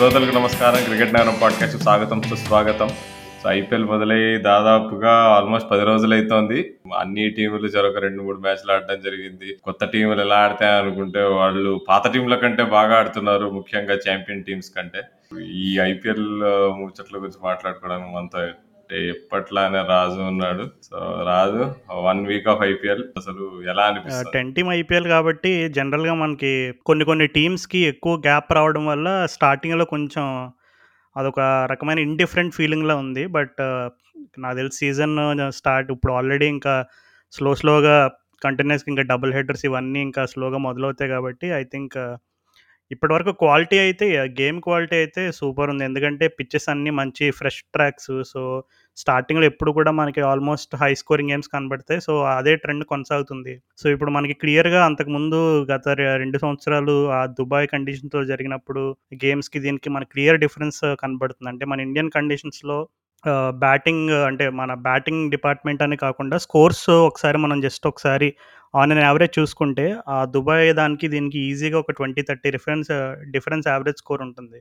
శ్రోతలకు నమస్కారం. క్రికెట్ నగరం పాడ్కాస్ట్ స్వాగతం సుస్వాగతం. సో ఐపీఎల్ మొదలై దాదాపుగా ఆల్మోస్ట్ పది రోజులు అవుతోంది అన్ని టీములు చెరొక రెండు మూడు మ్యాచ్లు ఆడడం జరిగింది. కొత్త టీములు ఎలా ఆడతాయి అనుకుంటే వాళ్ళు పాత టీంల కంటే బాగా ఆడుతున్నారు ముఖ్యంగా ఛాంపియన్ టీమ్స్ కంటే. ఈ ఐపీఎల్ ముచ్చట్ల గురించి మాట్లాడుకోవడానికి మనతో అంటే ఎప్పట్లానే రాజు ఉన్నాడు. So Raju one week of IPL అసలు ఎలా అనిపిస్తుంది? టెన్ టీమ్ ఐపీఎల్ కాబట్టి జనరల్గా మనకి కొన్ని కొన్ని టీమ్స్కి ఎక్కువ గ్యాప్ రావడం వల్ల స్టార్టింగ్లో కొంచెం అదొక రకమైన ఇండిఫరెంట్ ఫీలింగ్లో ఉంది. బట్ నాకు తెలిసి సీజన్ స్టార్ట్ ఇప్పుడు ఆల్రెడీ ఇంకా స్లో స్లోగా కంటిన్యూస్గా ఇంకా డబుల్ హెడర్స్ ఇవన్నీ ఇంకా స్లోగా మొదలవుతాయి కాబట్టి ఐ థింక్ ఇప్పటివరకు క్వాలిటీ అయితే గేమ్ క్వాలిటీ అయితే సూపర్ ఉంది ఎందుకంటే పిచ్చెస్ అన్నీ మంచి ఫ్రెష్ ట్రాక్స్. సో స్టార్టింగ్లో ఎప్పుడు కూడా మనకి ఆల్మోస్ట్ హై స్కోరింగ్ గేమ్స్ కనబడతాయి. సో అదే ట్రెండ్ కొనసాగుతుంది. సో ఇప్పుడు మనకి క్లియర్గా అంతకుముందు గత రెండు సంవత్సరాలు ఆ దుబాయ్ కండిషన్తో జరిగినప్పుడు గేమ్స్కి దీనికి మన క్లియర్ డిఫరెన్స్ కనబడుతుంది. అంటే మన ఇండియన్ కండిషన్స్లో బ్యాటింగ్ అంటే మన బ్యాటింగ్ డిపార్ట్మెంట్ అని కాకుండా స్కోర్స్ ఒకసారి మనం జస్ట్ ఒకసారి ఆన్ అన్ యావరేజ్ చూసుకుంటే ఆ దుబాయ్ దానికి దీనికి ఈజీగా ఒక twenty thirty reference difference average score ఉంటుంది.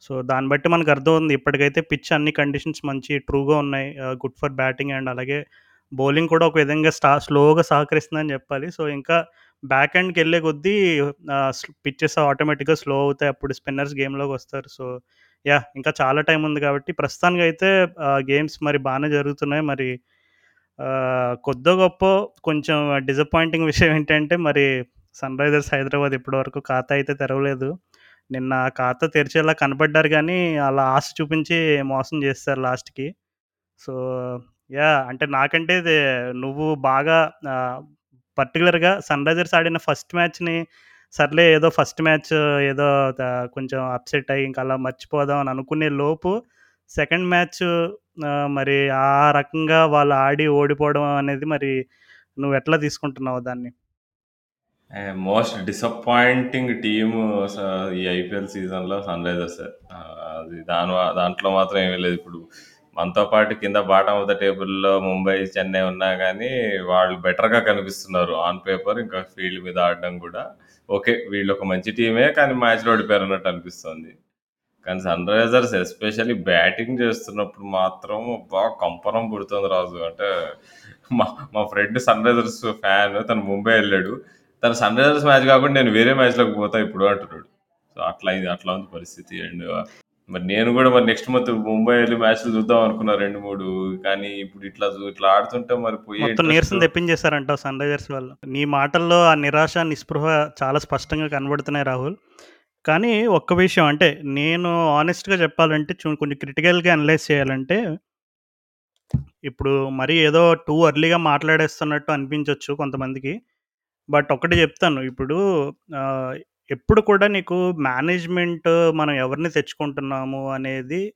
సో దాన్ని బట్టి మనకు అర్థం ఉంది ఇప్పటికైతే పిచ్ అన్ని కండిషన్స్ మంచి ట్రూగా ఉన్నాయి. గుడ్ ఫర్ బ్యాటింగ్ అండ్ అలాగే బౌలింగ్ కూడా ఒక విధంగా స్టా స్లోగా సహకరిస్తుందని చెప్పాలి. సో ఇంకా బ్యాక్ ఎండ్కి వెళ్ళే కొద్దీ పిచ్చెస్ ఆటోమేటిక్గా స్లో అవుతాయి. అప్పుడు స్పిన్నర్స్ గేమ్లోకి వస్తారు. సో యా ఇంకా చాలా టైం ఉంది కాబట్టి ప్రస్తుతానికి అయితే గేమ్స్ మరి బాగానే జరుగుతున్నాయి. మరి ఆ, కొద్దో గొప్ప కొంచెం డిసప్పాయింటింగ్ విషయం ఏంటంటే మరి సన్ రైజర్స్ హైదరాబాద్ ఇప్పటివరకు ఖాతా అయితే తెరవలేదు. నిన్న ఖాతా తెరిచేలా కనబడ్డారు కానీ అలా ఆశ చూపించి మోసం చేస్తారు లాస్ట్కి. సో యా అంటే నాకంటే ఇది నువ్వు బాగా పర్టికులర్గా సన్ రైజర్స్ ఆడిన ఫస్ట్ మ్యాచ్ని సర్లే ఏదో ఫస్ట్ మ్యాచ్ ఏదో కొంచెం అప్సెట్ అయ్యి ఇంకా అలా మర్చిపోదాం అని అనుకునే లోపు సెకండ్ మ్యాచ్ మరి ఆ రకంగా వాళ్ళు ఆడి ఓడిపోవడం అనేది మరి నువ్వు ఎట్లా తీసుకుంటున్నావు దాన్ని? మోస్ట్ డిసప్పాయింటింగ్ టీమ్ ఈ ఐపీఎల్ సీజన్లో సన్ రైజర్స్. అది దాని దాంట్లో మాత్రం ఏమీ లేదు. ఇప్పుడు మనతో పాటు కింద బాటమ్ ఆఫ్ ద టేబుల్లో ముంబై చెన్నై ఉన్నా కానీ వాళ్ళు బెటర్గా కనిపిస్తున్నారు. ఆన్ పేపర్ ఇంకా ఫీల్డ్ మీద ఆడడం కూడా. ఓకే వీళ్ళు ఒక మంచి టీమే కానీ మ్యాచ్లో ఓడిపోయారు అన్నట్టు అనిపిస్తుంది. కానీ సన్ రైజర్స్ ఎస్పెషల్లీ బ్యాటింగ్ చేస్తున్నప్పుడు మాత్రం బాగా కంపనం పుడుతుంది రాజు. అంటే మా మా ఫ్రెండ్ సన్ రైజర్స్ ఫ్యాన్ తను ముంబై వెళ్ళాడు. తను సన్ రైజర్స్ మ్యాచ్ కాకుండా నేను వేరే మ్యాచ్లోకి పోతా ఇప్పుడు అంటున్నాడు. సో అట్లా ఇది అట్లా ఉంది పరిస్థితి. అండ్ మరి నేను కూడా మరి నెక్స్ట్ మంత్ ముంబై వెళ్ళి మ్యాచ్లు చూద్దాం అనుకున్నా రెండు మూడు కానీ ఇప్పుడు ఇట్లా ఇట్లా ఆడుతుంటే మరి పోయే మొత్తం నీరసం తెప్పించేశారంటావు సన్ రైజర్స్ వాళ్ళు. నీ మాటల్లో ఆ నిరాశ నిస్పృహ చాలా స్పష్టంగా కనబడుతున్నాయి రాహుల్. కానీ ఒక్క విషయం అంటే నేను ఆనెస్ట్గా చెప్పాలంటే కొంచెం క్రిటికల్గా అనలైజ్ చేయాలంటే ఇప్పుడు మరి ఏదో టూ అర్లీగా మాట్లాడేస్తున్నట్టు అనిపించవచ్చు కొంతమందికి. బట్ ఒకటి చెప్తాను ఇప్పుడు ఎప్పుడు కూడా నీకు మేనేజ్మెంట్ మనం ఎవరిని తెచ్చుకుంటున్నాము అనేది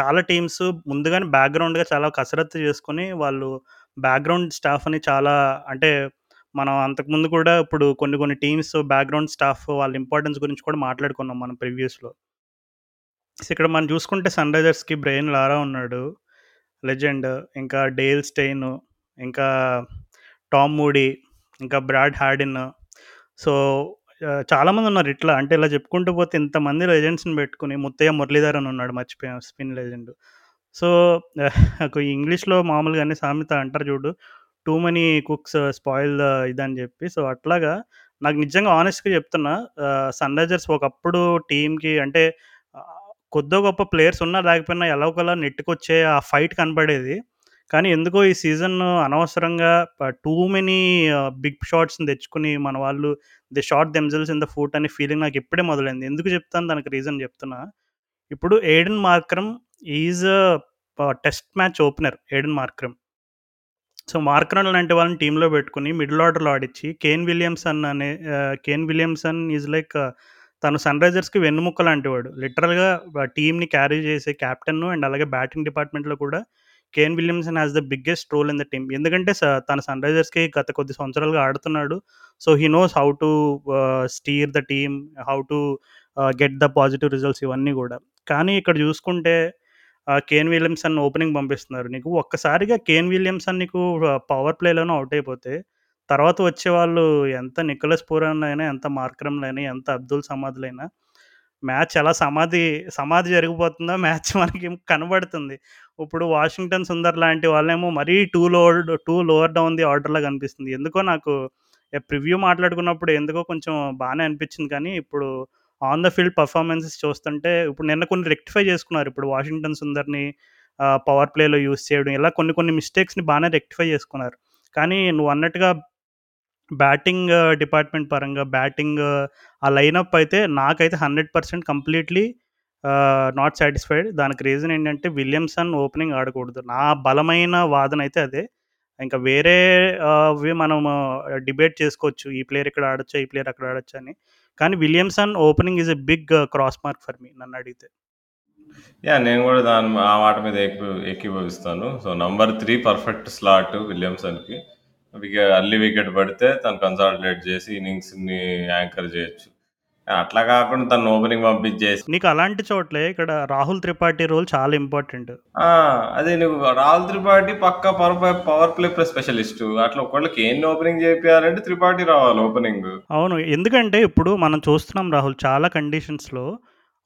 చాలా టీమ్స్ ముందుగానే బ్యాక్గ్రౌండ్గా చాలా కసరత్తు చేసుకొని వాళ్ళు బ్యాక్గ్రౌండ్ స్టాఫ్ అని చాలా అంటే మనం అంతకుముందు కూడా ఇప్పుడు కొన్ని కొన్ని టీమ్స్ బ్యాక్గ్రౌండ్ స్టాఫ్ వాళ్ళ ఇంపార్టెన్స్ గురించి కూడా మాట్లాడుకున్నాం మనం ప్రివ్యూస్లో. ఇక్కడ మనం చూసుకుంటే సన్ రైజర్స్కి బ్రెయిన్ లారా ఉన్నాడు. లెజెండ్. ఇంకా డేల్ స్టెయిన్. ఇంకా టామ్ మూడీ. ఇంకా బ్రాడ్ హార్డిన్. సో చాలామంది ఉన్నారు ఇట్లా. అంటే ఇలా చెప్పుకుంటూ పోతే ఇంతమంది లెజెండ్స్ని పెట్టుకుని ముత్తయ్య మురళీధర్ అని ఉన్నాడు మర్చిపోయాం స్పిన్ లెజెండ్ సో ఇంగ్లీష్లో మామూలుగానే సామెత అంటారు చూడు టూ మనీ కుక్స్ స్పాయిల్ ఇదని చెప్పి. సో అట్లాగా నాకు నిజంగా ఆనెస్ట్గా చెప్తున్నా సన్ రైజర్స్ ఒకప్పుడు టీంకి అంటే ఆ, కొద్దో గొప్ప ప్లేయర్స్ ఉన్నా లేకపోయినా ఎలా ఒకలా నెట్టుకొచ్చే ఆ ఫైట్ కనబడేది. కానీ ఎందుకో ఈ సీజన్ అనవసరంగా టూ మెనీ బిగ్ షాట్స్ని తెచ్చుకుని మన వాళ్ళు the shot themselves in the foot అనే ఫీలింగ్ నాకు ఇప్పుడే మొదలైంది. ఎందుకు చెప్తాను? దానికి రీజన్ చెప్తున్నా. ఇప్పుడు Aiden Markram is test match opener Aiden Markram. So Markram లాంటి వాళ్ళని టీంలో పెట్టుకుని మిడిల్ ఆర్డర్లో ఆడిచ్చి కేన్ విలియమ్సన్ అనే కేన్ విలియమ్సన్ ఈజ్ లైక్ తను సన్ రైజర్స్కి వెన్నుముక్క లాంటి వాడు లిటరల్గా టీమ్ని క్యారీ చేసే క్యాప్టెన్ అండ్ అలాగే బ్యాటింగ్ డిపార్ట్మెంట్లో కూడా Kane Williamson has the biggest role in the team ఎందుకంటే తన సన్ రైజర్స్కి గత కొద్ది సంవత్సరాలుగా ఆడుతున్నాడు. So he knows how to steer the team how to get the positive results ఇవన్నీ కూడా. కానీ ఇక్కడ చూసుకుంటే uh, కేన్ విలియమ్సన్ ఓపెనింగ్ పంపిస్తున్నారు. నీకు ఒక్కసారిగా కేన్ విలియమ్సన్ నీకు పవర్ ప్లేలోనూ అవుట్ అయిపోతే తర్వాత వచ్చే వాళ్ళు ఎంత నికోలస్ పూరన్ అయినా ఎంత మార్క్రమ్లైనా అయినా ఎంత అబ్దుల్ సమాద్లైనా మ్యాచ్ ఎలా సమాధి సమాధి జరిగిపోతుందో మ్యాచ్ మనకి కనబడుతుంది. ఇప్పుడు 'వాషింగ్టన్ సుందర్' లాంటి వాళ్ళేమో మరీ too lower too lower down the ఆర్డర్‌లాగా కనిపిస్తుంది ఎందుకో నాకు ప్రివ్యూ మాట్లాడుకున్నప్పుడు ఎందుకో కొంచెం బాగానే అనిపించింది కానీ, ఇప్పుడు ఆన్ ద ఫీల్డ్ పర్ఫార్మెన్సెస్ చూస్తుంటే ఇప్పుడు నిన్న కొన్ని రెక్టిఫై చేసుకున్నారు. ఇప్పుడు 'వాషింగ్టన్ సుందర్‌ని' పవర్ ప్లేలో యూస్ చేయడం ఇలా కొన్ని కొన్ని మిస్టేక్స్‌ని బాగానే రెక్టిఫై చేసుకున్నారు. కానీ నువ్వు అన్నట్టుగా బ్యాటింగ్ డిపార్ట్‌మెంట్ పరంగా బ్యాటింగ్ ఆ లైనప్ అయితే నాకైతే 100% కంప్లీట్‌లీ నాట్ సాటిస్ఫైడ్. దానికి రీజన్ ఏంటంటే విలియమ్సన్ ఓపెనింగ్ ఆడకూడదు. నా బలమైన వాదన అయితే అదే. ఇంకా వేరే మనం మనము డిబేట్ చేసుకోవచ్చు. ఈ ప్లేయర్ ఇక్కడ ఆడొచ్చా? ఈ ప్లేయర్ అక్కడ ఆడొచ్చా అని. కానీ Williamson opening is a big cross mark for me నన్ను అడిగితే యా నేను కూడా దాని ఆ మాట మీద ఏకీ ఏకీభవిస్తాను. So, number three perfect slot విలియమ్సన్‌కి. Early wicket పడితే తను కన్సాలిడేట్ చేసి ఇన్నింగ్స్‌ని యాంకర్ చేయొచ్చు. అట్లా కాకుండా తనను ఓపెనింగ్ పంపించేసి నీకు అలాంటి చోట్లే ఇక్కడ రాహుల్ త్రిపాఠి రోల్ చాలా ఇంపార్టెంట్. అదే నువ్వు రాహుల్ త్రిపాఠి పక్కా power power play plus specialist. అట్లా ఒకవేళ కేన్‌ని ఓపెనింగ్ చేపియాలంటే త్రిపాఠి రావాలి ఓపెనింగ్. అవును. ఎందుకంటే ఇప్పుడు మనం చూస్తున్నాం రాహుల్ చాలా కండిషన్స్‌లో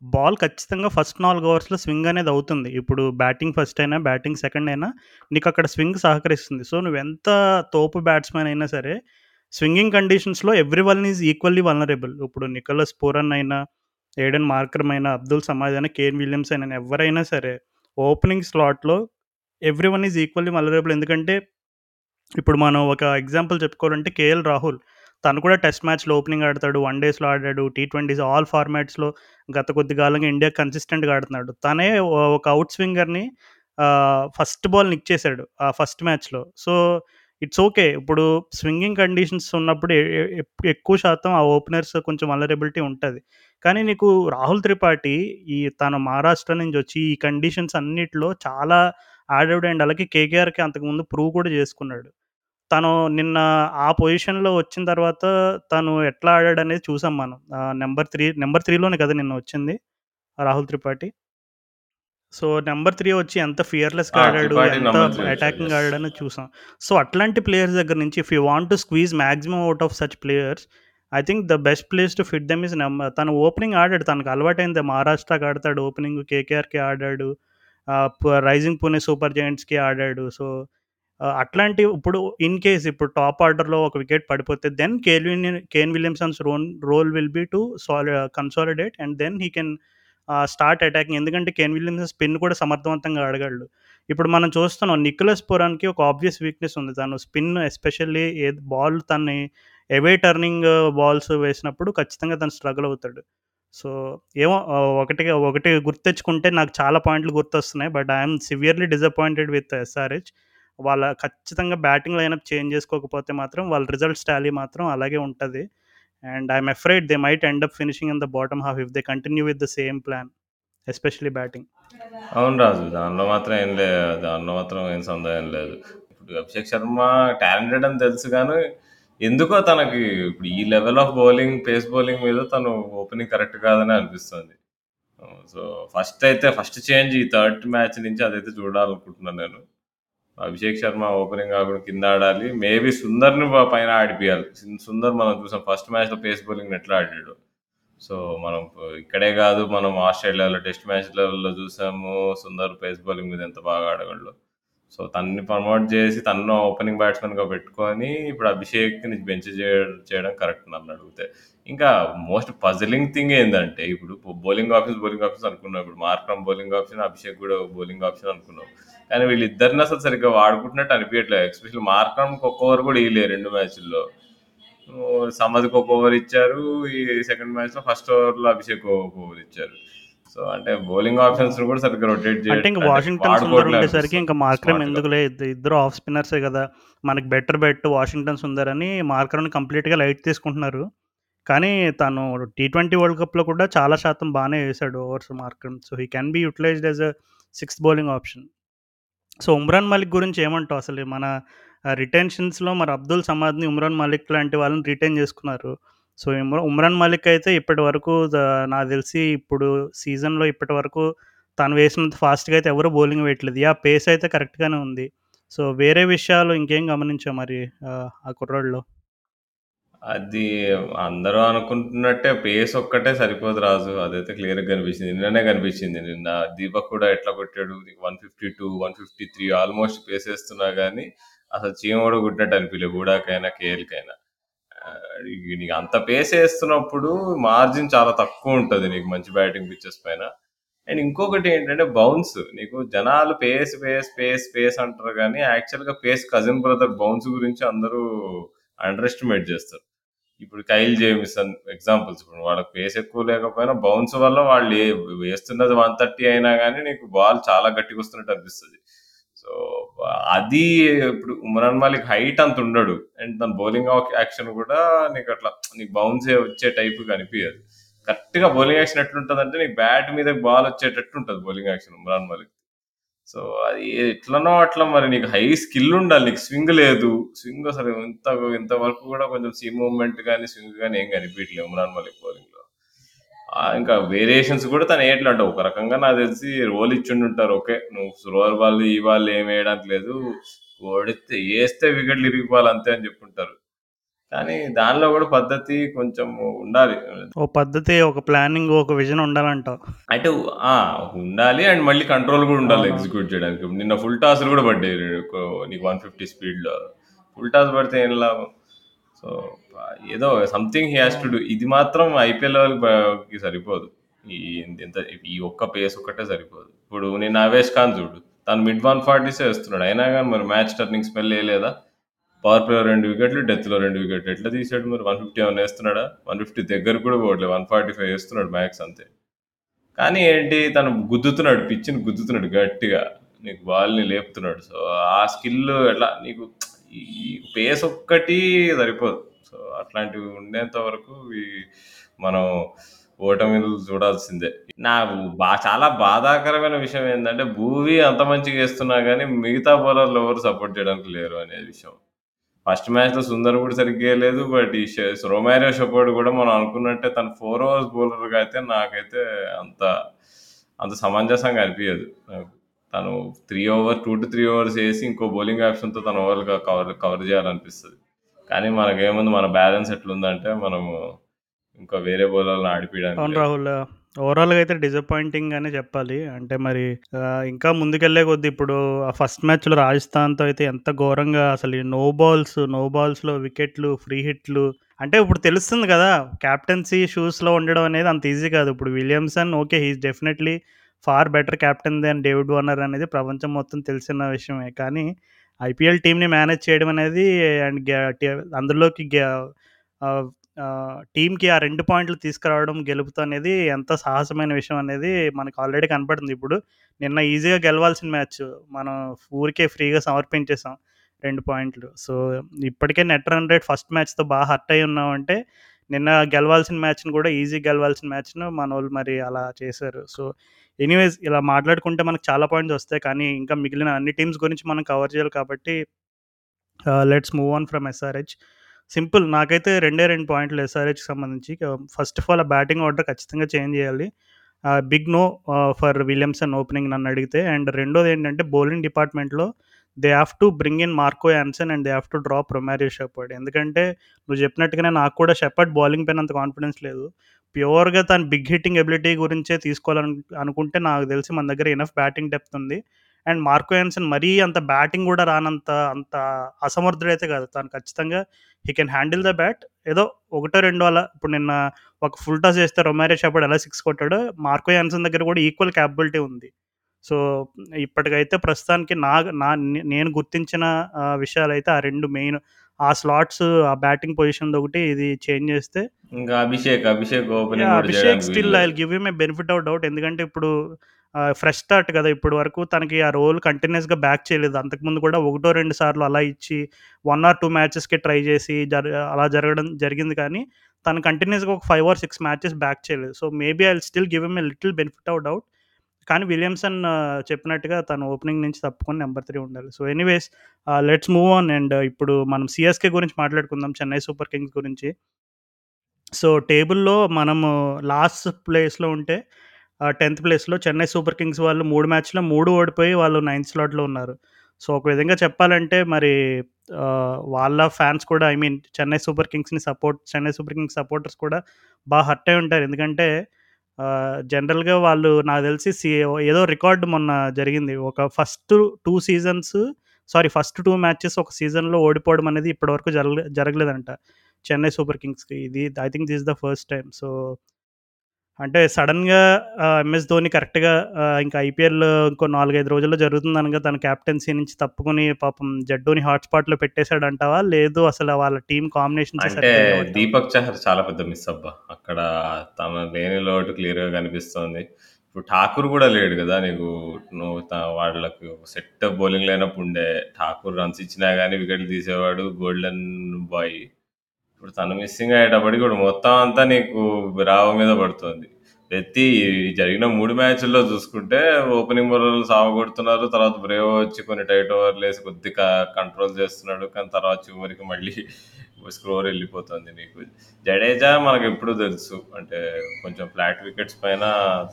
బాల్ ఖచ్చితంగా ఫస్ట్ నాలుగు ఓవర్స్‌లో స్వింగ్ అనేది అవుతుంది. ఇప్పుడు బ్యాటింగ్ ఫస్ట్ అయినా, బ్యాటింగ్ సెకండ్ అయినా నీకు అక్కడ స్వింగ్ సహకరిస్తుంది. సో, నువ్వు ఎంత తోపు బ్యాట్స్మెన్ అయినా సరే స్వింగింగ్ కండిషన్స్‌లో every one is equally vulnerable. ఇప్పుడు నికోలస్ పూరన్ అయినా, ఏడెన్ మార్కర్ అయినా, అబ్దుల్ సమాజ్ అయినా, కేన్ విలియమ్స్ అయినా ఎవరైనా సరే ఓపెనింగ్ స్లాట్‌లో every one is equally vulnerable. ఎందుకంటే ఇప్పుడు మనం ఒక ఎగ్జాంపుల్ చెప్పుకోవాలంటే కేఎల్ రాహుల్. తను కూడా టెస్ట్ మ్యాచ్‌లో ఓపెనింగ్ ఆడతాడు. వన్ డేస్‌లో ఆడాడు. టీ ట్వంటీస్ ఆల్ ఫార్మాట్స్‌లో గత కొద్ది కాలంగా ఇండియా కన్సిస్టెంట్‌గా ఆడుతున్నాడు. తనే ఒక అవుట్ స్వింగర్‌ని ఫస్ట్ బాల్ నిక్ చేశాడు ఆ ఫస్ట్ మ్యాచ్‌లో. So, it's okay. ఇప్పుడు స్వింగింగ్ కండిషన్స్ ఉన్నప్పుడు ఎక్కువ శాతం ఆ ఓపెనర్స్ కొంచెం వలరబిలిటీ ఉంటుంది కానీ నీకు రాహుల్ త్రిపాఠి ఈ తను మహారాష్ట్ర నుంచి వచ్చి ఈ కండిషన్స్ అన్నిటిలో చాలా ఆడాడు అండ్ అలాగే కేకేఆర్‌కి అంతకుముందు ప్రూవ్ కూడా చేసుకున్నాడు. తను నిన్న ఆ పొజిషన్‌లో వచ్చిన తర్వాత తను ఎట్లా ఆడాడనేది చూసాం మనం. ఆహ్, నంబర్ 3 నంబర్ 3లోనే కదా నిన్న వచ్చింది రాహుల్ త్రిపాఠి. సో, నంబర్ 3 వచ్చి ఎంత ఫియర్‌లెస్‌గా ఆ! ఆడాడు, త్రిపాఠి ఎంత నంబర్ 3 వచ్చాడు. Attacking yes. ఆడాడనేది చూసాం. సో, అట్లాంటి ప్లేయర్స్ దగ్గర నుంచి if you want to squeeze maximum out of such players I think the best place to fit them is నం తను ఓపెనింగ్ ఆడాడు. తనకు అలవాటైందే మహారాష్ట్రకి ఆడతాడు ఓపెనింగ్, కేకేఆర్‌కి ఆడాడు. ఆహ్, ప్ రైజింగ్ పుణె సూపర్ జెయింట్స్‌కి ఆడాడు. సో, అట్లాంటి ఇప్పుడు ఇన్ కేస్ ఇప్పుడు టాప్ ఆర్డర్‌లో ఒక వికెట్ పడిపోతే then కేల్విన్ Kane Williamson's రోన్ role will be to సాలి consolidate and then he can start attacking. ఎందుకంటే కేన్ విలియమ్సన్ స్పిన్ కూడా సమర్థవంతంగా ఆడగలడు. ఇప్పుడు మనం చూస్తున్నాం నికోలస్ పురాన్కి ఒక ఆబ్వియస్ వీక్‌నెస్ ఉంది. తను స్పిన్ ఎస్పెషల్లీ ఏ బాల్ తన్ని ఎవే టర్నింగ్ బాల్స్ వేసినప్పుడు ఖచ్చితంగా తను స్ట్రగుల్ అవుతాడు. సో, ఏమో ఒకటి ఒకటి గుర్తెచ్చుకుంటే నాకు చాలా పాయింట్లు గుర్తొస్తున్నాయి. But I severely disappointed with SRH. వాళ్ళ ఖచ్చితంగా బ్యాటింగ్ లైనప్ చేంజ్ చేసుకోకపోతే మాత్రం వాళ్ళ రిజల్ట్స్ టాలీ మాత్రం అలాగే ఉంటుంది and I'm afraid they might end up finishing in the bottom half if they continue with the same plan. Especially batting. అవును రాజు. దానిలో మాత్రం ఏం లేదు దానిలో మాత్రం ఏం సందేహం లేదు. ఇప్పుడు అభిషేక్ శర్మ టాలెంటెడ్ అని తెలుసు కానీ ఎందుకో తనకి ఇప్పుడు ఈ level of bowling, pace bowling మీద తను ఓపెనింగ్ కరెక్ట్ కాదని అనిపిస్తుంది. సో, ఫస్ట్ అయితే ఫస్ట్ చేంజ్ ఈ థర్డ్ మ్యాచ్ నుంచి అదైతే చూడాలనుకుంటున్నాను నేను. అభిషేక్ శర్మ ఓపెనింగ్ కాకుండా కింద ఆడాలి. మేబీ సుందర్‌ని పైన ఆడిపియాలి. సుందర్ మనం చూసాం ఫస్ట్ మ్యాచ్‌లో పేస్ బౌలింగ్ ఎట్లా ఆడాడు సో, మనం ఇక్కడే కాదు మనం ఆస్ట్రేలియాలో టెస్ట్ మ్యాచ్లలో చూసాము. సుందర్ పేస్ బౌలింగ్ మీద ఎంత బాగా ఆడగలడు సో, తనని ప్రమోట్ చేసి తనను ఓపెనింగ్ బ్యాట్స్మెన్గా పెట్టుకొని ఇప్పుడు అభిషేక్‌ని బెంచ్ చేయడం చేయడం కరెక్ట్ నన్నడిగితే. ఇంకా మోస్ట్ పజిలింగ్ థింగ్ ఏంటంటే ఇప్పుడు బౌలింగ్ ఆప్షన్స్, బౌలింగ్ ఆప్షన్స్ అనుకున్నాం. ఇప్పుడు మార్క్రమ్ బౌలింగ్ ఆప్షన్, అభిషేక్ కూడా బౌలింగ్ ఆప్షన్ అనుకున్నాం. కానీ వీళ్ళిద్దరిని అసలు సరిగ్గా వాడుకుంటున్నట్టు అనిపియట్లేదు. ఎస్పెషల్లీ మార్క్రమ్‌కి ఒక్క ఓవర్ కూడా ఇయలే 2 మ్యాచ్‌ల్లో. ఓహ్! సమద్‌కి ఒక ఓవర్ ఇచ్చారు. ఈ సెకండ్ మ్యాచ్‌లో ఫస్ట్ ఓవర్‌లో అభిషేక్ ఒక ఓవర్ ఇచ్చారు. సో, అంటే బౌలింగ్ ఆప్షన్స్‌ని కూడా సరిగ్గా రొటేట్ అంటే ఇంక వాషింగ్టన్ సుందర్ ఉండేసరికి ఇంక మార్క్రమ్ స్మార్ట్‌గా. ఎందుకులే ఇద్ ఇద్దరు ఆఫ్ స్పిన్నర్సే కదా! మనకి బెటర్ బెట్ వాషింగ్టన్ సుందర్ అని కంప్లీట్‌గా లైట్ తీసుకుంటున్నారు. కానీ తను టీ ట్వెంటీ వరల్డ్ కప్‌లో కూడా చాలా శాతం బానే వేసాడు overs Markram. So, he can be utilized as a sixth bowling option. So, Umran Malik గురించి ఏమంటావు అసలు? మన రిటెన్షన్స్‌లో మరి అబ్దుల్ సమాద్‌ని, ఉమ్రాన్ మలిక్ లాంటి వాళ్ళని రిటైన్ చేసుకున్నారు. సో, ఉమ్రాన్ మలిక్ అయితే ఇప్పటి వరకు నాకు తెలిసి ఇప్పుడు సీజన్‌లో ఇప్పటి వరకు తను వేసినంత ఫాస్ట్‌గా అయితే ఎవరు బౌలింగ్ వేయట్లేదు. ఆ పేస్ అయితే కరెక్ట్‌గానే ఉంది. సో, వేరే విషయాలు ఇంకేం గమనించావు మరి ఆ కుర్రాళ్ళు అది అందరూ అనుకుంటున్నట్టే పేస్ ఒక్కటే సరిపోదు రాజు. అదైతే క్లియర్‌గా కనిపించింది. నిన్ననే కనిపించింది. నిన్న దీపక్ కూడా ఎట్లా కొట్టాడు 152, 153 ఆల్మోస్ట్ పేస్ వేస్తున్నా కానీ అసలు చీమ కూడా కుట్టినట్టు అనిపియలే బుడాకైనా, కేఎల్‌కైనా. నీకు అంత పేస్ వేస్తున్నప్పుడు మార్జిన్ చాలా తక్కువ ఉంటుంది నీకు మంచి బ్యాటింగ్ పిచ్చెస్ పైన. అండ్ ఇంకొకటి ఏంటంటే బౌన్స్. నీకు జనాలు పేస్, పేస్, పేస్, పేస్ అంటారు కానీ యాక్చువల్‌గా పేస్ కజిన్ బ్రదర్ బౌన్స్ గురించి అందరూ అండర్ ఎస్టిమేట్ చేస్తారు. ఇప్పుడు కైల్ జేమిసన్ ఎగ్జాంపుల్స్ ఇప్పుడు వాళ్ళకి పేస్ ఎక్కువ లేకపోయినా బౌన్స్ వల్ల వాళ్ళు వేస్తున్నది వన్ థర్టీ అయినా కానీ నీకు బాల్ చాలా గట్టిగా వస్తున్నట్టు అనిపిస్తుంది సో, అది ఇప్పుడు ఉమరాన్ మాలిక్ హైట్ అంత ఉండడు. అండ్ తన బౌలింగ్ యాక్షన్ కూడా నీకు అట్లా నీకు బౌన్సే వచ్చే టైప్ కనిపించదు కరెక్ట్ కరెక్ట్‌గా బౌలింగ్ యాక్షన్ ఎట్లుంటదంటే నీకు బ్యాట్ మీద బాల్ వచ్చేటట్టు ఉంటుంది bowling action Umran Malik. So, అది ఎట్లనో అట్లా మరి నీకు హై స్కిల్ ఉండాలి. నీకు స్వింగ్ లేదు. స్వింగ్ అసలు ఇంత ఇంతవరకు కూడా కొంచెం సీ మూవ్‌మెంట్ కానీ స్వింగ్ గాని ఏం కనిపించలేదు ఉమరాన్ మాలిక్ ఇంకా వేరియేషన్స్ కూడా తను ఏయట్లే అంటే ఒక రకంగా నాకు తెలిసి రోల్ ఇచ్చుండుంటారు. ఓకే. నువ్వు స్లోవర్ బాల్ ఈ బాల్ ఏమి ఏయడానికి లేదు. కొడితే ఏస్తే వికెట్లు ఇరిగిపోవాలి అంతే అని చెప్పుంటారు. కానీ దానిలో కూడా పద్ధతి కొంచెం ఉండాలి. ఓ పద్ధతి, ఒక ప్లానింగ్, ఒక విజన్ ఉండాలంటావు. అంటే ఆ! ఉండాలి. అండ్ మళ్ళీ కంట్రోల్ కూడా ఉండాలి. ఎగ్జిక్యూట్ చేయడానికి. నిన్న ఫుల్ టాస్‌లు కూడా పడ్డాయి. నీకు 150 స్పీడ్‌లో. ఫుల్ టాస్ పడితే ఏం లాభం? సో, ఏదో something he has to do. ఇది మాత్రం ఐపీఎల్ లెవెల్‌కి సరిపోదు. ఈ ఇంత ఈ ఒక్క పేస్ ఒక్కటే సరిపోదు. ఇప్పుడు నేను అవేష్ ఖాన్ చూడు. తను మిడ్ వన్ ఫార్టీసే వేస్తున్నాడు అయినా కానీ మరి మ్యాచ్ టర్నింగ్ స్పెల్ వేయలేదా పవర్ ప్లేలో రెండు వికెట్లు, డెత్‌లో రెండు వికెట్లు. ఎట్లా తీసాడు మరి వన్ ఫిఫ్టీ ఏమైనా వేస్తున్నాడా వన్ ఫిఫ్టీ దగ్గర కూడా పోవట్లేదు వన్ ఫార్టీ ఫైవ్ వేస్తున్నాడు మ్యాక్స్ అంతే. కానీ ఏంటి తను గుద్దుతున్నాడు. పిచ్చిని గుద్దుతున్నాడు గట్టిగా. నీకు బాల్‌ని లేపుతున్నాడు. సో, ఆ స్కిల్ ఎట్లా నీకు ఈ పేస్ ఒక్కటి సరిపోదు. సో, అట్లాంటివి ఉండేంత వరకు మనం ఓటమిలు చూడాల్సిందే. నాకు బా చాలా బాధాకరమైన విషయం ఏంటంటే భూవి అంత మంచిగా వేస్తున్నా కానీ మిగతా బౌలర్‌లు ఎవరు సపోర్ట్ చేయడానికి లేరు అనే విషయం. ఫస్ట్ మ్యాచ్‌లో సుందర్ కూడా సరిగ్గా లేదు బట్ ఈ రొమారియో షెపర్డ్ కూడా మనం అనుకున్నట్టే తను ఫోర్ అవర్స్ బౌలర్‌గా అయితే నాకైతే అంత అంత సమంజసంగా అనిపించదు నాకు. తను త్రీ ఓవర్ 2-3 ఓవర్స్ వేసి ఇంకో బౌలింగ్ ఆప్షన్‌తో తన ఓవర్‌గా కవర్ కవర్ చేయాలనిపిస్తుంది కానీ మనకేముంది మన బ్యాలెన్స్ ఎట్లుందంటే మనము ఇంకా వేరే బౌలర్‌లను ఆడిపియడానికి అవును రాహుల్. ఓవరాల్‌గా అయితే డిసప్పాయింటింగ్ అనే చెప్పాలి. అంటే మరి ఇంకా ముందుకెళ్ళే కొద్ది ఇప్పుడు ఆ ఫస్ట్ మ్యాచ్‌లో రాజస్థాన్‌తో అయితే ఎంత ఘోరంగా అసలు నో బాల్స్, నో బాల్స్‌లో వికెట్లు, ఫ్రీ హిట్లు అంటే ఇప్పుడు తెలుస్తుంది కదా! కెప్టెన్సీ షూస్‌లో ఉండడం అనేది అంత ఈజీ కాదు. ఇప్పుడు Williamson okay. He's definitely far better captain than David Warner అనేది ప్రపంచం మొత్తం తెలిసిన విషయమే. కానీ ఐపీఎల్ టీమ్‌ని మేనేజ్ చేయడం అనేది అండ్ గ్యా అందులోకి గ్యా టీమ్‌కి ఆ రెండు పాయింట్లు తీసుకురావడం గెలుపుతో అనేది ఎంత సాహసమైన విషయం అనేది మనకు ఆల్రెడీ కనపడింది. ఇప్పుడు నిన్న ఈజీగా గెలవాల్సిన మ్యాచ్ మనం ఊరికే ఫ్రీగా సమర్పించేసాం రెండు పాయింట్లు. సో, ఇప్పటికే నెట్ రన్ రేట్ ఫస్ట్ మ్యాచ్‌తో బాగా హర్ట్ అయ్యి ఉన్నామంటే నిన్న గెలవాల్సిన మ్యాచ్‌ని కూడా ఈజీగా గెలవాల్సిన మ్యాచ్‌ను మన వాళ్ళు మరి అలా చేశారు. సో, ఎనీవేస్ ఇలా మాట్లాడుకుంటే మనకు చాలా పాయింట్స్ వస్తాయి. కానీ ఇంకా మిగిలిన అన్ని టీమ్స్ గురించి మనం కవర్ చేయాలి కాబట్టి let's move on from SRH. Simple నాకైతే రెండే రెండు పాయింట్లు ఎస్ఆర్‌హెచ్‌కి సంబంధించి. ఫస్ట్ ఆఫ్ ఆల్ ఆ బ్యాటింగ్ ఆర్డర్ ఖచ్చితంగా చేంజ్ చేయాలి. Big no for Williamson opening నన్ను అడిగితే అండ్ రెండోది ఏంటంటే బౌలింగ్ డిపార్ట్‌మెంట్‌లో they have to bring in Marco Jansen and they have to drop Romario Shepherd. ఎందుకంటే నువ్వు చెప్పినట్టుగానే నాకు కూడా షెపర్డ్ బౌలింగ్ పైన అంత కాన్ఫిడెన్స్ లేదు. ప్యూర్‌గా తన బిగ్ హిట్టింగ్ ఎబిలిటీ గురించే తీసుకోవాలని అనుకుంటే నాకు తెలిసి మన దగ్గర ఎనఫ్ బ్యాటింగ్ డెప్త్ ఉంది. అండ్ మార్కో యాన్సన్ మరీ అంత బ్యాటింగ్ కూడా రానంత అంత అసమర్థుడైతే కాదు. తను ఖచ్చితంగా he can handle the bat. ఏదో ఒకటో రెండో అలా ఇప్పుడు నిన్న ఒక ఫుల్ టాస్ చేస్తే రొమారియో షెపర్డ్ ఎలా సిక్స్ కొట్టాడో మార్కో యాన్సన్ దగ్గర కూడా ఈక్వల్ క్యాపబిలిటీ ఉంది. సో, ఇప్పటికైతే ప్రస్తుతానికి నా నా నేను గుర్తించిన ఆహ్, విషయాలైతే ఆ 2 మెయిన్. ఆ స్లాట్స్ ఆ బ్యాటింగ్ పొజిషన్‌ది ఒకటి ఇది చేంజ్ చేస్తే ఇంకా Abhishek, Abhishek opening Abhishek still. I give him a benefit of doubt. ఎందుకంటే ఇప్పుడు ఫ్రెష్ స్టార్ట్ కదా! ఇప్పటి వరకు తనకి ఆ రోల్ కంటిన్యూయస్‌గా బ్యాక్ చేయలేదు. అంతకుముందు కూడా ఒకటో, రెండు సార్లు అలా ఇచ్చి 1 ఆర్ 2 మ్యాచెస్‌కి ట్రై చేసి జర అలా జరగడం జరిగింది కానీ తను కంటిన్యూయస్‌గా ఒక 5 ఆర్ 6 మ్యాచెస్ బ్యాక్ చేయలేదు. So, maybe I will still give him a little benefit of doubt. కానీ విలియమ్సన్ చెప్పినట్టుగా తను ఓపెనింగ్ నుంచి తప్పుకొని నెంబర్ త్రీ ఉండాలి. So, anyways let's move on and ఇప్పుడు మనం సిఎస్కే గురించి మాట్లాడుకుందాం. చెన్నై సూపర్ కింగ్స్ గురించి. సో, టేబుల్‌లో మనము లాస్ట్ ప్లేస్‌లో ఉంటే టెన్త్ ప్లేస్‌లో చెన్నై సూపర్ కింగ్స్ వాళ్ళు మూడు మ్యాచ్‌లో మూడు ఓడిపోయి వాళ్ళు నైన్త్ స్లాట్‌లో ఉన్నారు. సో, ఒక విధంగా చెప్పాలంటే మరి వాళ్ళ ఫ్యాన్స్ కూడా I mean Chennai Super కింగ్స్‌ని support Chennai Super Kings supporters కూడా బాగా హర్ట్ అయ్యి ఉంటారు. ఎందుకంటే జనరల్‌గా వాళ్ళు నాకు తెలిసి సి ఏదో రికార్డ్ మొన్న జరిగింది. ఒక first two seasons sorry first two matches ఒక సీజన్‌లో ఓడిపోవడం అనేది ఇప్పటివరకు జరగలే జరగలేదంట. చెన్నై సూపర్ కింగ్స్‌కి. ఇది I think this is the first time so, అంటే సడెన్‌గా ఎంఎస్ ధోని కరెక్ట్‌గా ఇంకా ఐపీఎల్ ఇంకో 4, 5 రోజుల్లో జరుగుతుందనగా తన కెప్టెన్సీ నుంచి తప్పుకొని పాపం జడ్డూని హాట్‌స్పాట్‌లో పెట్టేసాడంటావా? లేదు అసలు వాళ్ళ టీమ్ కాంబినేషన్సే అంటే? దీపక్ చహర్ చాలా పెద్ద మిస్ అబ్బా! అక్కడ తను లేని లోటు క్లియర్‌గా కనిపిస్తోంది. ఇప్పుడు ఠాకూర్ గూడా లేడు గదా! నీకు నువ్వు వాళ్ళకు సెట్ బౌలింగ్ లైనప్ ఉండే. ఠాకూర్ రన్స్ ఇచ్చినా గాని వికెట్లు తీసేవాడు. Golden boy. ఇప్పుడు తను మిస్సింగ్ అయ్యేటప్పటికి ఇప్పుడు మొత్తం అంతా నీకు రావ మీద పడుతోంది. ప్రతి జరిగిన మూడు మ్యాచ్‌ల్లో చూసుకుంటే ఓపెనింగ్ బౌలర్లు సావగొడుతున్నారు. తర్వాత బ్రేవ్ వచ్చి కొన్ని టైట్ ఓవర్లు వేసి కొద్దిగా కంట్రోల్ చేస్తున్నాడు. కానీ తర్వాత చివరికి మళ్ళీ స్క్రోర్ వెళ్ళిపోతుంది నీకు. జడేజా మనకెప్పుడు తెలుసు. అంటే కొంచెం ఫ్లాట్ వికెట్స్ పైన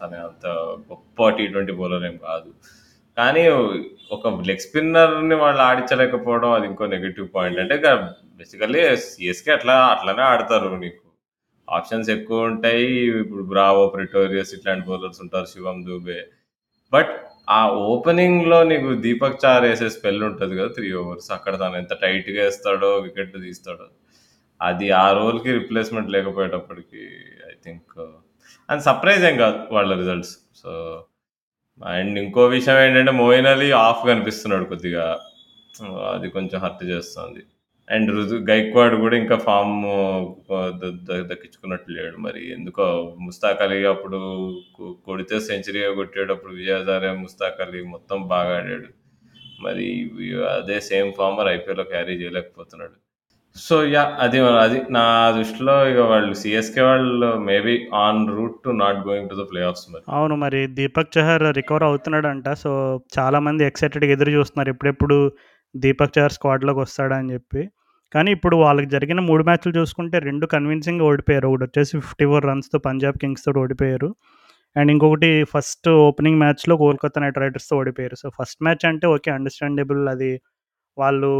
తన అంత గొప్ప టీ ట్వంటీ బౌలర్ ఏం కాదు. కానీ ఒక లెగ్ స్పిన్నర్‌ని వాళ్ళు ఆడించలేకపోవడం అది ఇంకో నెగెటివ్ పాయింట్. అంటే బేసికల్లీ సిఎస్కే అట్లా అట్లనే ఆడతారు నీకు. ఆప్షన్స్ ఎక్కువ ఉంటాయి ఇప్పుడు బ్రావో, ప్రిటోరియస్ ఇట్లాంటి బౌలర్స్ ఉంటారు. శివం దూబే. బట్ ఆ ఓపెనింగ్‌లో నీకు దీపక్ చార్ వేసే స్పెల్ ఉంటుంది కదా! Three overs. అక్కడ తను ఎంత టైట్‌గా వేస్తాడో వికెట్ తీస్తాడో. అది ఆ రోల్‌కి రిప్లేస్‌మెంట్ లేకపోయేటప్పటికి ఐ థింక్ అండ్ సర్ప్రైజ్ ఏం కాదు వాళ్ళ రిజల్ట్స్. సో, అండ్ ఇంకో విషయం ఏంటంటే మోయిన్ అలీ ఆఫ్ కనిపిస్తున్నాడు కొద్దిగా. అది కొంచెం హర్ట్ చేస్తుంది అండ్ రుజు గైక్వాడ్ కూడా ఇంకా ఫామ్ దక్కించుకున్నట్టు లేడు. మరి ఎందుకో ముస్తాక్ అలీ అప్పుడు కొడితే సెంచరీ కొట్టాడు అప్పుడు విజయదారే ముస్తాక్ అలీ మొత్తం బాగా ఆడాడు. మరి అదే సేమ్ ఫార్మ్ ఐపీఎల్‌లో క్యారీ చేయలేకపోతున్నాడు. సో, యా అది అది నా దృష్టిలో ఇక వాళ్ళు సిఎస్కే వాళ్ళు maybe on route to not going to the playoffs మరి. అవును. మరి దీపక్ చహర్ రికవర్ అవుతున్నాడంట. సో, చాలామంది ఎక్సైటెడ్‌గా ఎదురు చూస్తున్నారు. ఎప్పుడెప్పుడు దీపక్ చార్ స్క్వాడ్‌లోకి వస్తాడని చెప్పి. కానీ ఇప్పుడు వాళ్ళకి జరిగిన మూడు మ్యాచ్‌లు చూసుకుంటే రెండు కన్విన్సింగ్ ఓడిపోయారు. ఒకటి వచ్చి ఫిఫ్టీ ఫోర్ రన్స్‌తో పంజాబ్ కింగ్స్తో ఓడిపోయారు. అండ్ ఇంకొకటి ఫస్ట్ ఓపెనింగ్ మ్యాచ్‌లో కోల్కతా నైట్ రైడర్స్‌తో ఓడిపోయారు. సో, ఫస్ట్ మ్యాచ్ అంటే ఓకే. అండర్‌స్టాండబుల్ అది వాళ్ళు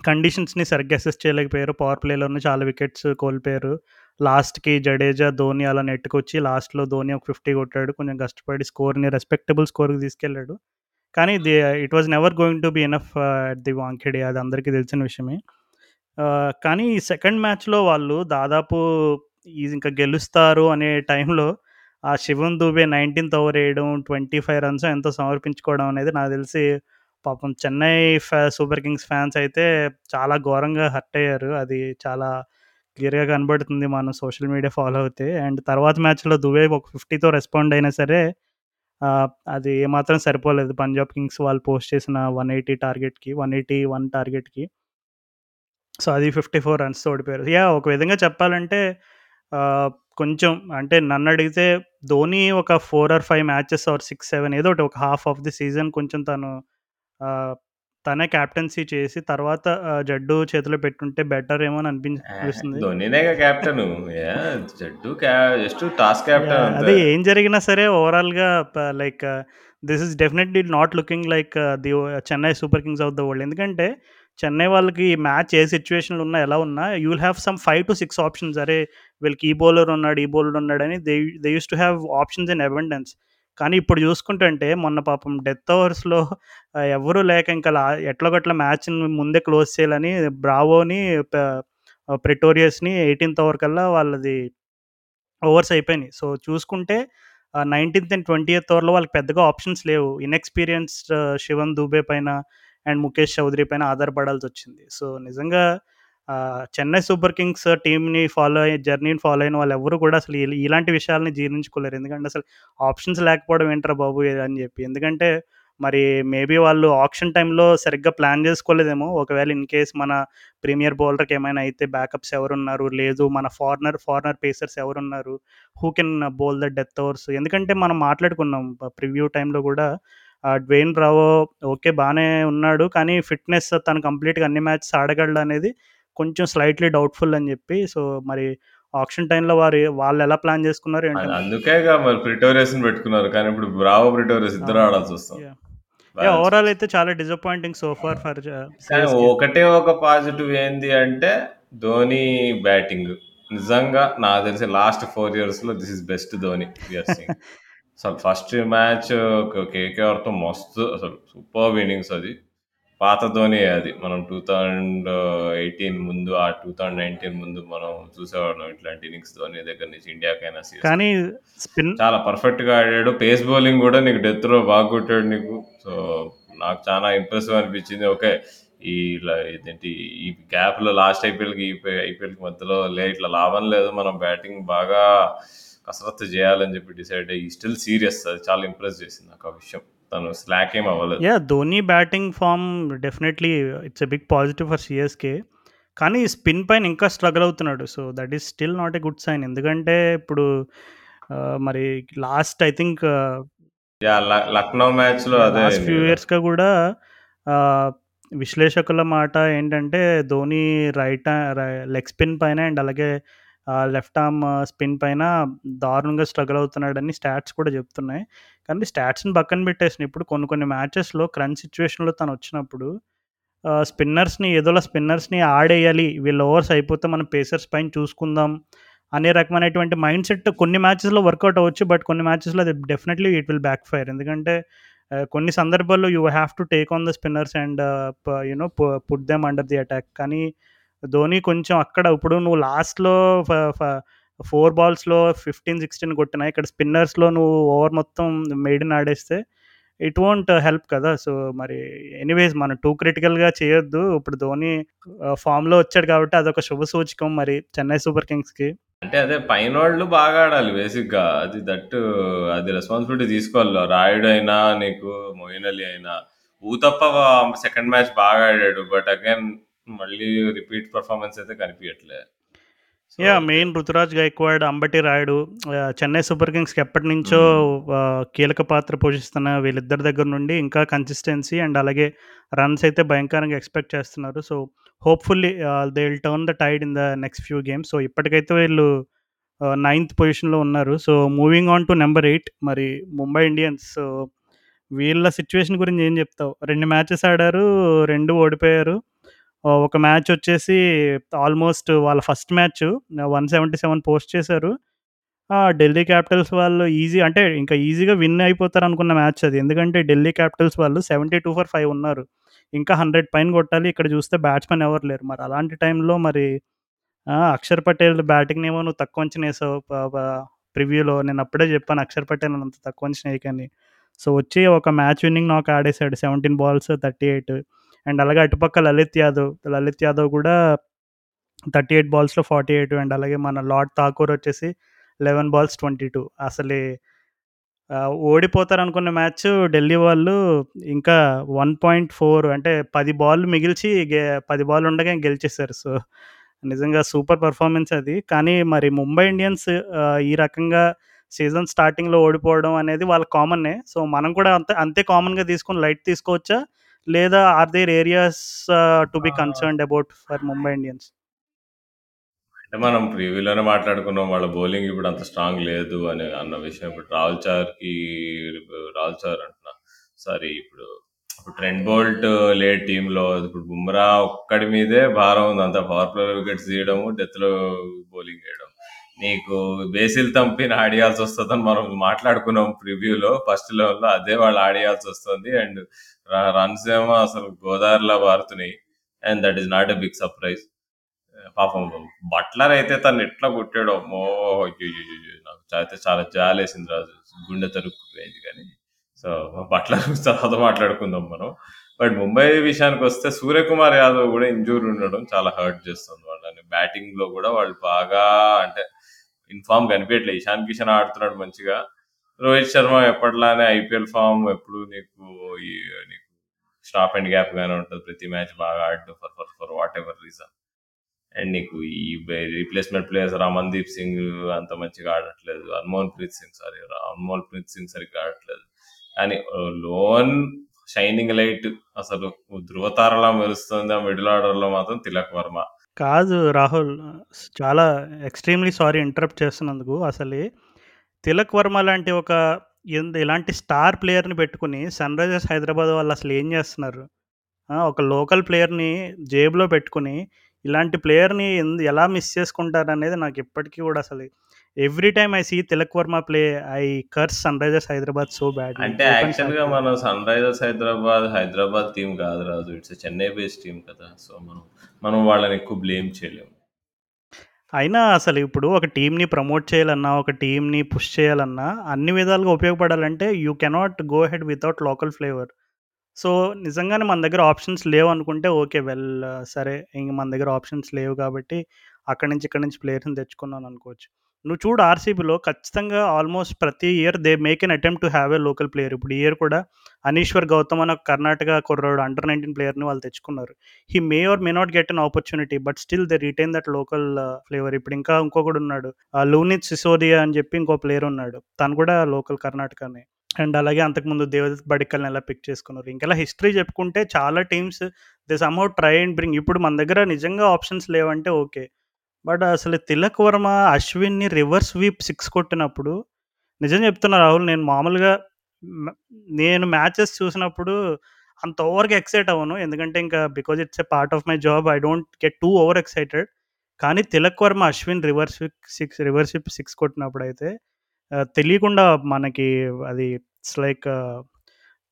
కండిషన్స్‌ని సరిగ్గా అసెస్ చేయలేకపోయారు. పవర్ ప్లేలోనే చాలా వికెట్స్ కోల్పోయారు. లాస్ట్‌కి జడేజా, ధోని అలా నెట్టుకొచ్చి లాస్ట్‌లో ధోని ఒక 50 కొట్టాడు. కొంచెం కష్టపడి స్కోర్‌ని రెస్పెక్టబుల్ స్కోర్‌కి తీసుకెళ్ళాడు. కానీ the it was never going to be enough at the Wankhede అది అందరికీ తెలిసిన విషయమే. కానీ ఈ సెకండ్ మ్యాచ్‌లో వాళ్ళు దాదాపు ఇంకా గెలుస్తారు అనే టైంలో ఆ శివం దూబే 19థ్ ఓవర్ ఏయడం, 25 రన్సో ఎంతో సమర్పించుకోవడం అనేది నాకు తెలిసి పాపం చెన్నై ఫ్యా సూపర్ కింగ్స్ ఫ్యాన్స్ అయితే చాలా ఘోరంగా హర్ట్ అయ్యారు. అది చాలా క్లియర్‌గా కనబడుతుంది మనం సోషల్ మీడియా ఫాలో అవుతే. అండ్ తర్వాత మ్యాచ్‌లో దుబే ఒక 50తో రెస్పాండ్ అయినా సరే అది ఏమాత్రం సరిపోలేదు. పంజాబ్ కింగ్స్ వాళ్ళు పోస్ట్ చేసిన 180 టార్గెట్‌కి 181 టార్గెట్‌కి. సో, అది ఫిఫ్టీ ఫోర్ రన్స్ ఓడిపోయారు. యా ఒక విధంగా చెప్పాలంటే కొంచెం అంటే నన్ను అడిగితే ధోని ఒక four or five matches or 6, 7 ఏదో ఒకటి ఒక హాఫ్ ఆఫ్ ది సీజన్ కొంచెం తను తనే కెప్టెన్సీ చేసి తర్వాత జడ్డు చేతిలో పెట్టుంటే బెటర్ ఏమో అని అనిపిం ఆహ్, అనిపిస్తుంది. ధోనినేగా కెప్టెను. యాహ్! జడ్డు జస్ట్! అంతే. అదే ఏం జరిగినా సరే ఓవరాల్‌గా ప like this is definitely not looking like the Chennai Super Kings of the world. ఎందుకంటే చెన్నై వాళ్ళకి ఈ మ్యాచ్ ఏ సిట్యుయేషన్‌లో ఉన్నా, ఎలా ఉన్నా you will have some 5-6 options. అరే! వీళ్ళకి ఈ బౌలర్ ఉన్నాడు, ఈ బౌలర్ ఉన్నాడని they they used to have options in abundance. కానీ ఇప్పుడు చూసుకుంటుంటే మొన్న పాపం డెత్ ఓవర్స్‌లో ఎవరూ లేక ఇంకా లా ఎట్లాగొట్లా మ్యాచ్‌ని ముందే క్లోజ్ చేయాలని బ్రావోని ప్రిటోరియస్‌ని 18థ్ ఓవర్ కల్లా వాళ్ళది ఓవర్స్ అయిపోయినాయి. సో, చూసుకుంటే నైన్టీన్త్ అండ్ ట్వంటీ ఎయిత్ ఓవర్‌లో వాళ్ళకి పెద్దగా ఆప్షన్స్ లేవు. ఇన్‌ఎక్స్‌పీరియన్స్డ్ శివన్ దూబే పైన అండ్ ముఖేష్ చౌదరి పైన ఆధారపడాల్సి వచ్చింది సో, నిజంగా చెన్నై సూపర్ కింగ్స్ టీమ్‌ని ఫాలో అయ్యే జర్నీని ఫాలో అయిన వాళ్ళు ఎవరు కూడా అసలు ఇలాంటి విషయాలని జీర్ణించుకోలేరు. ఎందుకంటే అసలు ఆప్షన్స్ లేకపోవడం ఏంట్రా బాబు! అని చెప్పి. ఎందుకంటే మరి మేబీ వాళ్ళు ఆప్షన్ టైంలో సరిగ్గా ప్లాన్ చేసుకోలేదేమో. ఒకవేళ ఇన్ కేస్ మన ప్రీమియర్ బౌలర్‌కి ఏమైనా అయితే బ్యాకప్స్ ఎవరున్నారు? లేదు మన ఫారినర్ ఫారినర్ పేసర్స్ ఎవరున్నారు? Who can bowl the death overs? ఎందుకంటే మనం మాట్లాడుకున్నాం ప్రివ్యూ టైంలో కూడా ఆహ్, డ్వేన్ బ్రావో ఓకే బాగానే ఉన్నాడు. కానీ ఫిట్‌నెస్ తను కంప్లీట్‌గా అన్ని మ్యాచ్ ఆడగలడు అనేది కొంచెం స్లైట్‌లీ డౌట్‌ఫుల్ అని చెప్పి. సో, మరి ఆక్షన్ టైమ్‌లో వారు వాళ్ళెలా ప్లాన్ చేసుకున్నారో ఏంటో అది మరి. ప్రిటోరియస్‌ని పెట్టుకున్నారు. కానీ ఇప్పుడు బ్రావో, ప్రిటోరియస్ ఇద్దరు. యాహ్! యాహ్! ఓవరాల్ అయితే చాలా డిసప్పాయింటింగ్ సో ఫార్ ఫర్. ఒకటే ఒక పాజిటివ్ ఏంది అంటే ధోని బ్యాటింగ్. నిజంగా నాకు తెలిసి లాస్ట్ 4 ఇయర్స్‌లో దిస్ ఈస్ బెస్ట్ ధోని. అసలు ఫస్ట్ మ్యాచ్ కేకేఆర్‌తో మస్తు అసలు సూపర్బ్ ఇన్నింగ్స్ అది. పాత ధోనియే అది. మనం 2018 ముందు, ఆ 2019 ముందు మనం చూసేవాళ్ళం ఇట్లాంటి ఇన్నింగ్స్ ధోని దగ్గర నుంచి ఇండియాకైనా, సీఎస్‌కే. కానీ స్పిన్ చాలా పర్ఫెక్ట్‌గా ఆడాడు. పేస్ బౌలింగ్ గూడా నీకు డెత్‌లో బాగా కొట్టాడు నీకు. సో, నాకు చాలా ఇంప్రెసివ్ అనిపించింది. ఓకే. ఈ ఇలా ఇదేంటి ఈ గ్యాప్‌లో లాస్ట్ ఐపీఎల్‌కి, ఈ ఐపీఎల్‌కి మధ్యలో లే ఇట్లా లాభం లేదు. మనం బ్యాటింగ్ బాగా కసరత్తు చేయాలని చెప్పి డిసైడ్ అయ్యి స్టిల్ సీరియస్. అది చాలా ఇంప్రెస్ చేసింది నాకు ఆ విషయం. తను స్లాక్ ఏం అవ్వలేదు. Yeah! Dhoni batting form definitely it's a big positive for CSK. కానీ స్పిన్ పైన ఇంకా స్ట్రగుల్ అవుతున్నాడు. So, that is still not a good sign. ఎందుకంటే ఇప్పుడు మరి లాస్ట్ ఐ థింక్ లక్నో మ్యాచ్‌లో అదే ఫ్యూ! ఇయర్స్‌గా కూడా విశ్లేషకుల మాట ఏంటంటే ధోని రైట్ లెగ్ స్పిన్ పైన అండ్ అలాగే లెఫ్ట్ ఆర్మ్ స్పిన్ పైన దారుణంగా స్ట్రగుల్ అవుతున్నాడని స్టాట్స్ కూడా చెప్తున్నాయి. కానీ స్టాట్స్‌ని పక్కన పెట్టేసిన ఇప్పుడు కొన్ని కొన్ని మ్యాచెస్‌లో క్రంచ్ సిచ్యువేషన్లో తను వచ్చినప్పుడు స్పిన్నర్స్‌ని ఏదోలా స్పిన్నర్స్‌ని ఆడేయాలి. వీళ్ళ ఓవర్స్ అయిపోతే మనం పేసర్స్ పైన చూసుకుందాం అనే రకమైనటువంటి మైండ్ సెట్ కొన్ని మ్యాచెస్‌లో వర్కౌట్ అవ్వచ్చు. బట్ కొన్ని మ్యాచెస్‌లో అది definitely it will backfire. ఎందుకంటే కొన్ని సందర్భాల్లో you have to take on the spinners and ప no put them under the attack. కానీ ధోని కొంచెం అక్కడ ఇప్పుడు నువ్వు లాస్ట్‌లో ఫోర్ బాల్స్‌లో 15, 16 కొట్టినా ఇక్కడ స్పిన్నర్స్‌లో నువ్వు ఓవర్ మొత్తం మెయిడిన్ ఆడేస్తే ఇట్ వోంట్ హెల్ప్ కదా! సో, మరి ఎనీవేస్ మనం టూ క్రిటికల్‌గా చేయొద్దు. ఇప్పుడు ధోని ఫామ్లో వచ్చాడు కాబట్టి అదొక శుభ సూచకం మరి చెన్నై సూపర్ కింగ్స్‌కి. అంటే అదే పైన వాళ్ళు బాగా ఆడాలి బేసిక్‌గా. అది దట్టు అది రెస్పాన్సిబిలిటీ తీసుకోవాలి. రాయుడు అయినా, నీకు మొయిన్ అలీ అయినా. ఊతప్ప సెకండ్ మ్యాచ్ బాగా ఆడాడు. బట్ అగైన్ మళ్ళీ రిపీట్ పెర్ఫార్మన్స్ అయితే కనిపియట్లే. So, yeah! Main Ruturaj Gaikwad, Ambati Rayudu Chennai Super కింగ్స్‌కి ఎప్పటినుంచో హ్మ్. ఆహ్, కీలక పాత్ర పోషిస్తున్న వీళ్ళిద్దరి దగ్గర నుండి ఇంకా కన్సిస్టెన్సీ అండ్ అలాగే రన్స్ అయితే భయంకరంగా ఎక్స్‌పెక్ట్ చేస్తున్నారు. So, hopefully they will turn the tide in the next few games. So, ఇప్పటికైతే వీళ్ళు నైన్త్ పొజిషన్‌లో ఉన్నారు. So, moving on to number 8 మరి ముంబై ఇండియన్స్. సో, వీళ్ళ సిట్యుయేషన్ గురించి ఏం చెప్తావు? 2 మ్యాచెస్ ఆడారు. 2 ఓడిపోయారు. ఒక మ్యాచ్ వచ్చేసి ఆల్మోస్ట్ వాళ్ళ ఫస్ట్ మ్యాచ్ 177 పోస్ట్ చేశారు. ఢిల్లీ క్యాపిటల్స్ వాళ్ళు ఈజీ అంటే ఇంకా ఈజీగా విన్ అయిపోతారనుకున్న మ్యాచ్ అది. ఎందుకంటే ఢిల్లీ క్యాపిటల్స్ వాళ్ళు 72 ఫర్ ఫైవ్ ఉన్నారు. ఇంకా 100 పైన కొట్టాలి. ఇక్కడ చూస్తే బ్యాట్స్‌మెన్ ఎవరు లేరు. మరి అలాంటి టైంలో మరి అక్షర్ పటేల్ బ్యాటింగ్‌నేమో నువ్వు తక్కువ అంచనా ఏసావు. ప్రివ్యూలో నేను అప్పుడే చెప్పాను అక్షర్ పటేల్ అంత తక్కువ అంచనా కానీ సో, వచ్చి ఒక మ్యాచ్ విన్నింగ్ నాకు ఆడేశాడు సెవెంటీన్ బాల్స్ 38 అండ్ అలాగే అటుపక్క లలిత్ యాదవ్. లలిత్ యాదవ్ కూడా 38 బాల్స్‌లో 48 అండ్ అలాగే మన లార్డ్ ఠాకూర్ వచ్చేసి 11 బాల్స్ 22 అసలే ఓడిపోతారనుకున్న మ్యాచ్ ఢిల్లీ వాళ్ళు ఇంకా 1.4 అంటే పది బాల్లు మిగిల్చి గే పది బాల్ ఉండగా గెలిచేశారు సో, నిజంగా సూపర్ పర్ఫార్మెన్స్ అది. కానీ మరి ముంబై ఇండియన్స్ ఈ రకంగా సీజన్ స్టార్టింగ్‌లో ఓడిపోవడం అనేది వాళ్ళ కామన్నే సో, మనం కూడా అంతే అంతే కామన్‌గా తీసుకొని లైట్ తీసుకోవచ్చా? లేదా are there areas to be ah! Concerned about for Mumbai Indians? అంటే మనం ప్రివ్యూలోనే మాట్లాడుకున్నాం. వాళ్ళ బౌలింగ్ ఇప్పుడు అంత స్ట్రాంగ్ లేదు అని అన్న విషయం. ఇప్పుడు రాహుల్ చార్‌కి రాహుల్ చార్ అంటున్నా. సారీ ఇప్పుడు ఇప్పుడు ట్రెంట్ బోల్ట్ లేడు టీమ్‌లో. ఇప్పుడు బుమ్రా ఒక్కడి మీదే భారం ఉంది. అంతా పవర్ ప్లేలో వికెట్స్ తీయడము, డెత్‌లో బౌలింగ్ చేయడం. నీకు బేసిల్ తంపిని ఆడియాల్సి వస్తదని మనం మాట్లాడుకున్నాం ప్రివ్యూలో. ఫస్ట్ లెవెల్‌లో అదే వాళ్ళు ఆడియాల్సి వస్తుంది. అండ్ రన్స్ ఏమో అసలు గోదావరిలో పారుతున్నాయి. And that is not a big surprise. పాపం బట్లర్ అయితే తను ఎట్లా కొట్టాడో మో నాకు అయితే చాలా జాలేసింది రాజు. గుండె తరుక్కుపోయింది కానీ. సో, బట్లర్ తర్వాత మాట్లాడుకుందాం మనం. బట్ ముంబై విషయానికి వస్తే సూర్యకుమార్ యాదవ్ కూడా ఇంజూర్ ఉండడం చాలా హర్ట్ చేస్తుంది వాళ్ళని. బ్యాటింగ్‌లో కూడా వాళ్ళు బాగా అంటే ఇన్‌ఫార్మ్ కనిపించట్లేదు ఇషాన్ కిషన్ ఆడుతున్నాడు మంచిగా. రోహిత్ శర్మ ఎప్పట్లానే ఐపీఎల్ ఫార్మ్ ఎప్పుడు నీకు ఈ నీకు స్టాప్ అండ్ గ్యాప్ గానే ఉంటుంది ప్రతి మ్యాచ్ బాగా ఆడడం for for for whatever reason. And నీకు ఈ రీప్లేస్‌మెంట్ ప్లేయర్స్ రమన్దీప్ సింగ్ అంత మంచిగా ఆడట్లేదు. Harmanpreet Singh sorry Harmanpreet Singh సరిగ్గా ఆడట్లేదు. కానీ లోన్ షైనింగ్ లైట్ అసలు ధృవతారలా మెరుస్తుంది ఆ మిడిల్ ఆర్డర్‌లో మాత్రం తిలక్ వర్మ. కాదు రాహుల్. చాలా ఎక్స్‌ట్రీమ్‌లీ సారీ ఇంటరప్ట్ చేస్తున్నందుకు. అసలే తిలక్ వర్మ లాంటి ఒక ఎంద్ ఇలాంటి స్టార్ ప్లేయర్‌ని పెట్టుకొని సన్‌రైజర్స్ హైదరాబాద్ వాళ్ళు అసలు ఏం చేస్తున్నారు? ఒక లోకల్ ప్లేయర్‌ని జేబులో పెట్టుకొని, ఇలాంటి ప్లేయర్‌ని ఎంద్ ఎలా మిస్ చేసుకుంటారనేది నాకు ఇప్పటికి కూడా అసలు every time I see Tilak Varma play I curse Sunrisers Hyderabad so badly. అంటే ఫ్యాక్ట్ ఇది. మనం సన్‌రైజర్స్ హైదరాబాద్, హైదరాబాద్ టీమ్ కాదు Raju. It's Chennai based team కదా! సో, మనం మనం వాళ్ళని ఎక్కువ బ్లేమ్ చేయలేము. అయినా అసలు ఇప్పుడు ఒక టీంని ప్రమోట్ చేయాలన్నా, ఒక టీంని పుష్ చేయాలన్నా, అన్ని విధాలుగా ఉపయోగపడాలంటే you cannot go ahead without local flavour. So, నిజంగానే మన దగ్గర ఆప్షన్స్ లేవు అనుకుంటే ఓకే. వెల్ సరే ఇంక మన దగ్గర ఆప్షన్స్ లేవు కాబట్టి అక్కడి నుంచి, ఇక్కడి నుంచి ప్లేయర్స్‌ని తెచ్చుకున్నాను అనుకోవచ్చు. నువ్వు చూడు ఆర్‌సీబీలో ఖచ్చితంగా ఆల్మోస్ట్ ప్రతి year they make an attempt to have a local player. ఇప్పుడు ఇయర్ కూడా అనీశ్వర్ గౌతమ్ అనే కర్ణాటక కుర్రాడు అండర్ 19 ప్లేయర్‌ని వాళ్ళు తెచ్చుకున్నారు. He may or may not get an opportunity but still they retain that local flavour. ఇప్పుడు ఇంకా ఇంకొకడు ఉన్నాడు లూనిత్ సిసోదియా అని చెప్పి ఇంకో ప్లేయర్ ఉన్నాడు. తను కూడా లోకల్ కర్ణాటకనే. అండ్ అలాగే అంతకుముందు దేవదత్ బడికల్ని ఎలా పిక్ చేసుకున్నారు. ఇంకెలా హిస్టరీ చెప్పుకుంటే చాలా teams they somehow try and bring ఇప్పుడు మన దగ్గర నిజంగా ఆప్షన్స్ లేవంటే ఓకే. బట్ అసలు తిలక్ వర్మ అశ్విన్‌ని రివర్స్ వీప్ సిక్స్ కొట్టినప్పుడు నిజం చెప్తున్నా రాహుల్ నేను మామూలుగా నేను మ్యాచెస్ చూసినప్పుడు అంత ఓవర్‌గా ఎక్సైట్ అవ్వను. ఎందుకంటే ఇంకా because it's a part of my job I don't get too over excited. కానీ Tilak Varma Ashwin reverse six reverse sweep six కొట్టినప్పుడు అయితే తెలియకుండా మనకి అది ఇట్స్ లైక్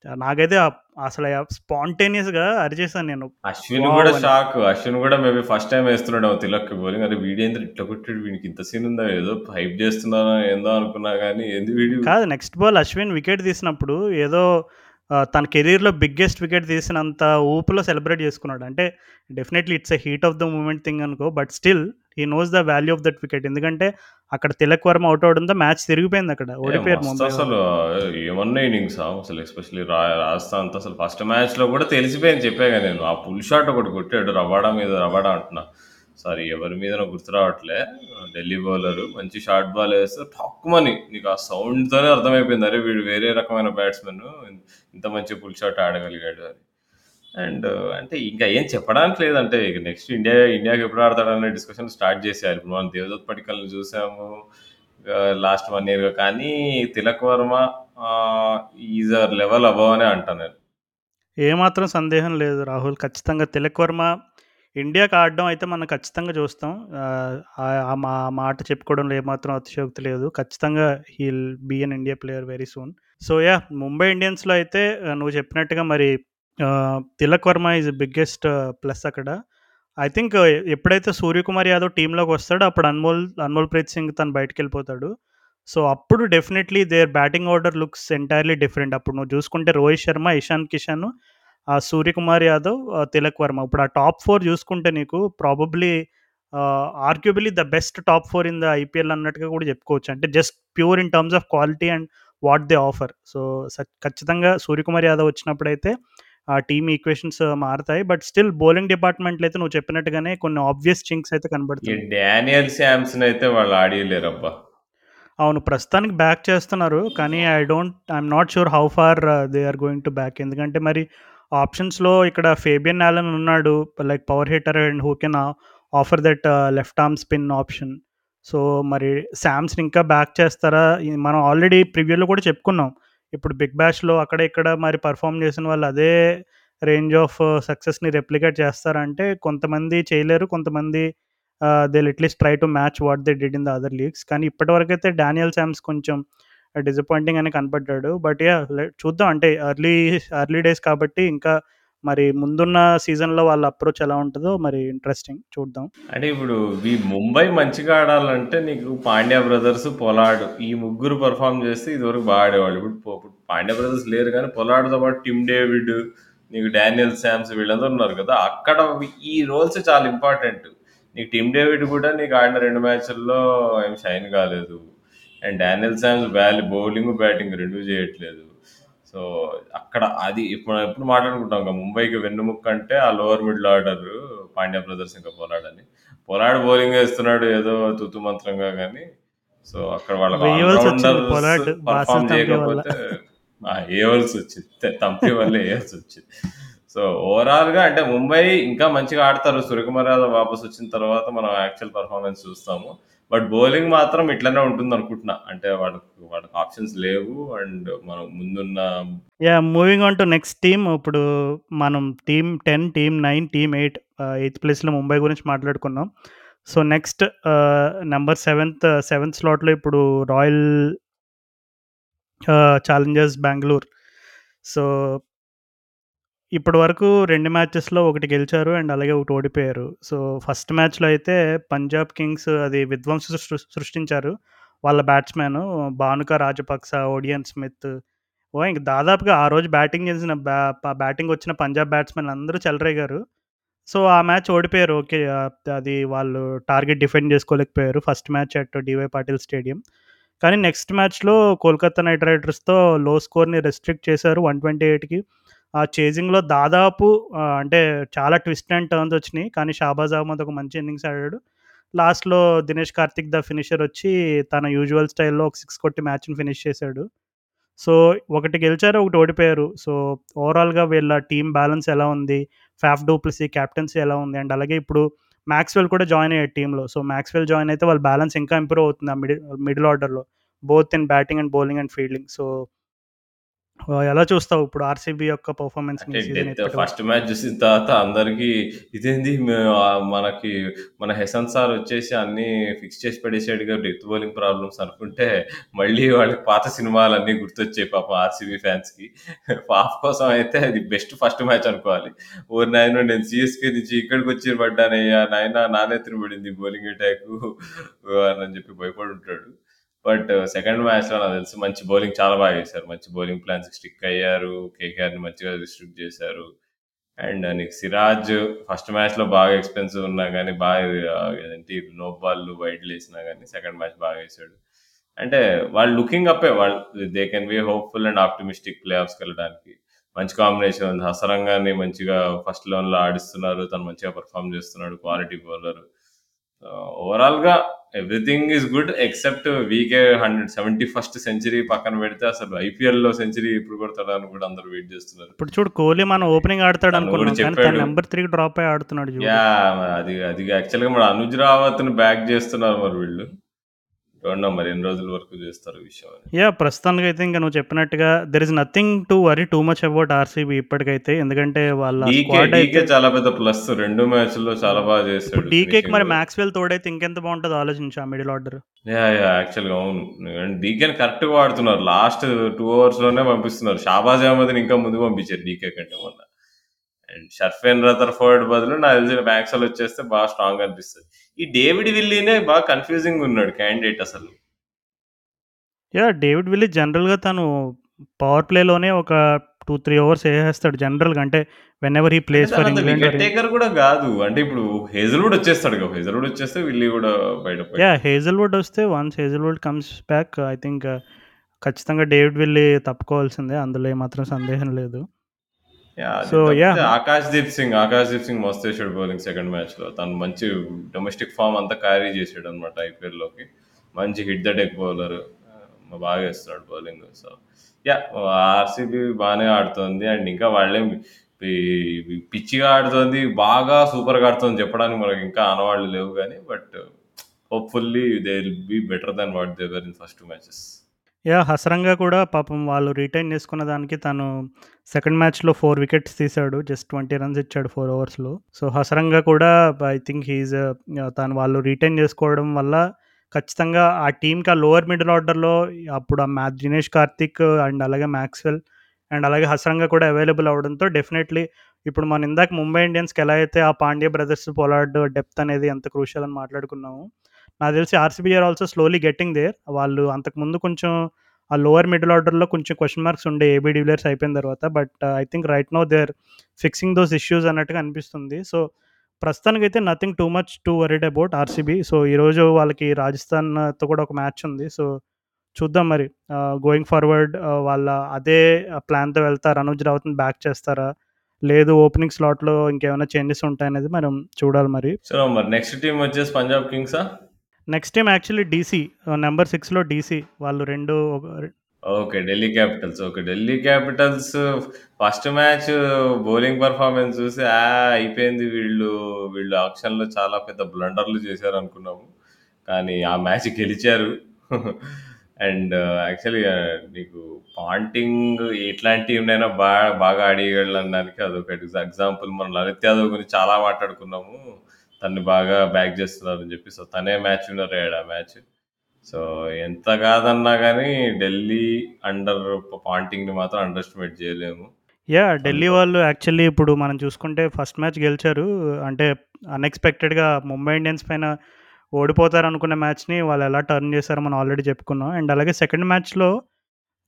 నాకైతే అసలు స్పాంటేనియస్‌గా అరిచేసాను నేను. అశ్విన్! కూడా. షాక్. అశ్విన్ కూడా మేబీ ఫస్ట్ టైమ్ వేస్తున్నాడేమో తిలక్‌కి బౌలింగ్. అరే వీడేందిరా ఇట్లా కొట్టాడు వీనికి ఇంత సీన్ ఉందా? ఏదో హైప్ చేస్తున్నారో ఏందో అనుకున్నా గానీ ఏంది వీడు కాదు నెక్స్ట్ బాల్ అశ్విన్ వికెట్ తీసినప్పుడు ఏదో తన కెరియర్‌లో బిగ్గెస్ట్ వికెట్ తీసినంత ఊపులో సెలబ్రేట్ చేసుకున్నాడు. అంటే definitely it's a heat of the moment thing అనుకో. But still he knows the value of that wicket. ఎందుకంటే అక్కడ తిలక్ వర్మ ఔట్ అవ్వడంతో మ్యాచ్ తిరిగిపోయింది అక్కడ. ఓడిపోయారు ముంబై అసలు. ఏమన్నా ఇన్నింగ్సా అసలు ఎస్పెషల్లీ రా రాజస్థాన్‌తో అసలు ఫస్ట్ మ్యాచ్‌లో కూడా తెలిసిపోయింది చెప్పాగా నేను. ఆ పుల్ షాట్ ఒకటి కొట్టాడు రబాడా మీద రబాడా అంటున్నా. సారీ ఎవరి మీద గుర్తు రావట్లే. ఢిల్లీ బౌలర్ మంచి షార్ట్ బాల్ వేస్తే ఠక్కుమని నీకు ఆ సౌండ్‌తోనే అర్థమైపోయింది. అరే వీడు వేరే రకమైన బ్యాట్స్మెన్ ఇంత మంచి పుల్ షాట్ ఆడగలిగాడు అని. అండ్ అంటే ఇంకా ఏం చెప్పడానికి లేదంటే ఇక నెక్స్ట్ ఇండియా ఇండియాకి ఎప్పుడు ఆడతాడనే డిస్కషన్ స్టార్ట్ చేసేయాలి. ఇప్పుడు మనం దేవదత్ పటికల్ని చూసాము. లాస్ట్ వన్ ఇయర్‌గా. కానీ Tilak Varma is a level above అనే అంటాను నేను. ఏమాత్రం సందేహం లేదు రాహుల్. ఖచ్చితంగా తిలక్ వర్మ ఇండియాకి ఆడడం అయితే మనం ఖచ్చితంగా చూస్తాం. ఆ మా మాట చెప్పుకోవడంలో ఏమాత్రం అతిశయోక్తి లేదు. ఖచ్చితంగా he'll be an India player very soon. So yeah Mumbai ఇండియన్స్‌లో అయితే నువ్వు చెప్పినట్టుగా మరి Tilak Varma is biggest plus అక్కడ. ఐ థింక్ ఎప్పుడైతే సూర్యకుమార్ యాదవ్ టీంలోకి వస్తాడో అప్పుడు అన్మోల్ అన్మోల్ ప్రీత్ సింగ్ తను బయటికెళ్ళిపోతాడు. సో అప్పుడు definitely their batting order looks entirely different. అప్పుడు నువ్వు చూసుకుంటే రోహిత్ శర్మ, ఇషాన్ కిషాన్ సూర్యకుమార్ యాదవ్, తిలక్ వర్మ. ఇప్పుడు ఆ టాప్ 4 చూసుకుంటే నీకు probably ah, arguably the best top 4 in the IPL అన్నట్టుగా కూడా చెప్పుకోవచ్చు. అంటే just pure in terms of quality and what they offer. So ఖచ్చితంగా సూర్యకుమార్ యాదవ్ వచ్చినప్పుడైతే ఆ టీమ్ ఈక్వేషన్స్ మారతాయి. బట్ స్టిల్ బౌలింగ్ డిపార్ట్‌మెంట్‌లో అయితే నువ్వు చెప్పినట్టుగానే కొన్ని ఆబ్వియస్ చింక్స్ అయితే ఈ కనబడుతున్నాయి. డానియల్ శామ్సన్ అయితే వాళ్ళు ఆడియలేరబ్బా! అవును. ప్రస్తుతానికి బ్యాక్ చేస్తున్నారు. కానీ I don't I'm not sure how far they are going to back. ఎందుకంటే మరి ఆప్షన్స్‌లో ఇక్కడ ఫేబియన్ యాలన్ ఉన్నాడు. Like power hitter and who can offer that left arm spin option. So మరి శామ్స్ని ఇంకా బ్యాక్ చేస్తారా? మనం ఆల్రెడీ ప్రివ్యూలో కూడా చెప్పుకున్నాం. ఇప్పుడు బిగ్ బ్యాష్‌లో అక్కడ ఇక్కడ మరి పర్ఫామ్ చేసిన వాళ్ళు అదే రేంజ్ ఆఫ్ సక్సెస్‌ని రెప్లికేట్ చేస్తారంటే కొంతమంది చేయలేరు. కొంతమంది they will try to match what they did in the other leagues. కానీ ఇప్పటివరకైతే డానియల్ శామ్స్ కొంచెం డిసప్పాయింటింగ్ అని కనపడ్డాడు. బట్ యా చూద్దాం అంటే ఎర్లీ ఎర్లీ డేస్ కాబట్టి ఇంకా మరి ముందున్న సీజన్‌లో వాళ్ళ అప్రోచ్ ఎలా ఉంటదో మరి ఇంట్రెస్టింగ్ చూద్దాం. అంటే ఇప్పుడు ఈ ముంబై మంచిగా ఆడాలంటే నీకు పాండ్యా బ్రదర్స్, పొలాడు ఈ ముగ్గురు పెర్ఫార్మ్ చేస్తే ఇదివరకు బాగా ఆడేవాళ్ళు. ఇప్పుడు పాండ్యా బ్రదర్స్ లేరు కానీ పొలార్డ్‌తో పాటు టిమ్ డేవిడ్, నీకు డానియల్ శామ్స్ వీళ్ళందరూ ఉన్నారు కదా! అక్కడ ఈ రోల్స్ చాలా ఇంపార్టెంట్. నీకు టిమ్ డేవిడ్ కూడా నీకు ఆడిన రెండు మ్యాచ్‌ల్లో ఏం షైన్ కాలేదు. అండ్ డానియల్ శామ్స్ బ్యాలి బౌలింగ్, బ్యాటింగ్ 2 చేయట్లేదు. సో అక్కడ అది ఇప్పుడు ఎప్పుడు మాట్లాడుకుంటాం కదా! ముంబైకి వెన్నెముక్క అంటే ఆ lower middle order Pandya brothers ఇంకా పొలార్డ్ అని. పొలార్డ్ బౌలింగ్ వేస్తున్నాడు ఏదో తుత్తు మంత్రంగా కానీ సో అక్కడ వాళ్ళకి. చేయకపోతే వచ్చింది. తంపి వల్ల ఏయాల్సి వచ్చింది. సో ఓవరాల్‌గా అంటే ముంబై ఇంకా మంచిగా ఆడతారు. సూర్యకుమార్ యాదవ్ వాపస్ వచ్చిన తర్వాత మనం యాక్చువల్ పెర్ఫార్మన్స్ చూస్తాము. బట్ బౌలింగ్ మాత్రం ఇట్లనే ఉంటుంది అనుకుంటున్నా. అంటే వాళ్ళకి వాళ్ళకి ఆప్షన్స్ లేవు. అండ్ మనం ముందున్న yeah moving on to next team ఇప్పుడు మనం team ten team nine team eight eighth ప్లేస్లో ముంబై గురించి మాట్లాడుకున్నాం. So next number seventh seventh స్లాట్లో ఇప్పుడు రాయల్ ఛాలెంజర్స్ బెంగళూరు సో ఇప్పటి వరకు రెండు మ్యాచెస్లో ఒకటి గెలిచారు అండ్ అలాగే ఒకటి ఓడిపోయారు. సో ఫస్ట్ మ్యాచ్లో అయితే పంజాబ్ కింగ్స్ అది విధ్వంస సృష్టించారు. వాళ్ళ batsmen Bhanuka Rajapaksa Odean Smith. ఓ ఇంక దాదాపుగా ఆ రోజు బ్యాటింగ్ చేసిన బ్యా బ్యాటింగ్ వచ్చిన పంజాబ్ బ్యాట్స్మెన్ అందరూ చెలరేగారు. సో ఆ మ్యాచ్ ఓడిపోయారు. ఓకే అది వాళ్ళు target defend చేసుకోలేకపోయారు. First match at D Y Patil stadium. కానీ నెక్స్ట్ మ్యాచ్లో కోల్కతా నైట్ రైడర్స్తో లో స్కోర్ని రెస్ట్రిక్ట్ చేశారు వన్ ట్వంటీ ఎయిట్కి. ఆ చేజింగ్లో దాదాపు అంటే చాలా ట్విస్ట్ అండ్ టర్న్స్ వచ్చినాయి. కానీ షాబాజ్ అహ్మద్ ఒక మంచి ఇన్నింగ్స్ ఆడాడు. లాస్ట్లో దినేష్ కార్తిక్ ద ఫినిషర్ వచ్చి తన యూజువల్ స్టైల్లో ఒక సిక్స్ కొట్టి మ్యాచ్ని ఫినిష్ చేశాడు. సో ఒకటి గెలిచారు ఒకటి ఓడిపోయారు. సో ఓవరాల్గా వీళ్ళ టీం బ్యాలెన్స్ ఎలా ఉంది? ఫ్యాఫ్ డూప్లసీ క్యాప్టెన్సీ ఎలా ఉంది? అండ్ అలాగే ఇప్పుడు మ్యాక్స్వెల్ కూడా జాయిన్ అయ్యాడు టీంలో సో మ్యాక్స్వెల్ జాయిన్ అయితే వాళ్ళ బ్యాలెన్స్ ఇంకా ఇంప్రూవ్ అవుతుంది ఆ మిడిల్ మిడిల్ ఆర్డర్లో both in batting and bowling and fielding so ఎలా చూస్తావు ఇప్పుడు ఆర్సీబీ యొక్క పర్ఫార్మెన్స్ ఫస్ట్ మ్యాచ్ చూసిన తర్వాత అందరికి ఇదేంది? మనకి మన హెసన్ సార్ వచ్చేసి అన్ని ఫిక్స్ చేసి పడేసాడుగా డెత్ బౌలింగ్ ప్రాబ్లమ్స్ అనుకుంటే మళ్ళీ వాళ్ళకి పాత సినిమాలు అన్ని గుర్తొచ్చాయి పాపం ఆర్సీబీ ఫ్యాన్స్కి. పాప కోసం అయితే అది బెస్ట్ ఫస్ట్ మ్యాచ్ అనుకోవాలి. ఓ నాయన నేను సిఎస్కే నుంచి ఇక్కడికి వచ్చి పడ్డానయ్యా. నాయన నానెత్తిన పడింది బౌలింగ్ అటాక్ అని చెప్పి భయపడి ఉంటాడు. బట్ uh, సెకండ్ మ్యాచ్లో నాకు తెలిసి మంచి బౌలింగ్ చాలా బాగా చేశారు. మంచి బౌలింగ్ ప్లాన్స్ స్టిక్ అయ్యారు. కేకేఆర్ని మంచిగా రిస్ట్రిక్ట్ చేశారు. అండ్ uh, నీకు సిరాజ్ ఫస్ట్ మ్యాచ్లో బాగా ఎక్స్పెన్సివ్ ఉన్నా కానీ బాగా uh, ఏంటి నో బాల్ వైడ్ వేసినా కానీ సెకండ్ మ్యాచ్ బాగా వేసాడు. అంటే వాళ్ళు లుకింగ్ అప్ వాళ్ళు they can be hopeful and optimistic play ఆఫ్స్కి వెళ్ళడానికి. మంచి కాంబినేషన్ ఉంది. హసరంగాన్ని మంచిగా ఫస్ట్ లెవెన్లో ఆడిస్తున్నారు. తను మంచిగా పర్ఫామ్ చేస్తున్నాడు. క్వాలిటీ బౌలర్ ఓవరాల్గా everything is good except V K hundred seventy first century పక్కన పెడితే అసలు ఐపీఎల్లో సెంచరీ ఇప్పుడు కొడతాడా అని కూడా అందరూ వెయిట్ చేస్తున్నారు. ఇప్పుడు చూడు కోహ్లీ మనం ఓపెనింగ్ ఆడతాడు తను కూడా అనుకున్నాం కానీ చెప్పాడు. తను నెంబర్ త్రీ డ్రాప్ అయ్యి ఆడుతున్నాడు యా అది అది యాక్చువల్గా మన అనుజ్ రావత్ బ్యాక్ చేస్తున్నారు మరి వీళ్ళు. మరి ఎన్ని రోజుల వరకు చేస్తారు విషయం యా ప్రస్తుతానికి అయితే ఇంకా నువ్వు చెప్పినట్టుగా there is nothing to worry too much about RCB ఇప్పటికైతే. ఎందుకంటే వాళ్ళ డీకే డీకే చాలా పెద్ద ప్లస్ రెండు మ్యాచ్ల్లో చాలా బాగా ఇప్పుడు డీకేకి మరి. మ్యాక్స్వెల్ తోడైతే ఇంకెంత బాగుంటుందో ఆలోచించు ఆ మిడిల్ ఆర్డర్ యా యా యాక్చువల్గా అవును డీకేని కరెక్ట్గా వాడుతున్నారు. లాస్ట్ టూ అవర్స్లోనే పంపిస్తున్నారు. షాబాజ్ అహ్మద్ ఇంకా ముందు పంపించారు డీకే కంటే మొన్న. అండ్ షర్ఫెన్ రదర్ ఫోర్డ్ బదులు నాకు తెలిసిన మ్యాక్స్వెల్ వచ్చేస్తే బాగా స్ట్రాంగ్ అనిపిస్తుంది. ఈ డేవిడ్ విల్లీనే బాగా కన్ఫ్యూజింగ్ ఉన్నాడు క్యాండిడేట్ అసలు. యా డేవిడ్ విల్లీ జనరల్గా తను పవర్ ప్లేలోనే ఒక టూ త్రీ అవర్స్ వేసేస్తాడు జనరల్గా. అంటే whenever he plays for England taker కూడా కాదు. అంటే ఇప్పుడు హేజల్వుడ్ వచ్చేస్తాడు కదా. హేజల్వుడ్ వచ్చేస్తే విల్లీ కూడా బయట యా హేజల్వుడ్ వస్తే once Hazlewood comes back I think ఖచ్చితంగా డేవిడ్ విల్లీ తప్పుకోవాల్సిందే. అందులో ఏమాత్రం సందేహం లేదు. So yeah. ఆకాష్ దీప్ సింగ్ ఆకాష్ దీప్ సింగ్ మస్తు వేసాడు బౌలింగ్ సెకండ్ మ్యాచ్లో తను మంచి డొమెస్టిక్ ఫామ్ అంతా క్యారీ చేసాడు అనమాట ఐపీఎల్లోకి మంచి హిట్ ద డెక్ బౌలర్ బాగా వేస్తున్నాడు బౌలింగ్. సో యా ఆర్సీబీ బాగానే ఆడుతుంది అండ్ ఇంకా వాళ్ళేం పిచ్చిగా ఆడుతుంది బాగా సూపర్గా ఆడుతుంది చెప్పడానికి మనకి ఇంకా ఆనవాళ్ళు లేవు కానీ but hopefully they will be better than what they were in first matches yeah Hasaranga కూడా పాపం వాళ్ళు రిటైన్ చేసుకున్న దానికి తను సెకండ్ మ్యాచ్లో ఫోర్ వికెట్స్ తీశాడు. జస్ట్ ట్వంటీ రన్స్ ఇచ్చాడు ఫోర్ ఓవర్స్లో సో హసరంగా కూడా ఐ థింక్ హీజ్ తను వాళ్ళు రిటైన్ చేసుకోవడం వల్ల ఖచ్చితంగా ఆ టీంకి ఆ లోవర్ మిడిల్ ఆర్డర్లో అప్పుడు ఆ మ్యాచ్ దినేష్ కార్తిక్ అండ్ అలాగే మ్యాక్స్వెల్ అండ్ అలాగే హసరంగా కూడా అవైలబుల్ అవడంతో డెఫినెట్లీ ఇప్పుడు మనం ఇందాక ముంబై ఇండియన్స్కి ఎలా అయితే ఆ పాండ్య బ్రదర్స్ పొలాడ్ డెప్త్ అనేది ఎంత క్రూషియల్ అని మాట్లాడుకున్నాము నాకు తెలిసి RCB are also slowly getting there వాళ్ళు అంతకుముందు కొంచెం ఆ లోవర్ మిడిల్ ఆర్డర్లో కొంచెం క్వశ్చన్ మార్క్స్ ఉండే ఏబీ డివిలియర్స్ అయిపోయిన తర్వాత but I think right now they are fixing those issues అన్నట్టుగా అనిపిస్తుంది. సో ప్రస్తుతానికి అయితే nothing too much too worried about RCB so ఈరోజు వాళ్ళకి రాజస్థాన్తో కూడా ఒక మ్యాచ్ ఉంది. సో చూద్దాం మరి. Uh, గోయింగ్ ఫార్వర్డ్ uh, వాళ్ళ అదే ప్లాన్తో వెళ్తారు? అనుజ్ రావుత్ని బ్యాక్ చేస్తారా? లేదు ఓపెనింగ్ స్లాట్లో ఇంకేమైనా చేంజెస్ ఉంటాయనేది మనం చూడాలి మరి. సో మరి నెక్స్ట్ టీం వచ్చేసి Punjab కింగ్సా next time actually DC number సిక్స్లో డీసీ వాళ్ళు రెండు ఒక- okay Delhi Capitals okay Delhi Capitals first match bowling performance చూసి ఆ అయిపోయింది వీళ్ళు వీళ్ళు ఆప్షన్లో చాలా పెద్ద బ్లండర్లు చేశారు అనుకున్నాము కానీ ఆ మ్యాచ్ గెలిచారు. అండ్ యాక్చువల్లీ నీకు పాంటింగ్ ఎట్లాంటి టీంనైనా బాగా బాగా ఆడేయగలనడానికి అదొకటి ఎగ్జాంపుల్. మనం లలిత్ యాదవ్ గురించి చాలా మాట్లాడుకున్నాము. తనని బాగా బ్యాక్ చేస్తున్నారని చెప్పి. సో, తనే మ్యాచ్ విన్నర్ అయ్యాడు ఆ మ్యాచ్. సో, ఎంత కాదన్నా గానీ ఢిల్లీ అండర్ పాంటింగ్‌ని మాత్రం అండర్ ఎస్టిమేట్ చేయలేము. యాహ్! ఢిల్లీ వాళ్ళు యాక్చువల్లీ ఇప్పుడు మనం చూసుకుంటే ఫస్ట్ మ్యాచ్ గెలిచారు. అంటే అన్‌ఎక్స్‌పెక్టెడ్‌గా ముంబై ఇండియన్స్ పైన ఓడిపోతారనుకున్న మ్యాచ్‌ని వాళ్ళు ఎలా టర్న్ చేశారో మనం ఆల్రెడీ చెప్పుకున్నాం. అండ్ అలాగే సెకండ్ మ్యాచ్‌లో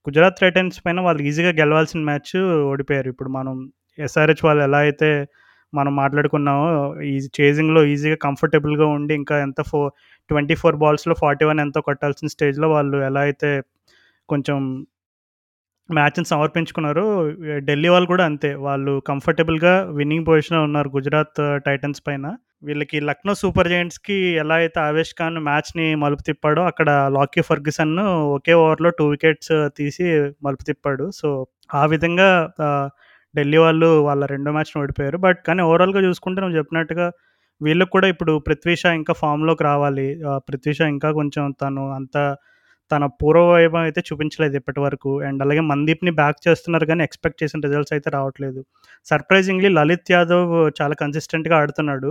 గుజరాత్ టైటన్స్ పైన వాళ్ళు ఈజీగా గెలవాల్సిన మ్యాచ్ ఓడిపోయారు. ఇప్పుడు మనం ఎస్ఆర్‌హెచ్ వాళ్ళు ఎలా అయితే మనం మాట్లాడుకున్నామో ఈ చేజింగ్‌లో ఈజీగా కంఫర్టబుల్‌గా ఉండి ఇంకా ఎంత ఫో 24 బాల్స్‌లో 41 ఎంతో కొట్టాల్సిన స్టేజ్‌లో వాళ్ళు ఎలా అయితే కొంచెం మ్యాచ్‌ని సమర్పించుకున్నారో ఢిల్లీ వాళ్ళు కూడా అంతే. వాళ్ళు కంఫర్టబుల్‌గా విన్నింగ్ పొజిషన్‌లో ఉన్నారు గుజరాత్ టైటన్స్ పైన. వీళ్ళకి లక్నో సూపర్ జెయింట్స్‌కి ఎలా అయితే ఆవేష్ ఖాన్ మ్యాచ్‌ని మలుపు తిప్పాడో అక్కడ లాకీ ఫర్గ్యూసన్ ఒకే ఓవర్‌లో టూ వికెట్స్ తీసి మలుపు తిప్పాడు. సో, ఆ విధంగా ఢిల్లీ వాళ్ళు వాళ్ళ రెండో మ్యాచ్ను ఓడిపోయారు. బట్ కానీ ఓవరాల్‌గా చూసుకుంటే నువ్వు చెప్పినట్టుగా వీళ్ళకి కూడా ఇప్పుడు పృథ్వీషా ఇంకా ఫామ్‌లోకి రావాలి. పృథ్వీషా ఇంకా కొంచెం తను అంత తన పూర్వ వైభవం అయితే చూపించలేదు ఇప్పటివరకు. అండ్ అలాగే మందీప్‌ని బ్యాక్ చేస్తున్నారు కానీ ఎక్స్‌పెక్ట్ చేసిన రిజల్ట్స్ అయితే రావట్లేదు. సర్ప్రైజింగ్‌లీ లలిత్ యాదవ్ చాలా కన్సిస్టెంట్‌గా ఆడుతున్నాడు.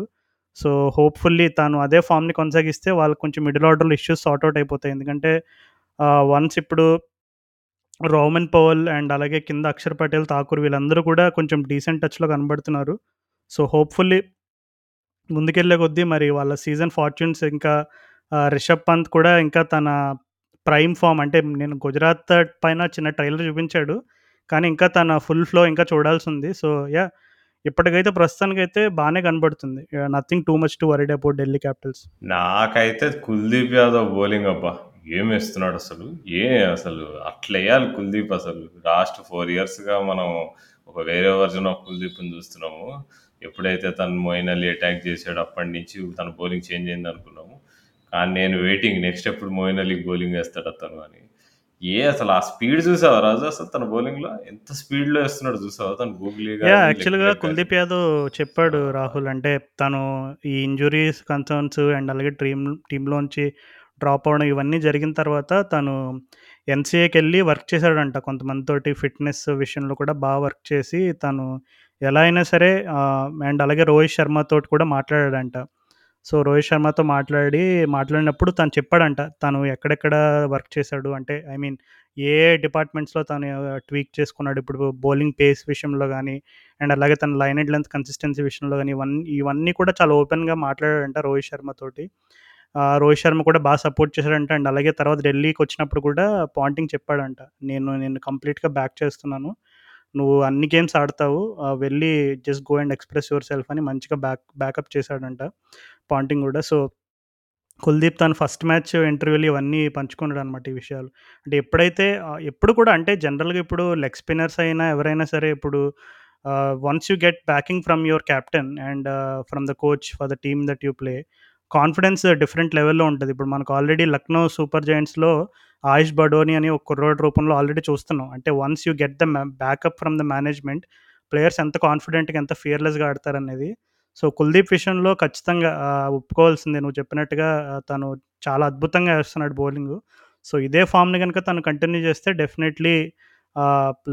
సో, హోప్‌ఫుల్లీ తను అదే ఫామ్ని కొనసాగిస్తే వాళ్ళకి కొంచెం మిడిల్ ఆర్డర్‌లో ఇష్యూస్ సార్ట్అవుట్ అయిపోతాయి. ఎందుకంటే వన్స్ ఇప్పుడు రోమన్ పవల్ అండ్ అలాగే కింద అక్షర్ పటేల్, ఠాకూర్ వీళ్ళందరూ కూడా కొంచెం డీసెంట్ టచ్‌లో కనబడుతున్నారు. సో, హోప్‌ఫుల్లీ ముందుకెళ్ళే కొద్దీ మరి వాళ్ళ సీజన్ ఫార్చ్యూన్స్ ఇంకా రిషబ్ పంత్ కూడా ఇంకా తన ప్రైమ్ ఫామ్ అంటే నేను గుజరాత్ పైన చిన్న ట్రైలర్ చూపించాడు. కానీ ఇంకా తన ఫుల్ ఫ్లో ఇంకా చూడాల్సి ఉంది సో, యా ఇప్పటికైతే ప్రస్తుతానికైతే బాగానే కనబడుతుంది. Nothing too much to worried about Delhi Capitals. నాకైతే కుల్దీప్ యాదవ్ బౌలింగ్ అబ్బా! ఏమేస్తున్నాడసలు. ఏ అసలు అట్లెయ్యాలి కుల్దీప్ అసలు. లాస్ట్ 4 ఇయర్స్‌గా మనం ఒక వేరే వర్షన్ ఆఫ్ కుల్దీప్‌ని చూస్తున్నాము. ఎప్పుడైతే తను మొయిన్ అలీ అటాక్ చేసాడో అప్పటినుంచి తన బౌలింగ్ చేంజ్ అయిందనుకున్నాము. కానీ నేను వెయిటింగ్ నెక్స్ట్ ఎప్పుడు మొయిన్ అలీకి బౌలింగ్ ఏస్తాడు అతను అని. ఏ అసలు ఆ స్పీడ్ చూసావా రాజు అసలు తన బౌలింగ్‌లో? ఎంత స్పీడ్‌లో ఏస్తున్నాడో చూసావా? తను గూగ్లీ యాహ్! గాని, లెగ్ యాక్చువల్‌గా బ్రేక్ గాని. కుల్దీప్ యాదవ్ చెప్పాడు! రాహుల్. అంటే తను ఈ ఇంజ్యూరీస్ కన్సర్న్స్ అండ్ అలాగే టీమ్ టీమ్‌లోంచి డ్రాప్ అవ్వడం ఇవన్నీ జరిగిన తర్వాత తను ఎన్సీఏకి వెళ్ళి వర్క్ చేశాడంట. కొంతమందితోటి ఫిట్‌నెస్ విషయంలో కూడా బాగా వర్క్ చేసి తను ఎలా అయినా సరే అండ్ అలాగే రోహిత్ శర్మతోటి కూడా మాట్లాడాడంట. సో, రోహిత్ శర్మతో మాట్లాడి మాట్లాడినప్పుడు తను చెప్పాడంట. తను ఎక్కడెక్కడ వర్క్ చేశాడు అంటే ఐ మీన్ ఏ ఏ డిపార్ట్మెంట్స్‌లో తను ట్వీక్ చేసుకున్నాడు. ఇప్పుడు బౌలింగ్ పేస్ విషయంలో కానీ అండ్ అలాగే తన లైన్ అండ్ లెంత్ కన్సిస్టెన్సీ విషయంలో కానీ ఇవన్నీ ఇవన్నీ కూడా చాలా ఓపెన్‌గా మాట్లాడాడంట రోహిత్ శర్మతోటి. రోహిత్ శర్మ కూడా బాగా సపోర్ట్ చేశాడంట. అండ్ అలాగే తర్వాత ఢిల్లీకి వచ్చినప్పుడు కూడా పాంటింగ్ చెప్పాడంట. నేను నేను కంప్లీట్‌గా బ్యాక్ చేస్తున్నాను. నువ్వు అన్ని గేమ్స్ ఆడతావు. వెళ్ళి just go and express yourself అని మంచిగా బ్యాక్ బ్యాకప్ చేశాడంట పాంటింగ్ కూడా సో, కుల్దీప్ తన ఫస్ట్ మ్యాచ్ ఇంటర్వ్యూలు ఇవన్నీ పంచుకున్నాడు అనమాట ఈ విషయాలు. అంటే ఎప్పుడైతే ఎప్పుడు కూడా అంటే జనరల్‌గా ఇప్పుడు లెగ్ స్పిన్నర్స్ అయినా ఎవరైనా సరే ఇప్పుడు once you get backing from your captain and from the coach for the team that you play confidence different లెవెల్‌లో ఉంటుంది ఇప్పుడు మనకు ఆల్రెడీ లక్నో సూపర్ జెయింట్స్‌లో ఆయుష్ బడోని అని ఒక కుర్రోడ్ రూపంలో ఆల్రెడీ చూస్తున్నాం. అంటే once you get the backup from the management players ఎంత కాన్ఫిడెంట్‌గా ఎంత ఫియర్‌లెస్‌గా ఆడతారనేది. సో, కుల్దీప్ విషయంలో ఖచ్చితంగా ఒప్పుకోవాల్సింది ఒప్పుకోవాల్సిందే నువ్వు చెప్పినట్టుగా తను చాలా అద్భుతంగా వేస్తున్నాడు బౌలింగ్ సో, ఇదే ఫామ్ని కనుక తను కంటిన్యూ చేస్తే definitely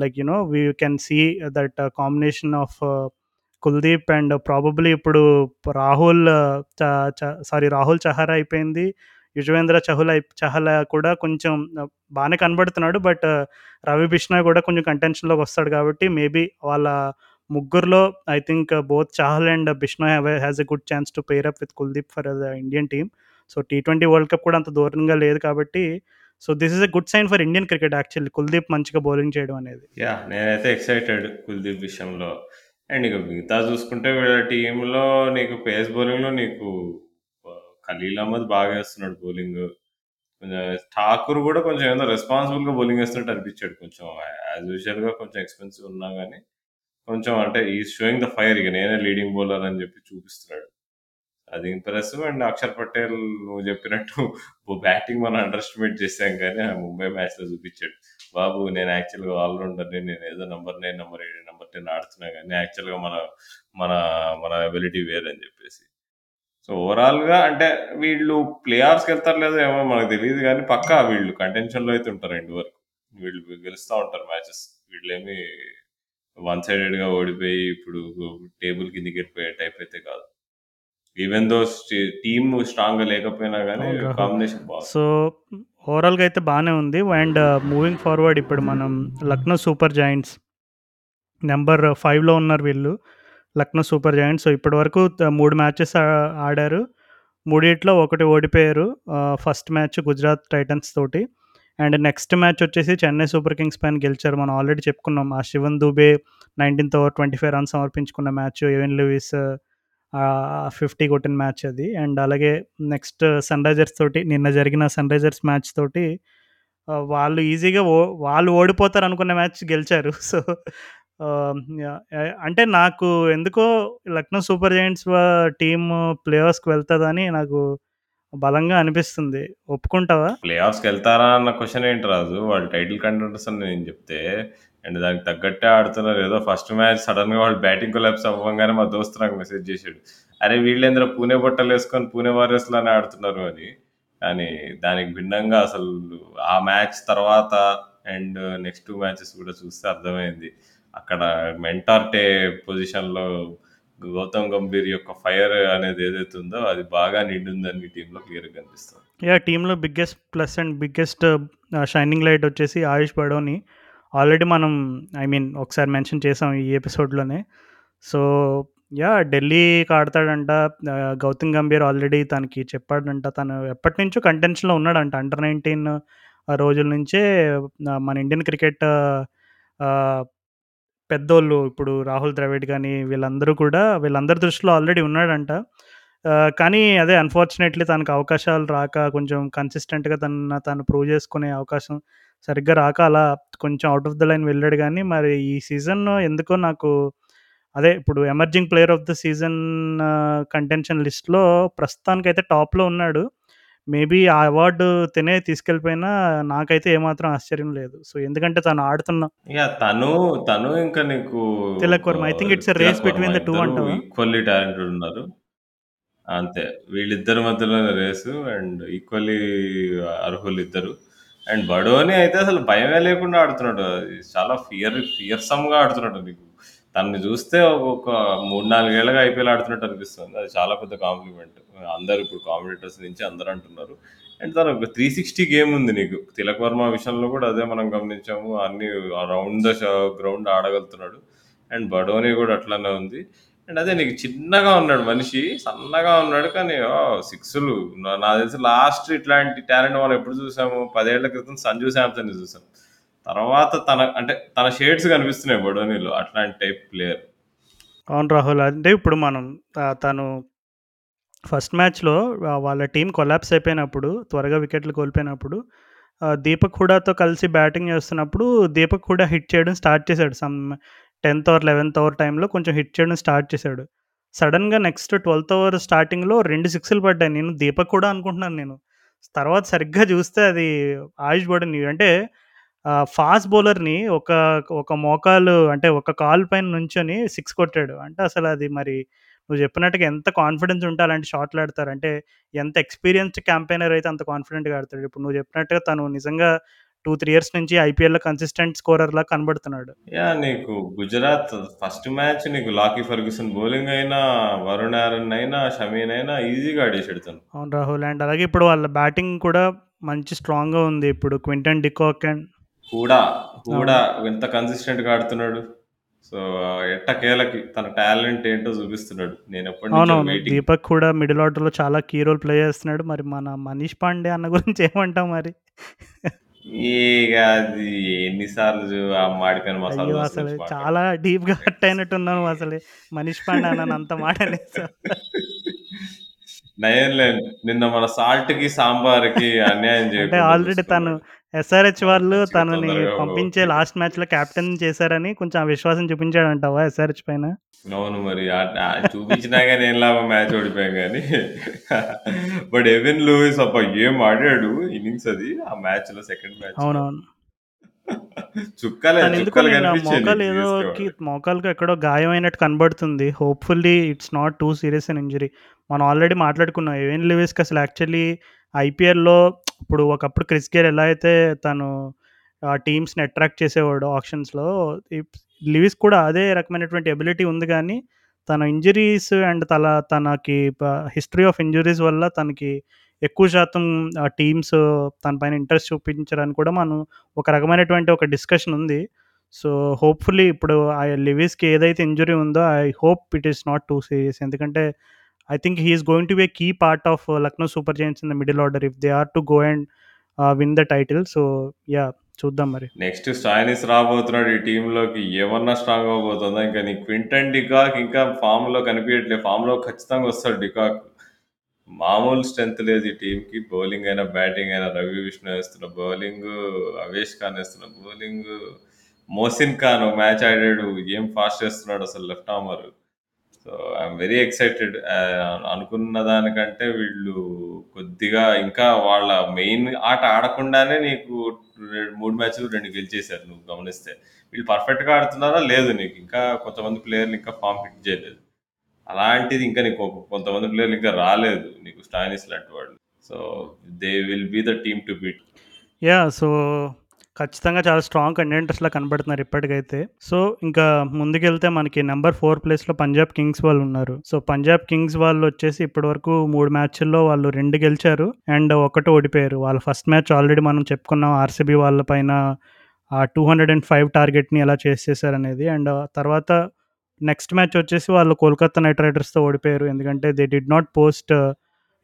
like you know we can see that combination of Kuldeep and probably ఇప్పుడు రాహుల్ చ సారీ రాహుల్ చహర్ అయిపోయింది. యుజవేంద్ర చహుల్ అయి చహల్ కూడా కొంచెం బాగానే కనబడుతున్నాడు. బట్ రవి బిష్ణ కూడా కొంచెం కంటెన్షన్‌లోకి వస్తాడు కాబట్టి మేబీ వాళ్ళ ముగ్గురులో I think both Chahal and Bishnoi has a a good chance to pair up with Kuldeep for the Indian team. So, T20 world cup కూడా అంత దూరంగా లేదు కాబట్టి so, this is a good sign for Indian cricket actually Kuldeep మంచిగా bowling చేయడం అనేది. Yeah నేనైతే excited Kuldeep విషయంలో. అండ్ ఇక మిగతా చూసుకుంటే వీళ్ళ టీంలో నీకు పేస్ బౌలింగ్‌లో నీకు ఆహ్, ఖలీల్ అహ్మద్ బాగా ఏస్తున్నాడు బౌలింగు. కొంచెం ఠాకూర్ కూడా కొంచెం ఏదో రెస్పాన్సిబుల్‌గా బౌలింగ్ ఏస్తున్నట్టు అనిపించాడు. కొంచెం యాజ్ యూజువల్‌గా కొంచెం ఎక్స్‌పెన్సివ్ ఉన్నా కానీ కొంచెం అంటే ఈ ఈస్ షోయింగ్ ద ఫైర్ ఇక నేనే లీడింగ్ బౌలర్ అని చెప్పి చూపిస్తున్నాడు. అది ఇంప్రెసివ్ అండ్ అక్షర్ పటేల్ నువ్వు చెప్పినట్టు బ్యాటింగ్ మనం అండర్ ఎస్టిమేట్ చేసాం కానీ ఆ ముంబై మ్యాచ్‌లో చూపించాడు. బాబు నేను యాక్చువల్‌గా ఆల్ రౌండర్‌ని నేను ఏదో నంబర్ 9, నంబర్ 7, నంబర్ 10 ఆడుతున్నా గానీ యాక్చువల్‌గా మన మన మన ఎబిలిటీ వేరని చెప్పేసి. సో ఓవరాల్‌గా అంటే వీళ్ళు ప్లే ఆఫ్స్‌కి వెళ్తారో లేదో ఏమో మనకు తెలీదు గానీ పక్కా వీళ్ళు కంటెన్షన్‌లో అయితే ఉంటారు ఎండ్ వరకు. వీళ్ళు గెలుస్తా ఉంటారు మ్యాచెస్. వీళ్ళేమి వన్ సైడెడ్‌గా ఓడిపోయి ఇప్పుడు టేబుల్ కిందకి వెళ్ళిపోయే టైప్ అయితే కాదు. ఈవెన్ దో టీమ్ స్ట్రాంగ్‌గా లేకపోయినా రాహుల్. కాంబినేషన్. సో ఓవరాల్‌గా అయితే బాగానే ఉంది. అండ్ మూవింగ్ ఫార్వర్డ్ ఇప్పుడు మనం లక్నో సూపర్ జాయింట్స్ నెంబర్ ఫైవ్లో ఉన్నారు వీళ్ళు. లక్నో సూపర్ జాయింట్స్ సో ఇప్పటివరకు త 3 మ్యాచెస్ ఆడారు. మూడిట్లో ఒకటి ఓడిపోయారు. ఫస్ట్ మ్యాచ్ గుజరాత్ టైటన్స్ తోటి. అండ్ నెక్స్ట్ మ్యాచ్ వచ్చేసి చెన్నై సూపర్ కింగ్స్ పైన గెలిచారు. మనం ఆల్రెడీ చెప్పుకున్నాం. ఆ శివన్ దుబే 19థ్ ఓవర్ 25 రన్స్ సమర్పించుకున్న మ్యాచ్. ఎవెన్ లూయిస్ ఫిఫ్టీ కొట్టిన మ్యాచ్ అది. అండ్ అలాగే నెక్స్ట్ సన్ రైజర్స్ తోటి నిన్న జరిగిన సన్ రైజర్స్ మ్యాచ్ తోటి వాళ్ళు ఈజీగా ఓ వాళ్ళు ఓడిపోతారు అనుకున్న మ్యాచ్ గెలిచారు. సో అంటే నాకు ఎందుకో Lucknow Super Giants team play ఆఫ్స్‌కి వెళ్తుందని నాకు బలంగా అనిపిస్తుంది. ఒప్పుకుంటావా? ప్లే ఆఫ్స్‌కి వెళ్తారా అన్న క్వశ్చన్ ఏంటి రాజు. వాళ్ళు టైటిల్ కంటెంటర్స్ అని నేను చెప్తే అండ్ దానికి తగ్గట్టే ఆడుతున్నారు. ఏదో ఫస్ట్ మ్యాచ్ సడెన్‌గా వాళ్ళు బ్యాటింగ్ కొలాప్స్ అవ్వంగానే మా దోస్తు నాకు మెసేజ్ చేశాడు అరే వీళ్ళేందిరా పూణే బట్టలేసుకొని పూణే వారియర్స్‌లానే ఆడుతున్నారు అని. కానీ దానికి భిన్నంగా అసలు ఆ మ్యాచ్ తర్వాత అండ్ నెక్స్ట్ టూ మ్యాచెస్ కూడా చూస్తే అర్థమైంది. అక్కడ మెంటార్‌టే పొజిషన్‌లో గౌతమ్ గంభీర్ యొక్క ఫైర్ అనేది ఏదైతే ఉందో అది బాగా నిండుందని టీంలో క్లియర్‌గా కనిపిస్తుంది. యా టీంలో biggest plus and biggest shining light వచ్చేసి ఆయుష్ బడోని. ఆల్రెడీ మనం ఐ మీన్ ఒకసారి మెన్షన్ చేసాం ఈ ఎపిసోడ్‌లోనే. సో యా ఢిల్లీకి ఆడతాడంట. గౌతమ్ గంభీర్ ఆల్రెడీ తనకి చెప్పాడంట. తను ఎప్పటినుంచో కంటెన్షన్‌లో ఉన్నాడంట. అండర్ 19 రోజుల నుంచే మన ఇండియన్ క్రికెట్ పెద్దోళ్ళు ఇప్పుడు రాహుల్ ద్రవిడ్ కానీ వీళ్ళందరూ కూడా వీళ్ళందరి దృష్టిలో ఆల్రెడీ ఉన్నాడంట. కానీ అదే అన్‌ఫార్చునేట్‌లీ తనకు అవకాశాలు రాక కొంచెం కన్సిస్టెంట్‌గా తన తను ప్రూవ్ చేసుకునే అవకాశం సరిగ్గా రాక అలా కొంచెం ఔట్ ఆఫ్ ద లైన్ వెళ్ళాడు గానీ మరి ఈ సీజన్ ఎందుకో నాకు అదే ఇప్పుడు emerging player of the season contention లిస్ట్‌లో ప్రస్తుతానికైతే టాప్‌లో ఉన్నాడు. మేబీ ఆ అవార్డు తినే తీసుకెళ్ళిపోయినా నాకైతే ఏమాత్రం ఆశ్చర్యం లేదు. సో ఎందుకంటే తను ఆడుతున్న! తను, తను ఇంకా నీకు Tilak Varma. I think it's race between the 2 ఇద్దరు అంటావా? ఈక్వల్లీ టాలెంటెడ్ ఉన్నారు. అంతే. వీళ్ళిద్దరి మధ్యలోనే రేసు అండ్ ఈక్వల్లీ అర్హులిద్దరు. అండ్ బడోని అయితే అసలు భయమే లేకుండా ఆడుతున్నాడు. అది చాలా ఫియర్ ఫియర్సమ్‌గా ఆడుతున్నాడు నీకు. తనని చూస్తే ఒక మూడు నాలుగేళ్ళగా ఐపీఎల్ ఆడుతున్నట్టు అనిపిస్తుంది. అది చాలా పెద్ద కాంప్లిమెంట్. అందరు ఇప్పుడు కాంపిటేటర్స్ నుంచి అందరూ అంటున్నారు. అండ్ తన ఒక 360 గేమ్ ఉంది నీకు. తిలక్ వర్మ విషయంలో కూడా అదే మనం గమనించాము. అన్ని అరౌండ్ ద గ్రౌండ్ ఆడగలుగుతున్నాడు. అండ్ బడోని కూడా అట్లనే ఉంది. అండ్ అదే నీకు చిన్నగా ఉన్నాడు మనిషి. సన్నగా ఉన్నాడు. కానీ సిక్స్లు సిక్సులు నా నాకు తెలిసి లాస్ట్ ఇట్లాంటి టాలెంట్ మనం ఎప్పుడు చూసాము? పదేళ్ళ క్రితం సంజు శాంసన్ చూసాం. తర్వాత తన అంటే తన షేడ్స్ కనిపిస్తున్నాయి బడోనిలో. అట్లాంటి టైప్ ప్లేయర్. అవును రాహుల్. అంటే ఇప్పుడు మనం తను ఫస్ట్ మ్యాచ్‌లో వాళ్ళ టీం కొలాప్స్ అయిపోయినప్పుడు త్వరగా వికెట్లు కోల్పోయినప్పుడు దీపక్ హుడాతో కలిసి బ్యాటింగ్ చేస్తున్నప్పుడు దీపక్ హుడా హిట్ చేయడం స్టార్ట్ చేశాడు. సమ్ 10థ్ ఓవర్, 11థ్ ఓవర్ టైంలో కొంచెం హిట్ చేయడం స్టార్ట్ చేశాడు. సడన్గా నెక్స్ట్ 12థ్ ఓవర్ స్టార్టింగ్‌లో రెండు సిక్స్‌లు పడ్డాయి. నేను దీపక్ కూడా అనుకుంటున్నాను నేను. తర్వాత సరిగ్గా చూస్తే అది ఆయుష్ పడింది అంటే ఫాస్ట్ బౌలర్‌ని ఒక ఒక మోకాలు అంటే ఒక కాలు పైన నుంచొని సిక్స్ కొట్టాడు. అంటే అసలు అది మరి నువ్వు చెప్పినట్టుగా ఎంత కాన్ఫిడెన్స్ ఉంటే అలాంటి షాట్లు ఆడతారు. అంటే ఎంత ఎక్స్‌పీరియన్స్డ్ క్యాంపెయినర్ అయితే అంత కాన్ఫిడెంట్‌గా ఆడతాడు. ఇప్పుడు నువ్వు చెప్పినట్టుగా తను నిజంగా 2, 3 ఇయర్స్ నుంచి ఐపీఎల్‌లో కన్సిస్టెంట్ స్కోరర్‌లా కనబడుతున్నాడు. యాహ్! నీకు గుజరాత్ ఫస్ట్ మ్యాచ్ నీకు లాకీ ఫెర్గ్యూసన్ బౌలింగ్ అయినా, వరుణ్ ఆరన్ అయినా, షమీన్ అయినా ఈజీగా ఆడేసాడు. అవును రాహుల్. అండ్ అలాగే ఇప్పుడు వాళ్ళ బ్యాటింగ్ కూడా మంచి స్ట్రాంగ్‌గా ఉంది. ఇప్పుడు క్వింటన్ డికాక్ అండ్ అవును. హూడా ఎంత కన్సిస్టెంట్‌గా ఆడుతున్నాడు. సో ఎట్టకేలకి తన టాలెంట్ ఏంటో చూపిస్తున్నాడు. నేను ఎప్పటి. వెయిటింగ్. దీపక్ కూడా మిడిల్ ఆర్డర్‌లో చాలా కీ రోల్ ప్లే చేస్తున్నాడు. మరి మన మనీష్ పాండే అన్న గురించి ఏమంటావు మరి? ఇగ అది ఎన్ని సార్లు చు ఆ మాడిపోయిన మసాలా అయ్యో! అసలు గురించి. చాలా డీప్‌గా హర్ట్ అయినట్టున్నావు అసలే. మనీష్ పాండే అన్నాను అంత మాట. నయంలే నిన్న మన సాల్ట్‌కి, సాంబార్‌కి అన్యాయం అంటే చేయకుండా ఆల్రెడీ తను చూసుకున్నాడు. ఎస్ఆర్‌హెచ్ వాళ్ళు మంచిగా తనని తొందరగా పంపించే. లాస్ట్ మ్యాచ్‌లో కెప్టెన్ చేశారని కొంచెం ఆ విశ్వాసం చూపించాడంటావా ఎస్ఆర్‌హెచ్ పైన? అవును మరి. చూపించినా గాని ఏం లాభం మ్యాచ్ ఓడిపోయాం గానీ. బట్ ఎవెన్ లూయిస్ అబ్బా! ఏం ఆడాడు ఇన్నింగ్స్ అది. ఆ మ్యాచ్‌లో సెకండ్ మ్యాచ్‌లో. అవునవును. చుక్కలే తను ఎందుకో చుక్కలు నిన్న కనిపించాయి మోకాలు నీకు ఏదోకి సిఎస్కే మోకాలుకి ఎక్కడో గాయమైనట్టు కనబడుతుంది hopefully it's not too serious an injury మనం ఆల్రెడీ మాట్లాడుకున్నాం ఏవెన్ లివిస్కి అసలు యాక్చువల్లీ ఐపీఎల్లో ఇప్పుడు ఒకప్పుడు క్రిస్ గేర్ ఎలా అయితే తను ఆ టీమ్స్ని అట్రాక్ట్ చేసేవాడు ఆప్షన్స్లో లివిస్ కూడా అదే రకమైనటువంటి ఎబిలిటీ ఉంది కానీ తన ఇంజరీస్ అండ్ తల తనకి హిస్టరీ ఆఫ్ ఇంజరీస్ వల్ల తనకి ఎక్కువ శాతం ఆ టీమ్స్ తన పైన ఇంట్రెస్ట్ చూపించడానికి కూడా మనం ఒక రకమైనటువంటి ఒక డిస్కషన్ ఉంది. సో హోప్ఫుల్లీ ఇప్పుడు ఆ లివిస్కి ఏదైతే ఇంజురీ ఉందో I hope it is not too serious. ఎందుకంటే I think he is going to be key part of Lucknow Super Giants in the middle order if they are to go and win the title. So yeah. చూద్దాం మరి. Next Stoinis రాబోతున్నాడు ఈ టీంలోకి ఏమన్నా strong అవబోతుందా? ఇంకా నీ Quinton de Kock ఇంకా ఫామ్లో కనిపించట్లేదు ఫామ్లో ఖచ్చితంగా వస్తాడు డికాక్. మామూలు స్ట్రెంత్ లేదు ఈ టీంకి. బౌలింగ్ అయినా బ్యాటింగ్ అయినా రవి విష్ణు వేస్తున్న బౌలింగ్ అవేష్ ఖాన్ వేస్తున్న బౌలింగ్ మోసిన్ ఖాన్ మ్యాచ్ ఆడాడు. ఏం ఫాస్ట్ చేస్తున్నాడు అసలు left armer so I'm very excited అనుకున్న దానికంటే వీళ్ళు కొద్దిగా ఇంకా వాళ్ళ మెయిన్ ఆట ఆడకుండానే నీకు రెండు- మూడు మ్యాచ్లు రెండు గెలిచేశారు నువ్వు గమనిస్తే. వీళ్ళు పర్ఫెక్ట్గా ఆడుతున్నారా? లేదు నీకు. ఇంకా కొంతమంది ప్లేయర్లు ఇంకా ఫామ్ ఫిట్ చేయలేదు. అలాంటిది ఇంకా నీకు కొంతమంది ప్లేయర్లు ఇంకా రాలేదు నీకు స్టాయినిస్ లాంటి వాళ్ళు. So they will be the team to beat yeah so ఖచ్చితంగా చాలా స్ట్రాంగ్ కంటెంటర్స్లా కనబడుతున్నారు ఇప్పటికైతే. సో ఇంకా ముందుకెళ్తే మనకి నెంబర్ ఫోర్ ప్లేస్లో పంజాబ్ కింగ్స్ వాళ్ళు ఉన్నారు. సో పంజాబ్ కింగ్స్ వాళ్ళు వచ్చేసి ఇప్పటి వరకు మూడు మ్యాచ్ల్లో వాళ్ళు రెండు గెలిచారు. అండ్ ఒకటి ఓడిపోయారు. వాళ్ళ ఫస్ట్ మ్యాచ్ ఆల్రెడీ మనం చెప్పుకున్నాం ఆర్సీబీ వాళ్ళ పైన ఆ టూ హండ్రెడ్ అండ్ ఫైవ్ టార్గెట్ని ఎలా చేసేసారనేది అండ్ తర్వాత నెక్స్ట్ మ్యాచ్ వచ్చేసి వాళ్ళు కోల్కతా నైట్ రైడర్స్తో ఓడిపోయారు. ఎందుకంటే they did not post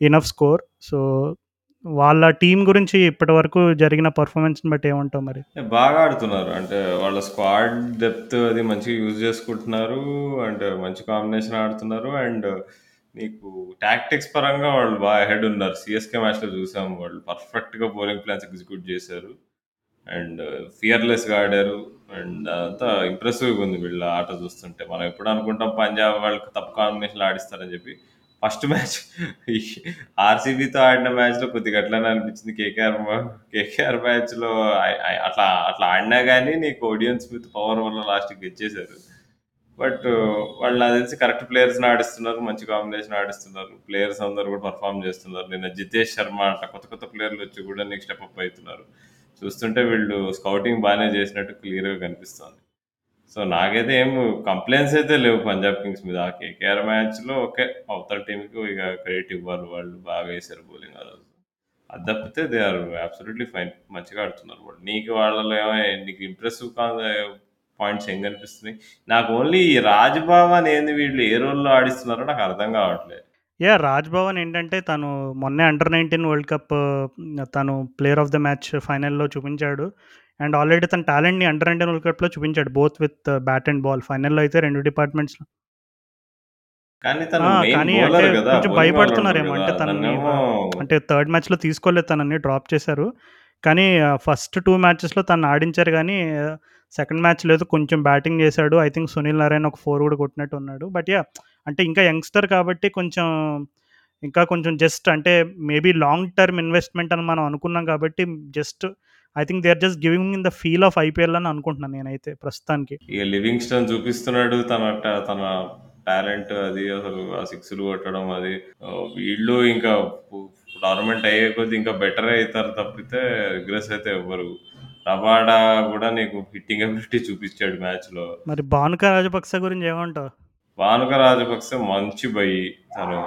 enough score so వాళ్ళ టీం గురించి ఇప్పటి వరకు జరిగిన పర్ఫార్మెన్స్ని బట్టి ఏమంటావు మరి? బాగా ఆడుతున్నారు. అంటే వాళ్ళ స్క్వాడ్ డెప్త్ అది మంచిగా యూజ్ చేసుకుంటున్నారు. అండ్ మంచి కాంబినేషన్ ఆడుతున్నారు. అండ్ నీకు టాక్టిక్స్ పరంగా వాళ్ళు బాగా హెడ్ ఉన్నారు. సిఎస్కే మ్యాచ్లో చూసాం. వాళ్ళు పర్ఫెక్ట్గా బౌలింగ్ ప్లాన్స్ ఎగ్జిక్యూట్ చేశారు. అండ్ ఫియర్లెస్గా ఆడారు. అండ్ అంతా ఇంప్రెసివ్గా ఉంది వీళ్ళ ఆట చూస్తుంటే. మనం ఎప్పుడు అనుకుంటాం పంజాబ్ వాళ్ళకి తప్పు కాంబినేషన్లో ఆడిస్తారని చెప్పి. ఫస్ట్ మ్యాచ్ ఆర్సీబీతో ఆడిన మ్యాచ్లో కొద్దిగా అట్లానే అనిపించింది. కేకేఆర్ కేకేఆర్ మ్యాచ్లో అట్లా అట్లా ఆడినా కానీ నీకు ఓడియన్ స్మిత్ పవర్ వల్ల లాస్ట్కి గెలిచేశారు బట్ వాళ్ళు నాకు తెలిసి కరెక్ట్ ప్లేయర్స్ని ఆడిస్తున్నారు మంచి కాంబినేషన్ ఆడిస్తున్నారు. ప్లేయర్స్ అందరూ కూడా పర్ఫామ్ చేస్తున్నారు. నిన్న జితేష్ శర్మ అట్లా కొత్త కొత్త ప్లేయర్లు వచ్చి కూడా నీకు స్టెప్ అప్ అవుతున్నారు. చూస్తుంటే వీళ్ళు స్కౌటింగ్ బాగానే చేసినట్టు క్లియర్గా కనిపిస్తుంది. సో నాకైతే ఏం కంప్లైంట్స్ అయితే లేవు పంజాబ్ కింగ్స్ మీద. ఆ కేకేఆర్ మ్యాచ్లో ఓకే అవతల టీంకి ఇక క్రెడిట్ ఇవ్వాలి వాళ్ళు బాగా వేశారు బౌలింగ్ ఆ రోజు. అది తప్పితే దే ఆర్ అబ్సల్యూట్లీ ఫైన్ మంచిగా ఆడుతున్నారు వాళ్ళు. నీకు వాళ్ళలో ఏమో నీకు ఇంప్రెసివ్ పాయింట్స్ ఏం కనిపిస్తున్నాయి? నాకు ఓన్లీ రాజ్భవన్ ఏంది వీళ్ళు ఏ రోల్లో ఆడిస్తున్నారో నాకు అర్థం కావట్లేదు. యా రాజ్ భవన్ ఏంటంటే తను మొన్నే అండర్ నైన్టీన్ వరల్డ్ కప్ తను ప్లేయర్ ఆఫ్ ద మ్యాచ్ ఫైనల్లో చూపించాడు. అండ్ ఆల్రెడీ తన టాలెంట్ని అండర్ నైన్టీన్ వరల్డ్ కప్లో చూపించాడు both with bat and ball. ఫైనల్లో అయితే రెండు డిపార్ట్మెంట్స్లో. కానీ అంటే కొంచెం భయపడుతున్నారేమో. అంటే తనని అంటే థర్డ్ మ్యాచ్లో తీసుకోలేదు తనని డ్రాప్ చేశారు. కానీ ఫస్ట్ టూ మ్యాచెస్లో తను ఆడించారు కానీ సెకండ్ మ్యాచ్ లేదు కొంచెం బ్యాటింగ్ చేశాడు. ఐ థింక్ సునీల్ నారాయణ ఒక ఫోర్ కూడా కొట్టినట్టు ఉన్నాడు. బట్ యా అంటే ఇంకా యంగ్స్టర్ కాబట్టి కొంచెం ఇంకా కొంచెం జస్ట్ అంటే మేబీ లాంగ్ టర్మ్ ఇన్వెస్ట్మెంట్ అని మనం అనుకున్నాం కాబట్టి just I think they are just giving in the feel of IPL అని అనుకుంటున్నాను నేనైతే ప్రస్తుతానికి. ఇక లివింగ్స్టన్ చూపిస్తున్నాడు తన తన టాలెంట్ అది అసలు ఆ సిక్స్లు కొట్టడం అది. వీళ్ళు ఇంకా టోర్నమెంట్ అయ్యే కొద్ది ఇంకా బెటర్ అవుతారు తప్పితే రిగ్రెస్ అయితే ఎవ్వరు. రబాడా కూడా నీకు హిట్టింగ్ అబిలిటీ చూపించాడు మ్యాచ్లో. మరి భానుక రాజపక్స గురించి ఏమంటావు భానుక రాజపక్స మంచి బై తను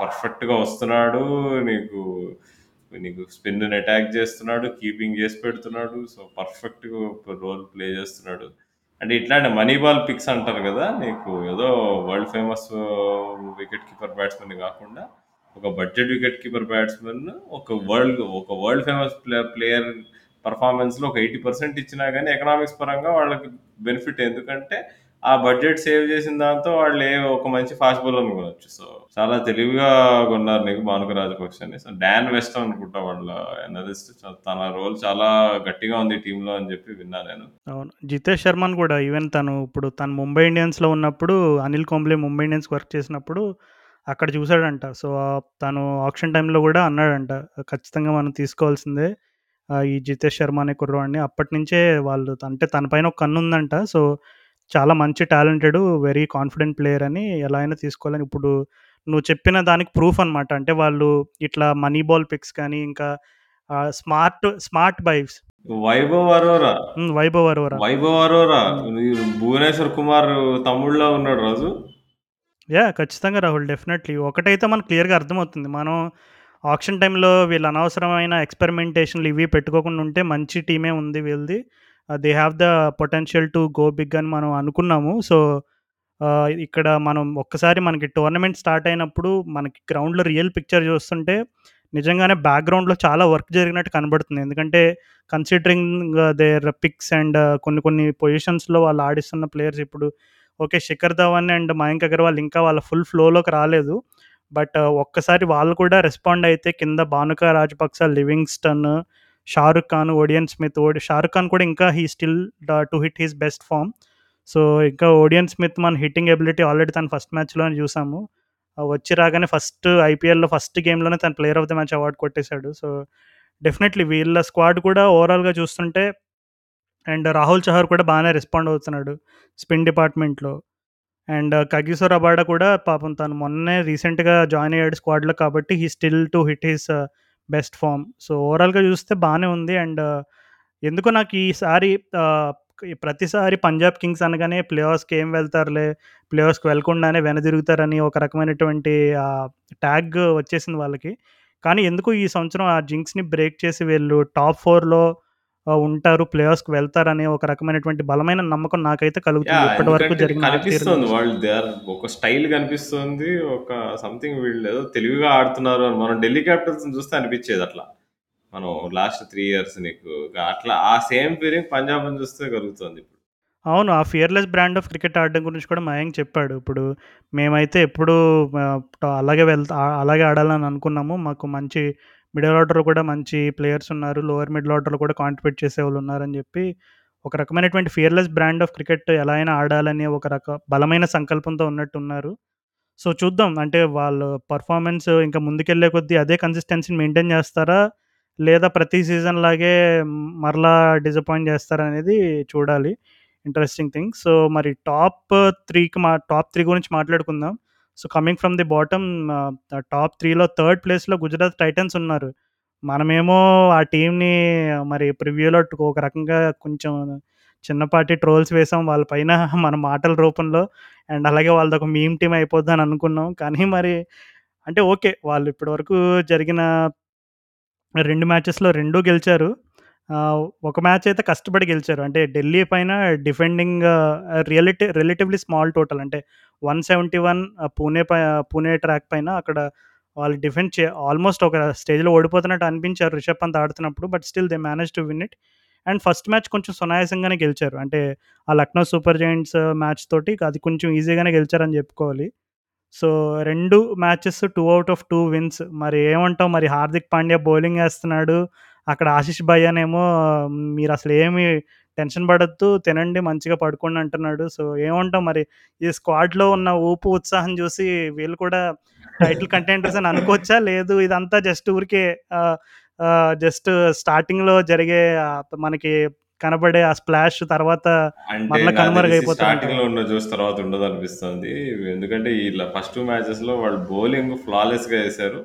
పర్ఫెక్ట్గా వస్తున్నాడు నీకు నీకు స్పిన్ అటాక్ చేస్తున్నాడు కీపింగ్ చేసి పెడుతున్నాడు సో పర్ఫెక్ట్ రోల్ ప్లే చేస్తున్నాడు. అంటే ఇట్లాంటి మనీ బాల్ పిక్స్ అంటారు కదా నీకు ఏదో world famous wicket keeper batsmen కాకుండా ఒక బడ్జెట్ వికెట్ కీపర్ బ్యాట్స్మెన్ ఒక వరల్డ్ ఒక వరల్డ్ ఫేమస్ ప్లేయర్ పర్ఫార్మెన్స్లో ఒక ఎయిటీ పర్సెంట్ ఇచ్చినా కానీ ఎకనామిక్స్ పరంగా వాళ్ళకి బెనిఫిట్ ఎందుకంటే ఆ బడ్జెట్ సేవ్ చేసిన దాంతో వాళ్ళు ఏ ఒక మంచి ఫాస్ట్ బౌలర్ కొనొచ్చు. సో చాలా తెలివిగా కొన్నారు నీకు భానుక రాజపక్షని సో డాన్ వెస్ట్ అనుకుంటా వాళ్ళ ఎనలిస్ట్ తన రోల్ చాలా గట్టిగా ఉంది టీంలో అని చెప్పి విన్నా నేను. అవును. జితేష్ శర్మన్ కూడా ఈవెన్ తను ఇప్పుడు తను ముంబై ఇండియన్స్లో ఉన్నప్పుడు అనిల్ కుంబ్లే ముంబై ఇండియన్స్ వర్క్ చేసినప్పుడు అక్కడ చూసాడంట సో తను ఆప్షన్ టైంలో కూడా అన్నాడంట ఖచ్చితంగా మనం తీసుకోవాల్సిందే ఈ జితేష్ శర్మ అనే కుర్రవాడిని. అప్పటినుంచే వాళ్ళు అంటే తనపైన ఒక కన్ను ఉందంట. సో, చాలా మంచి టాలెంటెడు, వెరీ కాన్ఫిడెంట్ ప్లేయర్ అని ఎలా అయినా తీసుకోవాలని ఇప్పుడు నువ్వు చెప్పిన దానికి ప్రూఫ్ అనమాట. అంటే వాళ్ళు ఇట్లా మనీ బాల్ పిక్స్ కానీ, ఇంకా smart smart buys Vaibhav Arora. Vaibhav Arora. Vaibhav Arora. Bhuvneshwar Kumar తమ్ముడులా ఉన్నాడు రాజు. యాహ్! ఖచ్చితంగా రాహుల్. డెఫినెట్‌లీ. ఒకటైతే మనకు క్లియర్‌గా అర్థమవుతుంది. మనం ఆక్షన్ టైమ్‌లో వీళ్ళు అనవసరమైన ఎక్స్‌పెరిమెంటేషన్‌లు ఇవి పెట్టుకోకుండా ఉంటే మంచి టీమే ఉంది వీళ్ళది. They have the potential to go big అని మనం అనుకున్నాము. సో, uh, ఇక్కడ మనం ఒక్కసారి మనకి టోర్నమెంట్ స్టార్ట్ అయినప్పుడు మనకి గ్రౌండ్‌లో రియల్ పిక్చర్ చూస్తుంటే నిజంగానే బ్యాక్‌గ్రౌండ్‌లో చాలా వర్క్ జరిగినట్టు కనబడుతుంది. ఎందుకంటే కన్సిడరింగ్ దేర్ పిక్స్ అండ్ కొన్ని కొన్ని పొజిషన్స్‌లో వాళ్ళు ఆడిస్తున్న ప్లేయర్స్ ఇప్పుడు ఓకే. శిఖర్ ధవన్ అండ్ మయాంక్ అగర్వాల్ ఇంకా వాళ్ళ ఫుల్ ఫ్లోలోకి రాలేదు. బట్ uh, ఒక్కసారి వాళ్ళు కూడా రెస్పాండ్ అయితే కింద Bhanuka Rajapaksa, Livingstone, Shahrukh Khan, Odean Smith ఓడి షారుఖ్ ఖాన్ కూడా ఇంకా he still to hit his best form so, ఇంకా ఓడియన్ స్మిత్ మన హిట్టింగ్ ఎబిలిటీ ఆల్రెడీ తను ఫస్ట్ మ్యాచ్‌లోనే చూసాము. వచ్చి రాగానే ఫస్ట్ ఐపీఎల్‌లో ఫస్ట్ గేమ్‌లోనే తను player of the match award కొట్టేశాడు సో, డెఫినెట్‌లీ వీళ్ళ స్క్వాడ్ కూడా ఓవరాల్‌గా చూస్తుంటే అండ్ రాహుల్ చహర్ కూడా బాగానే రెస్పాండ్ అవుతున్నాడు స్పిన్ డిపార్ట్‌మెంట్‌లో. అండ్ uh, కగిసో రబాడా కూడా పాపం తను మొన్నే రీసెంట్‌గా జాయిన్ అయ్యాడు స్క్వాడ్‌లో కాబట్టి he still to hit his best form. So, ఓవరాల్‌గా చూస్తే బాగానే ఉంది. అండ్ ఎందుకో నాకు ఈసారి ప్రతిసారి పంజాబ్ కింగ్స్ అనగానే ప్లే ఆఫ్స్‌కి ఏం వెళ్తారులే, ప్లే ఆఫ్స్‌కి వెళ్ళకుండానే వెనుదిరుగుతారని ఒక రకమైనటువంటి ట్యాగ్ వచ్చేసింది వాళ్ళకి. కానీ ఎందుకు ఈ సంవత్సరం ఆ జింక్స్‌ని బ్రేక్ చేసి వీళ్ళు టాప్ ఫోర్లో ఉంటారు. ప్లే ఆఫ్స్‌కి వెళ్తారనే ఒక రకమైనటువంటి బలమైన నమ్మకం నాకైతే కలుగుతుంది. ఇప్పటి వరకు కనిపిస్తుంది. వాళ్ళు దే ఆర్ ఒక స్టైల్ కనిపిస్తుంది. ఒక సంథింగ్ వీళ్ళేదో తెలివిగా ఆడుతున్నారు అని మనం ఢిల్లీ క్యాపిటల్స్‌ని చూస్తే అనిపిచ్చేది అట్లా. మనం లాస్ట్ 3 ఇయర్స్ నీకు అట్లా ఆ సేమ్ ఫీలింగ్ పంజాబ్‌ని చూస్తే కలుగుతుంది. అవును. ఆ ఫియర్‌లెస్ బ్రాండ్ ఆఫ్ క్రికెట్ ఆడడం గురించి కూడా మయాంక్ చెప్పాడు. ఇప్పుడు మేమైతే ఎప్పుడూ అలాగే వెళ్తా అలాగే ఆడాలని అనుకున్నాము. మాకు మంచి మిడిల్ ఆర్డర్‌లో కూడా మంచి ప్లేయర్స్ ఉన్నారు. లోయర్ మిడిల్ ఆర్డర్‌లో కూడా కాంట్రిబ్యూట్ చేసే వాళ్ళు ఉన్నారని చెప్పి ఒక రకమైనటువంటి ఫియర్‌లెస్ బ్రాండ్ ఆఫ్ క్రికెట్ ఎలా అయినా ఆడాలని ఒక రక బలమైన సంకల్పంతో ఉన్నట్టున్నారు. సో, చూద్దాం. అంటే వాళ్ళు పర్ఫార్మెన్స్ ఇంకా ముందుకెళ్ళే కొద్దీ అదే కన్సిస్టెన్సీని మెయింటైన్ చేస్తారా? లేదా ప్రతి సీజన్ లాగే మరలా డిసప్పాయింట్ చేస్తారా అనేది చూడాలి. Interesting thing. సో, మరి టాప్ త్రీకి మా టాప్ త్రీ గురించి మాట్లాడుకుందాం. So, coming from the bottom top త్రీలో థర్డ్ ప్లేస్‌లో గుజరాత్ టైటన్స్ ఉన్నారు. మనమేమో ఆ టీంని మరి ప్రివ్యూలో ఒక రకంగా కొంచెం చిన్నపాటి ట్రోల్స్ వేసాం వాళ్ళ పైన మన మాటల రూపంలో. అండ్ అలాగే వాళ్ళదొక మీమ్ టీమ్ అయిపోద్దని అనుకున్నాం. కానీ మరి అంటే ఓకే. వాళ్ళు ఇప్పటివరకు జరిగిన రెండు మ్యాచెస్‌లో రెండూ గెలిచారు. ఒక మ్యాచ్ అయితే కష్టపడి గెలిచారు. అంటే ఢిల్లీ పైన డిఫెండింగ్ ఆహ్, రియలిటి రిలేటివ్‌లీ స్మాల్ టోటల్ అంటే 171 ఆహ్, పూణే పై పూణే ట్రాక్ పైన అక్కడ వాళ్ళు డిఫెండ్ చే ఆల్మోస్ట్ ఒక స్టేజ్‌లో ఓడిపోతున్నట్టు అనిపించారు రిషబ్ పంత్ ఆడుతున్నప్పుడు. But still they manage to win it. And first match కొంచెం సునాయాసంగానే గెలిచారు. అంటే ఆ లక్నో సూపర్ జెయింట్స్ మ్యాచ్ తోటి అది కొంచెం ఈజీగానే గెలిచారని చెప్పుకోవాలి. So, 2 matches 2 out of 2 wins. మరి ఏమంటావు మరి హార్దిక్ పాండ్యా బౌలింగ్ ఏస్తున్నాడు. అక్కడ ఆశిష్ భయ్యానేమో మీరసలు ఏమి టెన్షన్ పడొద్దు. తినండి మంచిగా పడుకోండి అంటున్నాడు. సో, ఏమంటావు మరి ఈ స్క్వాడ్‌లో ఉన్న ఊపు, ఉత్సాహం చూసి వీళ్ళు కూడా టైటిల్ కంటెండర్స్ అని అనుకోవచ్చా? లేదు ఇదంతా జస్ట్ ఊరికే జస్ట్ స్టార్టింగ్‌లో జరిగే మనకి కనబడే ఆ స్ప్లాష్ తర్వాత తెలిసి కనుమరుగైపోతారంటావా? స్టార్టింగ్‌లో ఉన్న జోష్ తర్వాత ఉండదనిపిస్తుంది. ఎందుకంటే ఈళ్ళ ఫస్ట్ 2 మ్యాచెస్‌లో వాళ్ళు బౌలింగ్ ఫ్లాలెస్‌గా ఏసారు.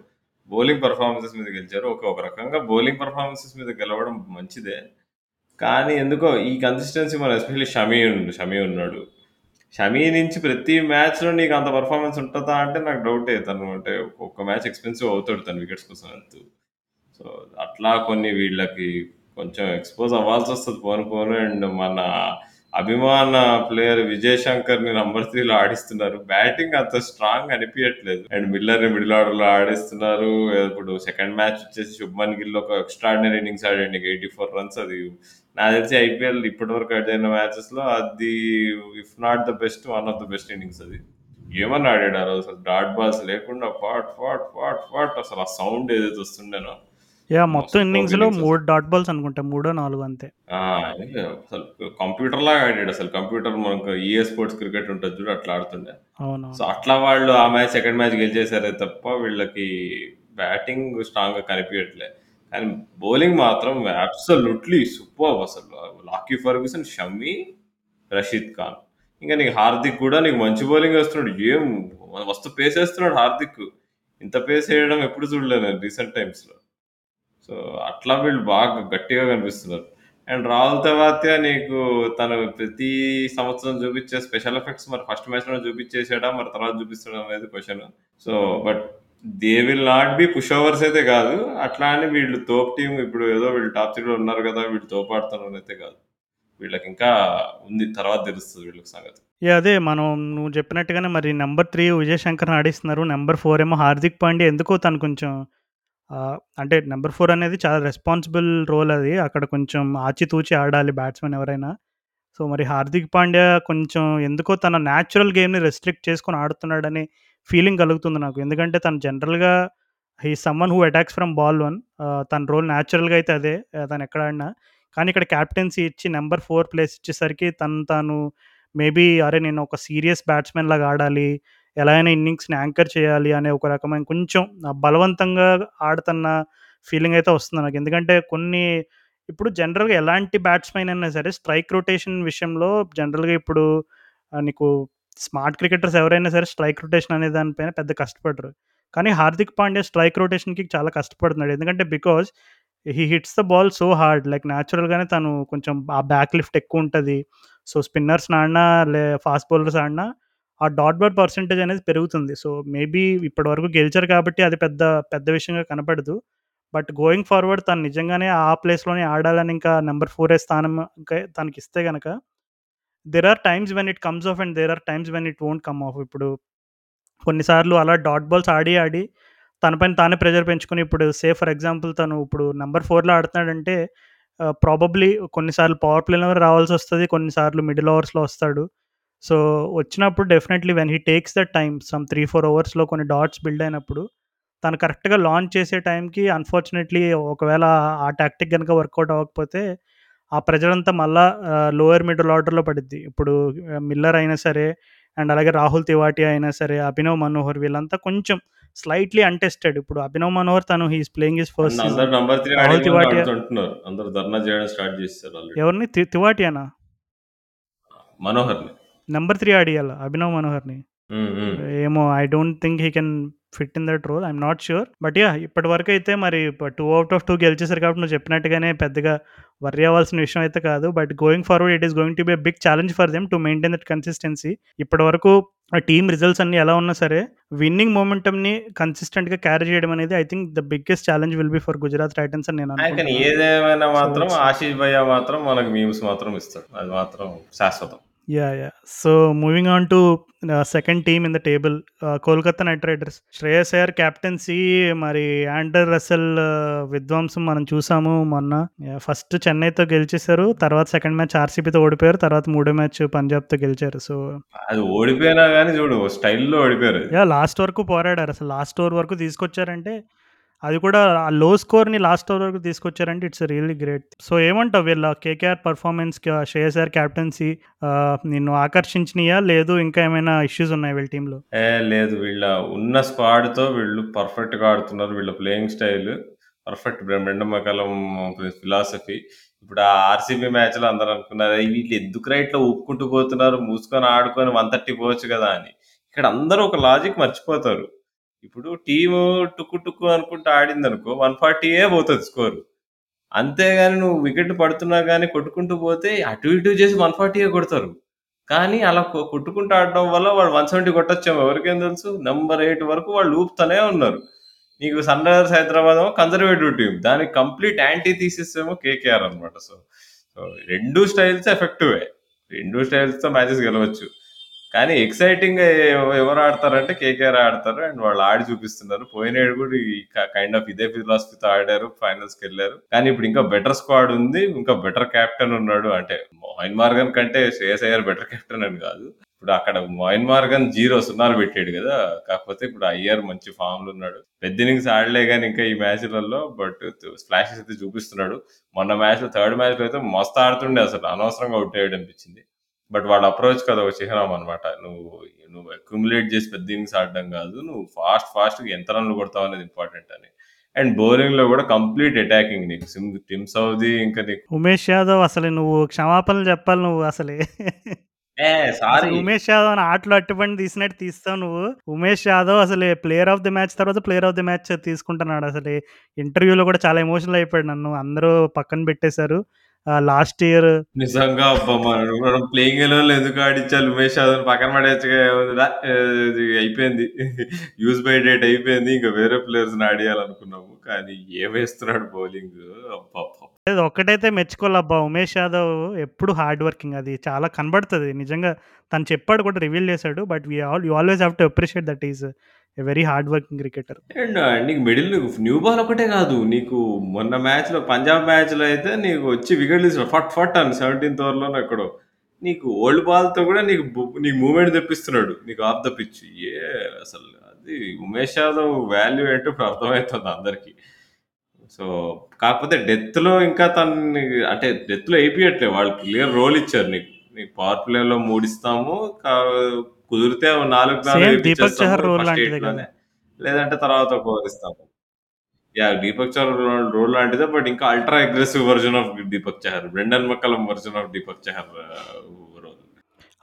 బౌలింగ్ పర్ఫార్మెన్సెస్ మీద గెలిచారు. ఒక ఒక రకంగా బౌలింగ్ పర్ఫార్మెన్సెస్ మీద గెలవడం మంచిదే. కానీ ఎందుకో ఈ కన్సిస్టెన్సీ మన ఎస్పెషల్లీ షమీ ఉండు షమీ ఉన్నాడు. షమీ నుంచి ప్రతి మ్యాచ్‌లో నీకు అంత పర్ఫార్మెన్స్ ఉంటుందా అంటే నాకు డౌటే. తను అంటే ఒక్క మ్యాచ్ ఎక్స్‌పెన్సివ్ అవుతాడు తను వికెట్స్ కోసం వెళ్తూ. సో, అట్లా కొన్ని వీళ్ళకి కొంచెం ఎక్స్‌పోజ్ అవ్వాల్సి వస్తుంది పోను పోను. అండ్ మన అభిమాన ప్లేయర్ విజయ్ శంకర్‌ని నంబర్ త్రీలో ఆడిస్తున్నారు. బ్యాటింగ్ అంత స్ట్రాంగ్ అనిపించట్లేదు అండ్ మిల్లర్‌ని మిడిల్ ఆర్డర్‌లో ఆడిస్తున్నారు. ఇప్పుడు సెకండ్ మ్యాచ్ వచ్చేసి శుభ్మన్ గిల్ ఒక ఎక్స్ట్రాడినరీ ఇన్నింగ్స్ ఆడిడానికి ఎయిటీ ఫోర్ రన్స్ అది నాకు తెలిసి ఐపీఎల్ ఇప్పటివరకు ఆడిన మ్యాచెస్‌లో అది if not the best one of the best innings అది. ఏమన్నా ఆడాడు ఆ రోజు అసలు డాట్ బాల్స్ లేకుండా ఫాట్ ఫాట్ ఫాట్ ఫాట్ అసలు ఆ సౌండ్ ఏదైతే వస్తుండేనో యాహ్! మొత్తం ఇన్నింగ్స్ అసలు. 3 డాట్ బాల్స్ అనుకుంటా. మూడో, నాలుగో అంతే. అసలు కంప్యూటర్‌లాగా ఆడాడు అసలు. కంప్యూటర్ మనకు ఈఏ స్పోర్ట్స్ క్రికెట్ ఉంటది చూడు అట్లా ఆడుతుండే. సో. అట్లా వాళ్ళు ఆ మ్యాచ్ సెకండ్ మ్యాచ్ గెలిచేసారే తప్ప వీళ్ళకి బ్యాటింగ్ స్ట్రాంగ్‌గా కనిపియట్లే. అండ్ బౌలింగ్ మాత్రం అబ్సల్యూట్లీ సూపర్ అసలు లాకీ ఫర్గ్యూసన్ షమ్మి రషీద్ ఖాన్ ఇంకా నీకు హార్దిక్ కూడా నీకు మంచి బౌలింగ్ వేస్తున్నాడు ఏం మస్తు పేస్ వేస్తున్నాడు హార్దిక్ ఇంత పేస్ వేయడం ఎప్పుడు చూడలేదు రీసెంట్ టైమ్స్లో సో అట్లా వీళ్ళు బాగా గట్టిగా కనిపిస్తున్నారు. అండ్ రాహుల్ తవాత్య నీకు తను ప్రతి సంవత్సరం చూపించే స్పెషల్ ఎఫెక్ట్స్ మరి ఫస్ట్ మ్యాచ్లో చూపించేసాడా? మరి తర్వాత చూపిస్తాడా అనేది question so but they will not be pushovers అయితే కాదు. అట్లా అని వీళ్ళు తోప్ టీం ఇప్పుడు ఏదో వీళ్ళు టాప్ త్రీలో ఉన్నారు కదా వీళ్ళు తోపాడుతున్నారు అయితే కాదు. వీళ్ళకి ఇంకా ఉంది తర్వాత తెలుస్తుంది వీళ్ళకి సంగతి. యా అదే మనం నువ్వు చెప్పినట్టుగానే మరి నెంబర్ త్రీ విజయ్ శంకర్ని ఆడిస్తున్నారు. నెంబర్ ఫోర్ ఏమో హార్దిక్ పాండ్యా. ఎందుకో తను కొంచెం అంటే నెంబర్ ఫోర్ అనేది చాలా రెస్పాన్సిబుల్ రోల్ అది. అక్కడ కొంచెం ఆచితూచి ఆడాలి బ్యాట్స్మెన్ ఎవరైనా. సో మరి హార్దిక్ పాండ్యా కొంచెం ఎందుకో తన న్యాచురల్ గేమ్ని రెస్ట్రిక్ట్ చేసుకొని ఆడుతున్నాడని ఫీలింగ్ కలుగుతుంది నాకు. ఎందుకంటే తను జనరల్గా he someone who attacks from ball one తన రోల్ న్యాచురల్గా అయితే అదే తను ఎక్కడ ఆడినా. కానీ ఇక్కడ క్యాప్టెన్సీ ఇచ్చి నెంబర్ ఫోర్ ప్లేస్ ఇచ్చేసరికి తను తాను మేబీ అరే నేను ఒక సీరియస్ బ్యాట్స్మెన్ లాగా ఆడాలి. ఎలా అయినా ఇన్నింగ్స్ని యాంకర్ చేయాలి అనే ఒక రకమైన కొంచెం బలవంతంగా ఆడుతున్న ఫీలింగ్ అయితే వస్తుంది నాకు. ఎందుకంటే కొన్ని ఇప్పుడు జనరల్గా ఎలాంటి బ్యాట్స్మెన్ అయినా సరే స్ట్రైక్ రొటేషన్ విషయంలో జనరల్గా ఇప్పుడు నీకు స్మార్ట్ క్రికెటర్స్ ఎవరైనా సరే స్ట్రైక్ రొటేషన్ అనే దానిపైన పెద్ద కష్టపడరు. కానీ హార్దిక్ పాండ్యా స్ట్రైక్ రొటేషన్కి చాలా కష్టపడుతున్నాడు. ఎందుకంటే because he hits the ball so hard. Like న్యాచురల్గానే తను కొంచెం ఆ బ్యాక్ లిఫ్ట్ ఎక్కువ ఉంటుంది. సో స్పిన్నర్స్ ఆడినా లే ఫాస్ట్ బౌలర్స్ ఆడినా ఆ డాట్ బాల్ పర్సంటేజ్ అనేది పెరుగుతుంది. సో మేబీ ఇప్పటి వరకు గెలిచారు కాబట్టి అది పెద్ద పెద్ద విషయంగా కనపడదు. బట్ గోయింగ్ ఫార్వర్డ్ తను నిజంగానే ఆ ప్లేస్లోనే ఆడాలని ఇంకా నెంబర్ ఫోర్ స్థానం ఇంకా తనకి ఇస్తే కనుక there are times when it comes off and there are times when it won't come off ఇప్పుడు కొన్నిసార్లు అలా డాట్ బాల్స్ ఆడి ఆడి తన పైన తానే ప్రెజర్ పెంచుకొని ఇప్పుడు సే ఫర్ ఎగ్జాంపుల్ తను ఇప్పుడు నెంబర్ ఫోర్లో ఆడుతున్నాడంటే ప్రాబబ్లీ కొన్నిసార్లు పవర్ ప్లేలో రావాల్సి వస్తుంది కొన్నిసార్లు మిడిల్ ఓవర్స్లో వస్తాడు. సో వచ్చినప్పుడు definitely when he takes the time some three four ఓవర్స్లో కొన్ని డాట్స్ బిల్డ్ అయినప్పుడు తను కరెక్ట్గా లాంచ్ చేసే టైంకి అన్ఫార్చునేట్లీ ఒకవేళ ఆ టాక్టిక్ కనుక వర్కౌట్ అవ్వకపోతే ఆ ప్రెజర్ అంతా మళ్ళా లోయర్ మిడిల్ ఆర్డర్లో పడిద్ది. ఇప్పుడు మిల్లర్ అయినా సరే అండ్ అలాగే రాహుల్ తివాటి అయినా సరే అభినవ్ మనోహర్ వీళ్ళంతా కొంచెం స్లైట్లీ అంటెస్టెడ్ ఇప్పుడు అభినవ్ మనోహర్ తను he's playing his first Rahul already ఎవరిని? తివాటియానా? మనోహర్ నెంబర్ త్రీ ఆడియాల అభినవ్ మనోహర్ని. ఏమో I don't think he can fit in that role I'm not sure but yeah ఇప్పటి వరకు అయితే మరి టూ అవుట్ ఆఫ్ టూ గెలిచేసారు కాబట్టి నువ్వు చెప్పినట్టుగానే పెద్దగా వర్రీ అవ్వాల్సిన విషయం అయితే కాదు. But going forward it is going to be big challenge for them to maintain that consistency ఇప్పటి వరకు ఆ టీమ్ రిజల్ట్స్ అన్ని ఎలా ఉన్నా సరే విన్నింగ్ మూమెంటమ్ని కన్సిస్టెంట్గా క్యారీ చేయడం అనేది I think the biggest challenge will be for Gujarat Titans అని నేను ఏదేమైనా మాత్రం ఆశీష్ భయ్య మాత్రం మనకు మీమ్స్ మాత్రం ఇస్తాడు. అది మాత్రం శాశ్వతం. Yeah yeah so moving on to second team in the table Kolkata Knight Riders Shreyas Iyer captaincy మరి యాండర్ రసెల్ విధ్వంసం మనం చూసాము మొన్న. ఫస్ట్ చెన్నైతో గెలిచేశారు తర్వాత సెకండ్ మ్యాచ్ ఆర్సీబీతో ఓడిపోయారు తర్వాత మూడో మ్యాచ్ పంజాబ్తో గెలిచారు. సో అది ఓడిపోయినా కానీ చూడు స్టైల్లో ఓడిపోయారు. యా లాస్ట్ వరకు పోరాడారు. అసలు లాస్ట్ ఓవర్ వరకు తీసుకొచ్చారంటే అది కూడా ఆ లో స్కోర్ని లాస్ట్ ఓవర్ వరకు తీసుకొచ్చారంటే ఇట్స్ రియల్లీ గ్రేట్ సో ఏమంటావు వీళ్ళ కేకేఆర్ పర్ఫార్మెన్స్కి శ్రేయస్ క్యాప్టెన్సీ నిన్ను ఆకర్షించినయా? లేదు ఇంకా ఏమైనా ఇష్యూస్ ఉన్నాయి వీళ్ళ టీంలో ఏ లేదు. వీళ్ళ ఉన్న స్క్వాడ్తో వీళ్ళు పర్ఫెక్ట్గా ఆడుతున్నారు. వీళ్ళ playing style perfect Brendon McCullum philosophy ఇప్పుడు ఆ ఆర్సీబీ మ్యాచ్లో అందరూ అనుకున్నారు వీళ్ళు ఎందుకు రైట్లో ఒప్పుకుంటూ పోతున్నారు? మూసుకొని ఆడుకొని వన్ థర్టీ పోవచ్చు కదా అని. ఇక్కడ అందరూ ఒక లాజిక్ మర్చిపోతారు. ఇప్పుడు టీము టుక్కు టుక్కు అనుకుంటూ ఆడింది అనుకో వన్ ఫార్టీయే పోతుంది స్కోర్. అంతేగాని నువ్వు వికెట్ పడుతున్నా కానీ కొట్టుకుంటూ పోతే అటు ఇటు చేసి వన్ ఫార్టీయే కొడతారు. కానీ అలా కొట్టుకుంటూ ఆడడం వల్ల వాళ్ళు వన్ సెవెంటీ కొట్టచ్చాము ఎవరికేం తెలుసు? నెంబర్ ఎయిట్ వరకు వాళ్ళు ఊపుతూనే ఉన్నారు. నీకు సన్ రైజర్స్ హైదరాబాద్ ఏమో కన్జర్వేటివ్ టీం దానికి కంప్లీట్ యాంటీ థీసిస్ ఏమో కేకేఆర్ అనమాట సో సో రెండు స్టైల్స్ ఎఫెక్టివే. రెండు స్టైల్స్తో మ్యాచెస్ గెలవచ్చు. కానీ ఎక్సైటింగ్ ఎవరు ఆడతారంటే కేకేఆర్ ఆడతారు అండ్ వాళ్ళు ఆడి చూపిస్తున్నారు. పోయినడు కూడా ఈ కైండ్ ఆఫ్ ఇదే ఫిలాసఫీతో ఆడారు ఫైనల్స్కి వెళ్ళారు. కానీ ఇప్పుడు ఇంకా బెటర్ స్క్వాడ్ ఉంది ఇంకా బెటర్ కెప్టెన్ ఉన్నాడు. అంటే మోహన్ మార్గన్ కంటే శ్రేయస్ అయ్యర్ బెటర్ కెప్టెన్ అని కాదు. ఇప్పుడు అక్కడ మోయిన్ మార్గన్ జీరో సున్నాలు పెట్టాడు కదా. కాకపోతే ఇప్పుడు అయ్యర్ మంచి ఫామ్లో ఉన్నాడు. పెద్ద ఇన్నింగ్స్ ఆడలే కానీ ఇంకా ఈ మ్యాచ్లలో బట్ స్ప్లాషెస్ అయితే చూపిస్తున్నాడు. మొన్న మ్యాచ్లో థర్డ్ మ్యాచ్లో అయితే మస్తు ఆడుతుండే అసలు. అనవసరంగా అవుట్ అయ్యాడు అనిపించింది. బట్ వాళ్ళ అప్రోచ్ కదా ఒక చిహ్నం అనమాట నువ్వు నువ్వు అక్యుములేట్ చేసి పెద్ద ఇన్నింగ్స్ ఆడడం కాదు నువ్వు ఫాస్ట్ ఫాస్ట్ ఎంత రన్లు కొడతావు అనేది ఇంపార్టెంట్ అని అండ్ బౌలింగ్‌లో గూడా కంప్లీట్ అటాకింగ్ నీకు. సిమ్ టిమ్ సౌదీ ఇంకా నీకు ఉమేష్ యాదవ్ అసలు నువ్వు క్షమాపణలు చెప్పాలి నువ్వు అసలే. సారీ. ఉమేష్ యాదవ్‌ని ఆటలో అరటిపండు తీసినట్టు తీస్తావు నువ్వు. ఉమేష్ యాదవ్ అసలు ప్లేయర్ ఆఫ్ ది మ్యాచ్ తర్వాత ప్లేయర్ ఆఫ్ ది మ్యాచ్ తీసుకుంటున్నాడు అసలు. ఇంటర్వ్యూలో కూడా చాలా ఎమోషనల్ అయిపోయాడు నన్ను అందరూ పక్కన పెట్టేశారు. లాస్ట్ ఇయర్ నిజంగా! మనం ప్లేయింగ్ ఎలెవన్‌లో ఎందుకు ఆడించాలి ఉమేష్ యాదవ్‌ని పక్కన ఇది అయిపోయింది. యూజ్ బై డేట్ అయిపోయింది. ఇంకా వేరే ప్లేయర్స్‌ని ఆడియాలనుకున్నాము. కానీ ఏమేస్తున్నాడు బౌలింగ్! లేదు ఒక్కటైతే మెచ్చుకోవాలబ్బా! ఉమేష్ యాదవ్ ఎప్పుడు హార్డ్ వర్కింగ్ అది చాలా కనబడుతది. నిజంగా తను చెప్పాడు కూడా రివీల్ చేశాడు. But we all you always have to appreciate that is very hard working cricketer. And నీకు మిడిల్ న్యూ బాల్ ఒకటే కాదు. నీకు మొన్న మ్యాచ్‌లో పంజాబ్ మ్యాచ్‌లో అయితే నీకు వచ్చి వికెట్ తీసాడు. ఫట్ ఫట్ అని 17థ్ ఓవర్‌లోనో ఎక్కడో. నీకు ఓల్డ్ బాల్‌తో కూడా నీకు నీకు మూమెంట్ తెప్పిస్తున్నాడు. నీకు ఆఫ్ ద పిచ్. ఏ అసలు అది ఉమేష్ యాదవ్ వాల్యూ ఏంటో ఇప్పుడు అర్థమవుతుంది అందరికి. సో, కాకపోతే డెత్‌లో ఇంకా తను అంటే డెత్‌లో ఏపియట్లే. వాళ్ళు క్లియర్ రోల్ ఇచ్చారు నీకు. నీకు పవర్ ప్లేలో 3 ఇస్తాము. కుదిరితే 4 నాలుగు. కదా! లేదంటే తర్వాత ఇస్తాము. యాహ్! దీపక్ చహర్ రోల్ లాంటిదే. బట్ ఇంకా ultra aggressive version of Deepak Chahar. Brendon McCullum version of Deepak Chahar.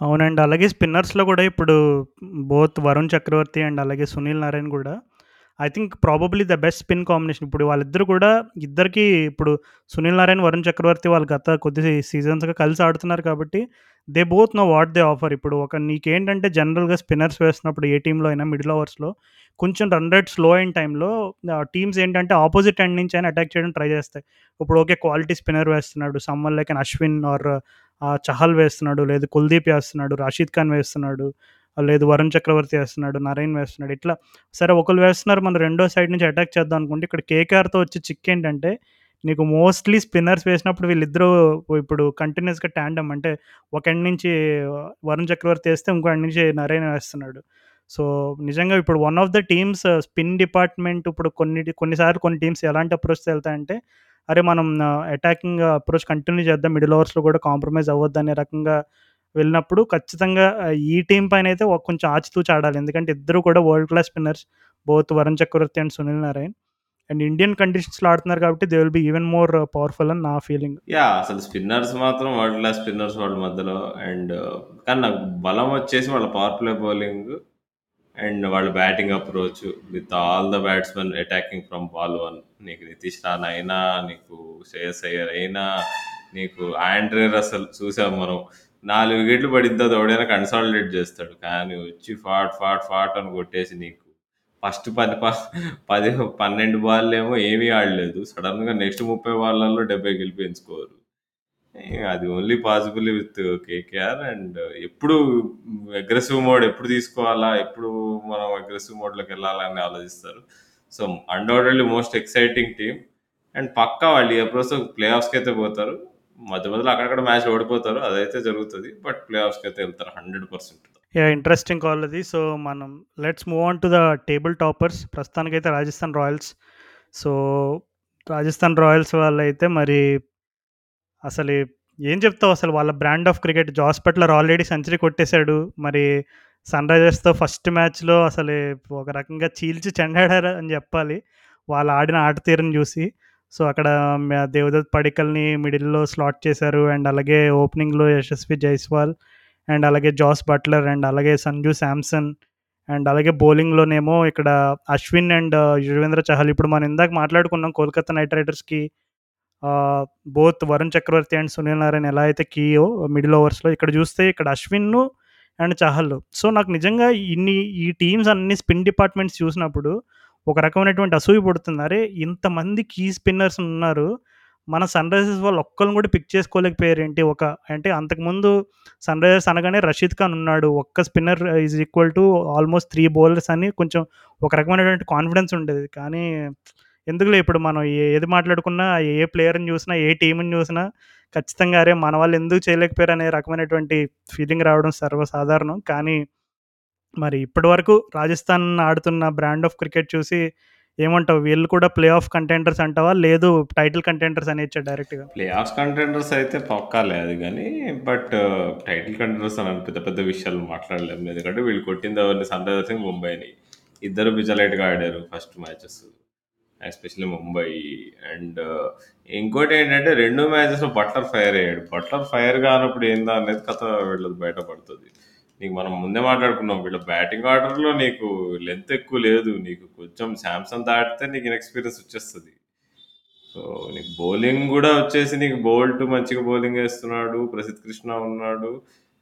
అవునండి. అలాగే స్పిన్నర్స్‌లో కూడా ఇప్పుడు బోత్ వరుణ్ చక్రవర్తి అండ్ అలాగే సునీల్ నారాయణ్ కూడా I think probably the best spin combination. ఇప్పుడు వాళ్ళిద్దరు కూడా ఇద్దరికీ ఇప్పుడు సునీల్ నారాయణ వరుణ్ చక్రవర్తి వాళ్ళు గత కొద్ది సీజన్స్‌గా కలిసి ఆడుతున్నారు కాబట్టి they both know what they offer. ఇప్పుడు ఒక నీకేంటంటే జనరల్‌గా స్పిన్నర్స్ వేస్తున్నప్పుడు ఏ టీమ్‌లో అయినా మిడిల్ ఓవర్స్‌లో కొంచెం రన్ రేట్ స్లో అయిన టైంలో టీమ్స్ ఏంటంటే ఆపోజిట్ ఎండ్ నుంచి అయినా అటాక్ చేయడం ట్రై చేస్తాయి. ఇప్పుడు ఓకే క్వాలిటీ స్పిన్నర్ వేస్తున్నాడు. Someone like an Ashwin or Chahal వేస్తున్నాడు. లేదు కుల్దీప్ వేస్తున్నాడు. రాషీద్ ఖాన్ వేస్తున్నాడు. లేదు వరుణ్ చక్రవర్తి వేస్తున్నాడు. నరేన్ వేస్తున్నాడు. ఇట్లా సరే ఒకళ్ళు వేస్తున్నారు మనం రెండో సైడ్ నుంచి అటాక్ చేద్దాం అనుకుంటే ఇక్కడ కేకేఆర్‌తో వచ్చే చిక్కేంటంటే నీకు మోస్ట్‌లీ స్పిన్నర్స్ వేసినప్పుడు వీళ్ళిద్దరూ ఇప్పుడు కంటిన్యూస్గా టాండెమ్ అంటే ఒక ఎండ్ నుంచి వరుణ్ చక్రవర్తి వేస్తే ఇంకో ఎండ్ నుంచి నరేన్ వేస్తున్నాడు. సో, నిజంగా ఇప్పుడు one of the teams spin department ఇప్పుడు కొన్ని కొన్నిసార్లు కొన్ని టీమ్స్ ఎలాంటి అప్రోచ్‌తో వెళ్తాయంటే అరే! మనం అటాకింగ్ అప్రోచ్ కంటిన్యూ చేద్దాం. మిడిల్ ఓవర్స్‌లో కూడా కాంప్రమైజ్ అవ్వద్దు అనే రకంగా వెళ్ళినప్పుడు ఖచ్చితంగా ఈ టీం పైన అయితే కొంచెం ఆచితూచి ఆడాలి. ఎందుకంటే ఇద్దరు కూడా world class spinners. Both Varun Chakravarthy and Sunil Narine. And Indian కండిషన్స్‌లో ఆడుతున్నారు కాబట్టి they will be even more powerful అని నా ఫీలింగ్. యా అసలు స్పిన్నర్స్ మాత్రం వరల్డ్ క్లాస్ స్పిన్నర్స్ వాళ్ళ మధ్యలో అండ్ uh, కానీ నాకు బలం వచ్చేసి వాళ్ళ పవర్ ప్లే బౌలింగ్ అండ్ వాళ్ళ batting approach with all the batsmen attacking from ball one నీకు నితీష్ రాణా అయినా, నీకు శ్రేయస్ అయ్యర్ అయినా, నీకు ఆండ్రే రసల్ చూసాం మనం. నాలుగు వికెట్లు పడిద్ది అది ఎవడైనా కన్సాలిడేట్ చేస్తాడు. కానీ వచ్చి ఫాట్ ఫాట్ ఫాట్ అని కొట్టేసి నీకు ఫస్ట్ 10 ప 10 12 ఏమో ఏమీ ఆడలేదు. సడన్గా నెక్స్ట్ ముప్పై బాళ్ళల్లో డెబ్బై గెలిపించుకోరు అది only possible with KKR and ఎప్పుడు అగ్రెసివ్ మోడ్ ఎప్పుడు తీసుకోవాలా? ఎప్పుడు మనం అగ్రెసివ్ మోడ్‌లోకి వెళ్ళాలని ఆలోచిస్తారు. So, undoubtedly most exciting team. And పక్కా వాళ్ళు ఈ ప్లే ప్లే అయితే పోతారు. మధ్య మధ్యలో అక్కడక్కడ మ్యాచ్‌లు ఓడిపోతారు. అదైతే జరుగుతుంది బట్ ప్లే ఆఫ్స్‌కైతే వెళ్తారు hundred percent yeah interesting call అది. సో, మనం let's move on to the table toppers. ప్రస్తుతానికైతే Rajasthan Royals. So, Rajasthan Royals వాళ్ళైతే మరి అసలు ఏం చెప్తావు అసలు వాళ్ళ brand of cricket Jos Buttler already century కొట్టేశాడు మరి సన్ రైజర్స్‌తో ఫస్ట్ మ్యాచ్‌లో అసలు ఒక రకంగా చీల్చి చెండాడారు అని చెప్పాలి. వాళ్ళు ఆడిన ఆట తీరుని చూసి. సో, అక్కడ దేవదత్ పడికల్ని మిడిల్‌లో స్లాట్ చేశారు. అండ్ అలాగే ఓపెనింగ్‌లో యశస్వి జైస్వాల్ అండ్ అలాగే జాస్ బట్లర్ అండ్ అలాగే సంజు శాంసన్ అండ్ అలాగే బౌలింగ్‌లోనేమో ఇక్కడ అశ్విన్ అండ్ యుజవేంద్ర చహల్ ఇప్పుడు మనం ఇందాక మాట్లాడుకున్నాం Kolkata Knight రైడర్స్‌కి both Varun Chakravarthy and Sunil Narine ఎలా అయితే కీయో మిడిల్ ఓవర్స్‌లో ఇక్కడ చూస్తే ఇక్కడ అశ్విన్ను అండ్ చహల్. సో, నాకు నిజంగా ఇన్ని ఈ టీమ్స్ అన్ని స్పిన్ డిపార్ట్‌మెంట్స్ చూసినప్పుడు ఒక రకమైనటువంటి అసూయ పడుతున్నారు అరే! ఇంతమంది కీ స్పిన్నర్స్ ఉన్నారు. మన సన్ రైజర్స్ వాళ్ళు ఒక్కరిని కూడా పిక్ చేసుకోలేకపోయారు ఏంటి ఒక అంటే అంతకుముందు సన్ రైజర్స్ అనగానే రషీద్ ఖాన్ ఉన్నాడు. ఒక్క spinner is equal to almost three bowlers అని కొంచెం ఒక రకమైనటువంటి కాన్ఫిడెన్స్ ఉండేది. కానీ ఎందుకులే ఇప్పుడు మనం ఏది మాట్లాడుకున్నా ఏ ప్లేయర్‌ని చూసినా, ఏ టీంని చూసినా ఖచ్చితంగా అరే! మన వాళ్ళు ఎందుకు చేయలేకపోయారు అనే రకమైనటువంటి ఫీలింగ్ రావడం సర్వసాధారణం. కానీ మరి ఇప్పటివరకు రాజస్థాన్ ఆడుతున్న బ్రాండ్ ఆఫ్ క్రికెట్ చూసి ఏమంటావు? వీళ్ళు కూడా ప్లే ఆఫ్ కంటెండర్స్ అంటావా? లేదు టైటిల్ కంటెండర్స్ ఇచ్చా డైరెక్ట్‌గా? ప్లే ఆఫ్ కంటెండర్స్ అయితే పక్కా అది కానీ బట్ టైటిల్ కంటెండర్స్ అని పెద్ద పెద్ద విషయాలు మాట్లాడలేము. ఎందుకంటే వీళ్ళు కొట్టింది ఎవరిని సన్ రైజర్స్ ముంబైని. ఇద్దరు బిజలైట్‌గా ఆడారు first matches. Especially Mumbai and uh, ఇంకోటి ఏంటంటే రెండు మ్యాచెస్లో బట్లర్ ఫైర్ అయ్యాడు బట్లర్ ఫైర్ కానప్పుడు ఏందా అనేది కథ వీళ్ళది బయటపడుతుంది నీకు మనం ముందే మాట్లాడుకున్నాం వీళ్ళ బ్యాటింగ్ ఆర్డర్లో నీకు లెంత్ ఎక్కువ లేదు నీకు కొంచెం శాంసంగ్ దాటితే నీకు ఇన్ఎక్స్పీరియన్స్ వచ్చేస్తుంది. సో నీకు బౌలింగ్ కూడా వచ్చేసి నీకు బోల్ట్ మంచిగా బౌలింగ్ వేస్తున్నాడు ప్రసిద్ధ్ కృష్ణ ఉన్నాడు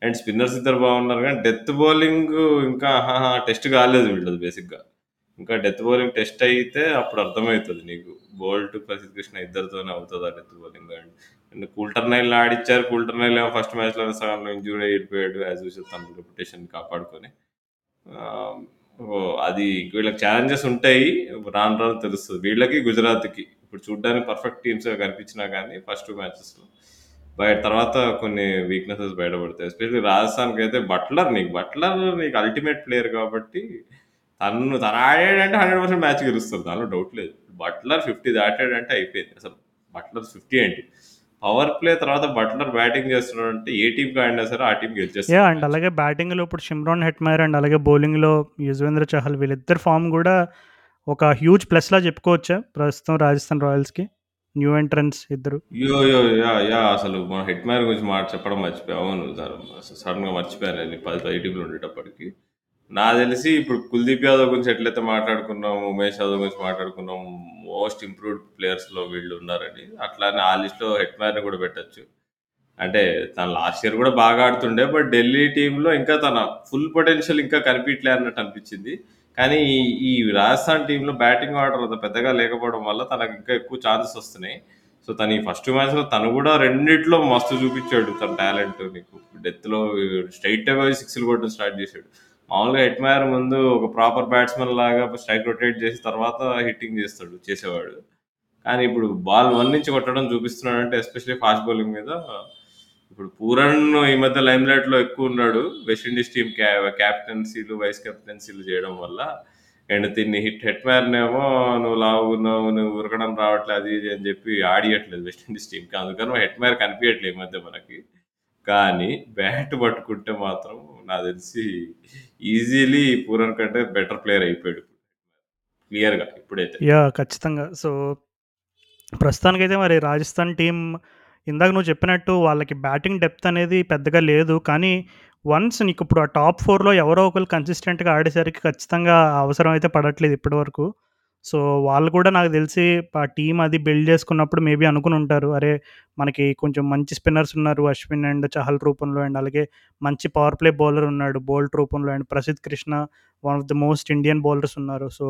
అండ్ స్పిన్నర్స్ ఇద్దరు బాగున్నారు కానీ డెత్ బౌలింగ్ ఇంకా టెస్ట్ కాలేదు వీళ్ళది బేసిక్గా. ఇంకా డెత్ బౌలింగ్ టెస్ట్ అయితే అప్పుడు అర్థమవుతుంది నీకు బోల్ట్ ప్రసిద్ధ్ కృష్ణ ఇద్దరితోనే అవుతుందా death bowling and Coulter Nile ఆడిచ్చారు. Coulter Nile first మ్యాచ్లో సగంలో ఇంజూరీ అయిపోయాడు యాజ్ యూజువల్ తన రెప్యుటేషన్ కాపాడుకొని. ఓ, అది వీళ్ళకి ఛాలెంజెస్ ఉంటాయి. రాను రాను తెలుస్తుంది. వీళ్ళకి గుజరాత్కి. ఇప్పుడు చూడడానికి పర్ఫెక్ట్ టీమ్స్ కనిపించినా కానీ ఫస్ట్ టూ మ్యాచెస్లో బయట తర్వాత కొన్ని వీక్నెసెస్ బయటపడతాయి. ఎస్పెషల్లీ రాజస్థాన్కి అయితే బట్లర్ నీకు బట్లర్ నీకు అల్టిమేట్ ప్లేయర్ కాబట్టి తను తను ఆడాడంటే హండ్రెడ్ పర్సెంట్ మ్యాచ్ గెలుస్తారు దానిలో డౌట్ లేదు. బట్లర్ ఫిఫ్టీ దాటాడంటే అయిపోయింది. అసలు బట్లర్ ఫిఫ్టీ ఏంటి? పవర్ ప్లే తర్వాత బట్లర్ బ్యాటింగ్ చేస్తున్నాడు అంటే ఏ టీంకి ఆడినా సరే ఆ టీం యా గెలిచేస్తారు అండ్ అలాగే బ్యాటింగ్లో ఇప్పుడు షిమ్రాన్ హెట్మైర్ అండ్ అలాగే బౌలింగ్లో యుజ్వేంద్ర చహల్ వీళ్ళిద్దరు ఫామ్ కూడా ఒక హ్యూజ్ ప్లస్లా చెప్పుకోవచ్చా ప్రస్తుతం రాజస్థాన్ రాయల్స్కి? న్యూ ఎంట్రన్స్ ఇద్దరు. యో యో యా యా అసలు మన హెడ్ మ్యాన్ గురించి మాట చెప్పడం మర్చిపోయా. అవును సడన్గా మర్చిపోయాను నేను. పది పది టీంలు ఉండేటప్పటికి. నాకు తెలిసి ఇప్పుడు కుల్దీప్ యాదవ్ గురించి ఎట్లయితే మాట్లాడుకున్నాము ఉమేష్ యాదవ్ గురించి మాట్లాడుకున్నాం మోస్ట్ ఇంప్రూవ్డ్ ప్లేయర్స్లో వీళ్ళు ఉన్నారని అట్లానే ఆ లిస్ట్లో హెడ్ మ్యాన్ కూడా పెట్టచ్చు. అంటే తను లాస్ట్ ఇయర్ కూడా బాగా ఆడుతుండే బట్ ఢిల్లీ టీంలో ఇంకా తన ఫుల్ పొటెన్షియల్ ఇంకా కనిపించలే అన్నట్టు అనిపించింది. కానీ ఈ ఈ రాజస్థాన్ టీంలో బ్యాటింగ్ ఆర్డర్ అంత పెద్దగా లేకపోవడం వల్ల తనకు ఇంకా ఎక్కువ ఛాన్సెస్ వస్తున్నాయి. సో తను ఈ ఫస్ట్ మ్యాచ్లో తను కూడా రెండిట్లో మస్తు చూపించాడు తన టాలెంట్ నీకు. డెత్లో స్ట్రైట్ అవే సిక్స్లు కొట్టడం స్టార్ట్ చేశాడు. మామూలుగా హెట్మైర్ ముందు ఒక ప్రాపర్ బ్యాట్స్మెన్ లాగా స్ట్రైక్ రొటేట్ చేసి తర్వాత హిట్టింగ్ చేస్తాడు చేసేవాడు. కానీ ఇప్పుడు బాల్ వన్ నుంచి కొట్టడం చూపిస్తున్నాడు అంటే ఎస్పెషల్లీ ఫాస్ట్ బౌలింగ్ మీద ఇప్పుడు పూరన్ ఈ మధ్య లైమ్ లైట్లో ఎక్కువ ఉన్నాడు. వెస్టిండీస్ టీమ్ క్యాప్టెన్సీలు వైస్ కెప్టెన్సీలు చేయడం వల్ల. అండ్ దీన్ని హిట్ హెట్ మ్యార్నేమో నువ్వు లావున్నావు నువ్వు ఉరకడం రావట్లేదు అది ఇది అని చెప్పి ఆడియట్లేదు వెస్టిండీస్ టీంకి అందుకని హెట్ మ్యార్ కనిపించట్లేదు ఈ మధ్య మనకి. కానీ బ్యాట్ పట్టుకుంటే మాత్రం నాకు తెలిసి ఈజీలీ పూరన్ కంటే బెటర్ ప్లేయర్ అయిపోయాడు క్లియర్గా ఇప్పుడైతే. యా ఖచ్చితంగా. సో ప్రస్తుతానికైతే మరి రాజస్థాన్ టీం ఇందాక నువ్వు చెప్పినట్టు వాళ్ళకి బ్యాటింగ్ డెప్త్ అనేది పెద్దగా లేదు. కానీ వన్స్ నీకు ఇప్పుడు ఆ టాప్ ఫోర్లో ఎవరో ఒకరు కన్సిస్టెంట్గా ఆడేసరికి ఖచ్చితంగా అవసరం అయితే పడట్లేదు ఇప్పటివరకు. సో వాళ్ళు కూడా నాకు తెలిసి ఆ టీం అది బిల్డ్ చేసుకున్నప్పుడు మేబీ అనుకుని ఉంటారు. అరే మనకి కొంచెం మంచి స్పిన్నర్స్ ఉన్నారు అశ్విన్ అండ్ చహల్ రూపంలో అండ్ అలాగే మంచి పవర్ ప్లే బౌలర్ ఉన్నాడు బోల్ట్ రూపంలో and Prasidh Krishna one of the most Indian bowlers ఉన్నారు. సో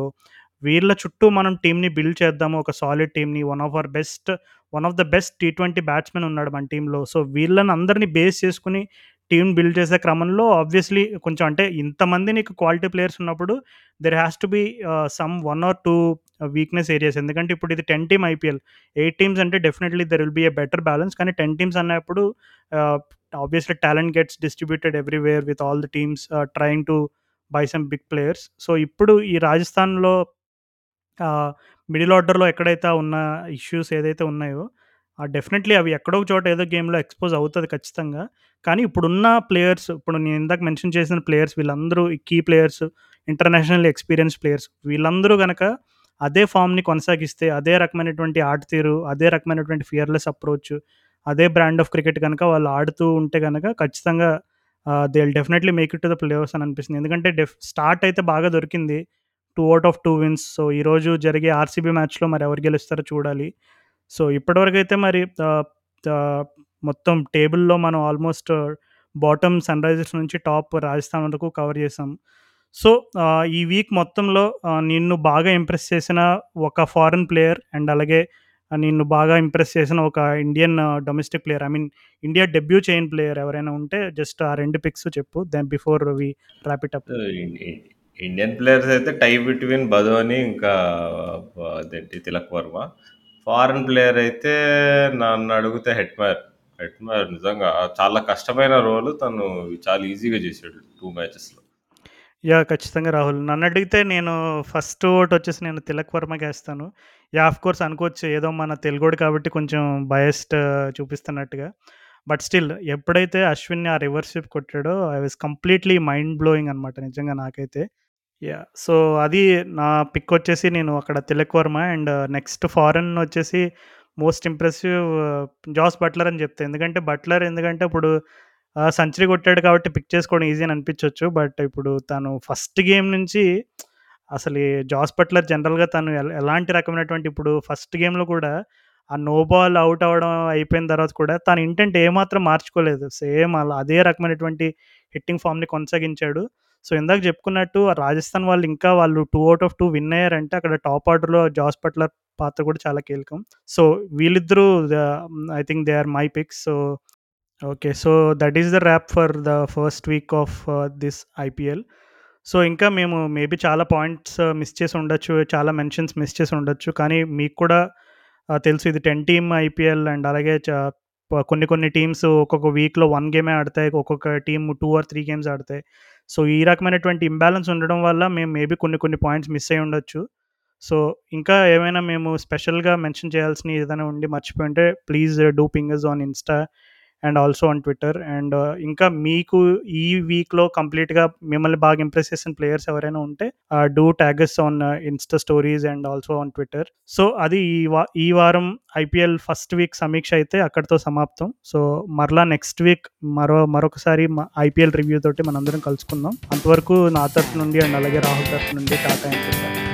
వీళ్ళ చుట్టూ మనం టీంని బిల్డ్ చేద్దాము. ఒక సాలిడ్ టీంని one of our best one of the best T twenty batsmen ఉన్నాడు మన టీంలో సో వీళ్ళని అందరినీ బేస్ చేసుకుని టీం బిల్డ్ చేసే క్రమంలో ఆబ్వియస్లీ కొంచెం అంటే ఇంతమంది నీకు క్వాలిటీ ప్లేయర్స్ ఉన్నప్పుడు there has to be some one or two weakness areas ఎందుకంటే ఇప్పుడు ఇది ten team IPL eight teams అంటే definitely there will be a better balance కానీ టెన్ టీమ్స్ అన్నప్పుడు obviously talent gets distributed everywhere with all the teams trying to buy some big players so ఇప్పుడు ఈ రాజస్థాన్లో middle ఆర్డర్లో ఎక్కడైతే ఉన్న issues ఏదైతే ఉన్నాయో డెఫినెట్లీ అవి ఎక్కడో చోట ఏదో గేమ్లో ఎక్స్పోజ్ అవుతుంది ఖచ్చితంగా. కానీ ఇప్పుడున్న ప్లేయర్స్ ఇప్పుడు నేను ఇందాక మెన్షన్ చేసిన ప్లేయర్స్ వీళ్ళందరూ key players international experience players వీళ్ళందరూ కనుక అదే ఫామ్ని కొనసాగిస్తే అదే రకమైనటువంటి ఆట తీరు అదే రకమైనటువంటి ఫియర్లెస్ అప్రోచ్ అదే బ్రాండ్ ఆఫ్ క్రికెట్ కనుక వాళ్ళు ఆడుతూ ఉంటే కనుక ఖచ్చితంగా they will definitely make it to the players అని అనిపిస్తుంది. ఎందుకంటే డెఫ్ స్టార్ట్ అయితే బాగా దొరికింది. Two out of two wins so ఈరోజు జరిగే ఆర్సీబీ మ్యాచ్లో మరి ఎవరు గెలుస్తారో చూడాలి. సో ఇప్పటివరకు అయితే మరి మొత్తం టేబుల్లో మనం ఆల్మోస్ట్ బాటమ్ సన్ రైజర్స్ నుంచి టాప్ రాజస్థాన్ వరకు కవర్ చేసాం. సో ఈ వీక్ మొత్తంలో నిన్ను బాగా ఇంప్రెస్ చేసిన ఒక ఫారెన్ ప్లేయర్ అండ్ అలాగే నిన్ను బాగా ఇంప్రెస్ చేసిన ఒక Indian domestic player I mean India debut చేయని ప్లేయర్ ఎవరైనా ఉంటే జస్ట్ ఆ రెండు పిక్స్ చెప్పు then before we wrap up. Indian players అయితే టై బిట్వీన్ బధోని ఇంకా అదేంటి తిలక్ వర్మ. ఫారెన్ ప్లేయర్ అయితే నన్ను అడిగితే హెట్మైర్ హెట్మైర్ నిజంగా చాలా కష్టమైన రోల్ తను చాలా ఈజీగా చేశాడు టూ మ్యాచెస్లో యా ఖచ్చితంగా రాహుల్. నన్ను అడిగితే నేను ఫస్ట్ ఓట్ వచ్చేసి నేను తిలక్ వర్మకి వేస్తాను యా ఆఫ్ కోర్స్ అనుకోవచ్చు ఏదో మన తెలుగుడు కాబట్టి కొంచెం బయస్ట్ చూపిస్తున్నట్టుగా. బట్ స్టిల్ ఎప్పుడైతే అశ్విన్ ఆ reverse sweep కొట్టాడో I was completely mind blowing అనమాట నిజంగా నాకైతే. యా సో, అది నా పిక్ వచ్చేసి నేను అక్కడ Tilak Varma and uh, next foreign వచ్చేసి most impressive uh, Jos Buttler అని చెప్తాను ఎందుకంటే బట్లర్ ఎందుకంటే ఇప్పుడు సెంచరీ కొట్టాడు కాబట్టి పిక్ చేసుకోవడం ఈజీ అని అనిపించొచ్చు. బట్ ఇప్పుడు తను ఫస్ట్ గేమ్ నుంచి అసలు జాస్ బట్లర్ జనరల్‌గా తను ఎలాంటి రకమైనటువంటి ఇప్పుడు ఫస్ట్ గేమ్‌లో కూడా ఆ నో బాల్ అవుట్ అవ్వడం అయిపోయిన తర్వాత కూడా తన ఇంటెంట్ ఏమాత్రం మార్చుకోలేదు. సేమ్ అలా అదే రకమైనటువంటి హిట్టింగ్ ఫామ్ని కొనసాగించాడు. సో, ఇందాక చెప్పుకున్నట్టు రాజస్థాన్ వాళ్ళు ఇంకా వాళ్ళు two out of two win అయ్యారంటే అక్కడ టాప్ ఆర్డర్‌లో జాస్ పట్లర్ పాత్ర కూడా చాలా కీలకం. సో, వీళ్ళిద్దరూ I think they are my picks. So, okay. So, that is the wrap for the first week of this IPL. So, ఇంకా మేము మేబీ చాలా పాయింట్స్ మిస్ uh, చేసి ఉండొచ్చు. చాలా మెన్షన్స్ మిస్ చేసి ఉండొచ్చు. కానీ మీకు కూడా తెలుసు ఇది 10 టీమ్ ఐపీఎల్ అండ్ అలాగే కొన్ని కొన్ని టీమ్స్ ఒక్కొక్క వీక్‌లో వన్ గేమే ఆడతాయి. ఒక్కొక్క team two or three games ఆడతాయి. So, ఈ రకమైనటువంటి ఇంబ్యాలెన్స్ ఉండడం వల్ల మేము మేబీ కొన్ని కొన్ని పాయింట్స్ మిస్ అయ్యి ఉండొచ్చు. సో, ఇంకా ఏమైనా మేము స్పెషల్‌గా మెన్షన్ చేయాల్సిన ఏదైనా ఉండి మర్చిపోయి ఉంటే please do ping us on Insta and also on Twitter. And uh, ఇంకా మీకు ఈ వీక్‌లో కంప్లీట్‌గా మిమ్మల్ని బాగా ఇంప్రెస్ చేసిన ప్లేయర్స్ ఎవరైనా ఉంటే uh, do tag us on Insta stories and also on Twitter. So, అది ఈ వా ఈ వారం ఐపీఎల్ ఫస్ట్ వీక్ సమీక్ష అయితే అక్కడితో సమాప్తం. సో, మరలా నెక్స్ట్ వీక్ మరో మరొకసారి ఐపీఎల్ రివ్యూ తోటి మనందరం కలుసుకుందాం. అంతవరకు నా తరపు నుండి అండ్ అలాగే రాహుల్ తరఫు నుండి టాటా అండ్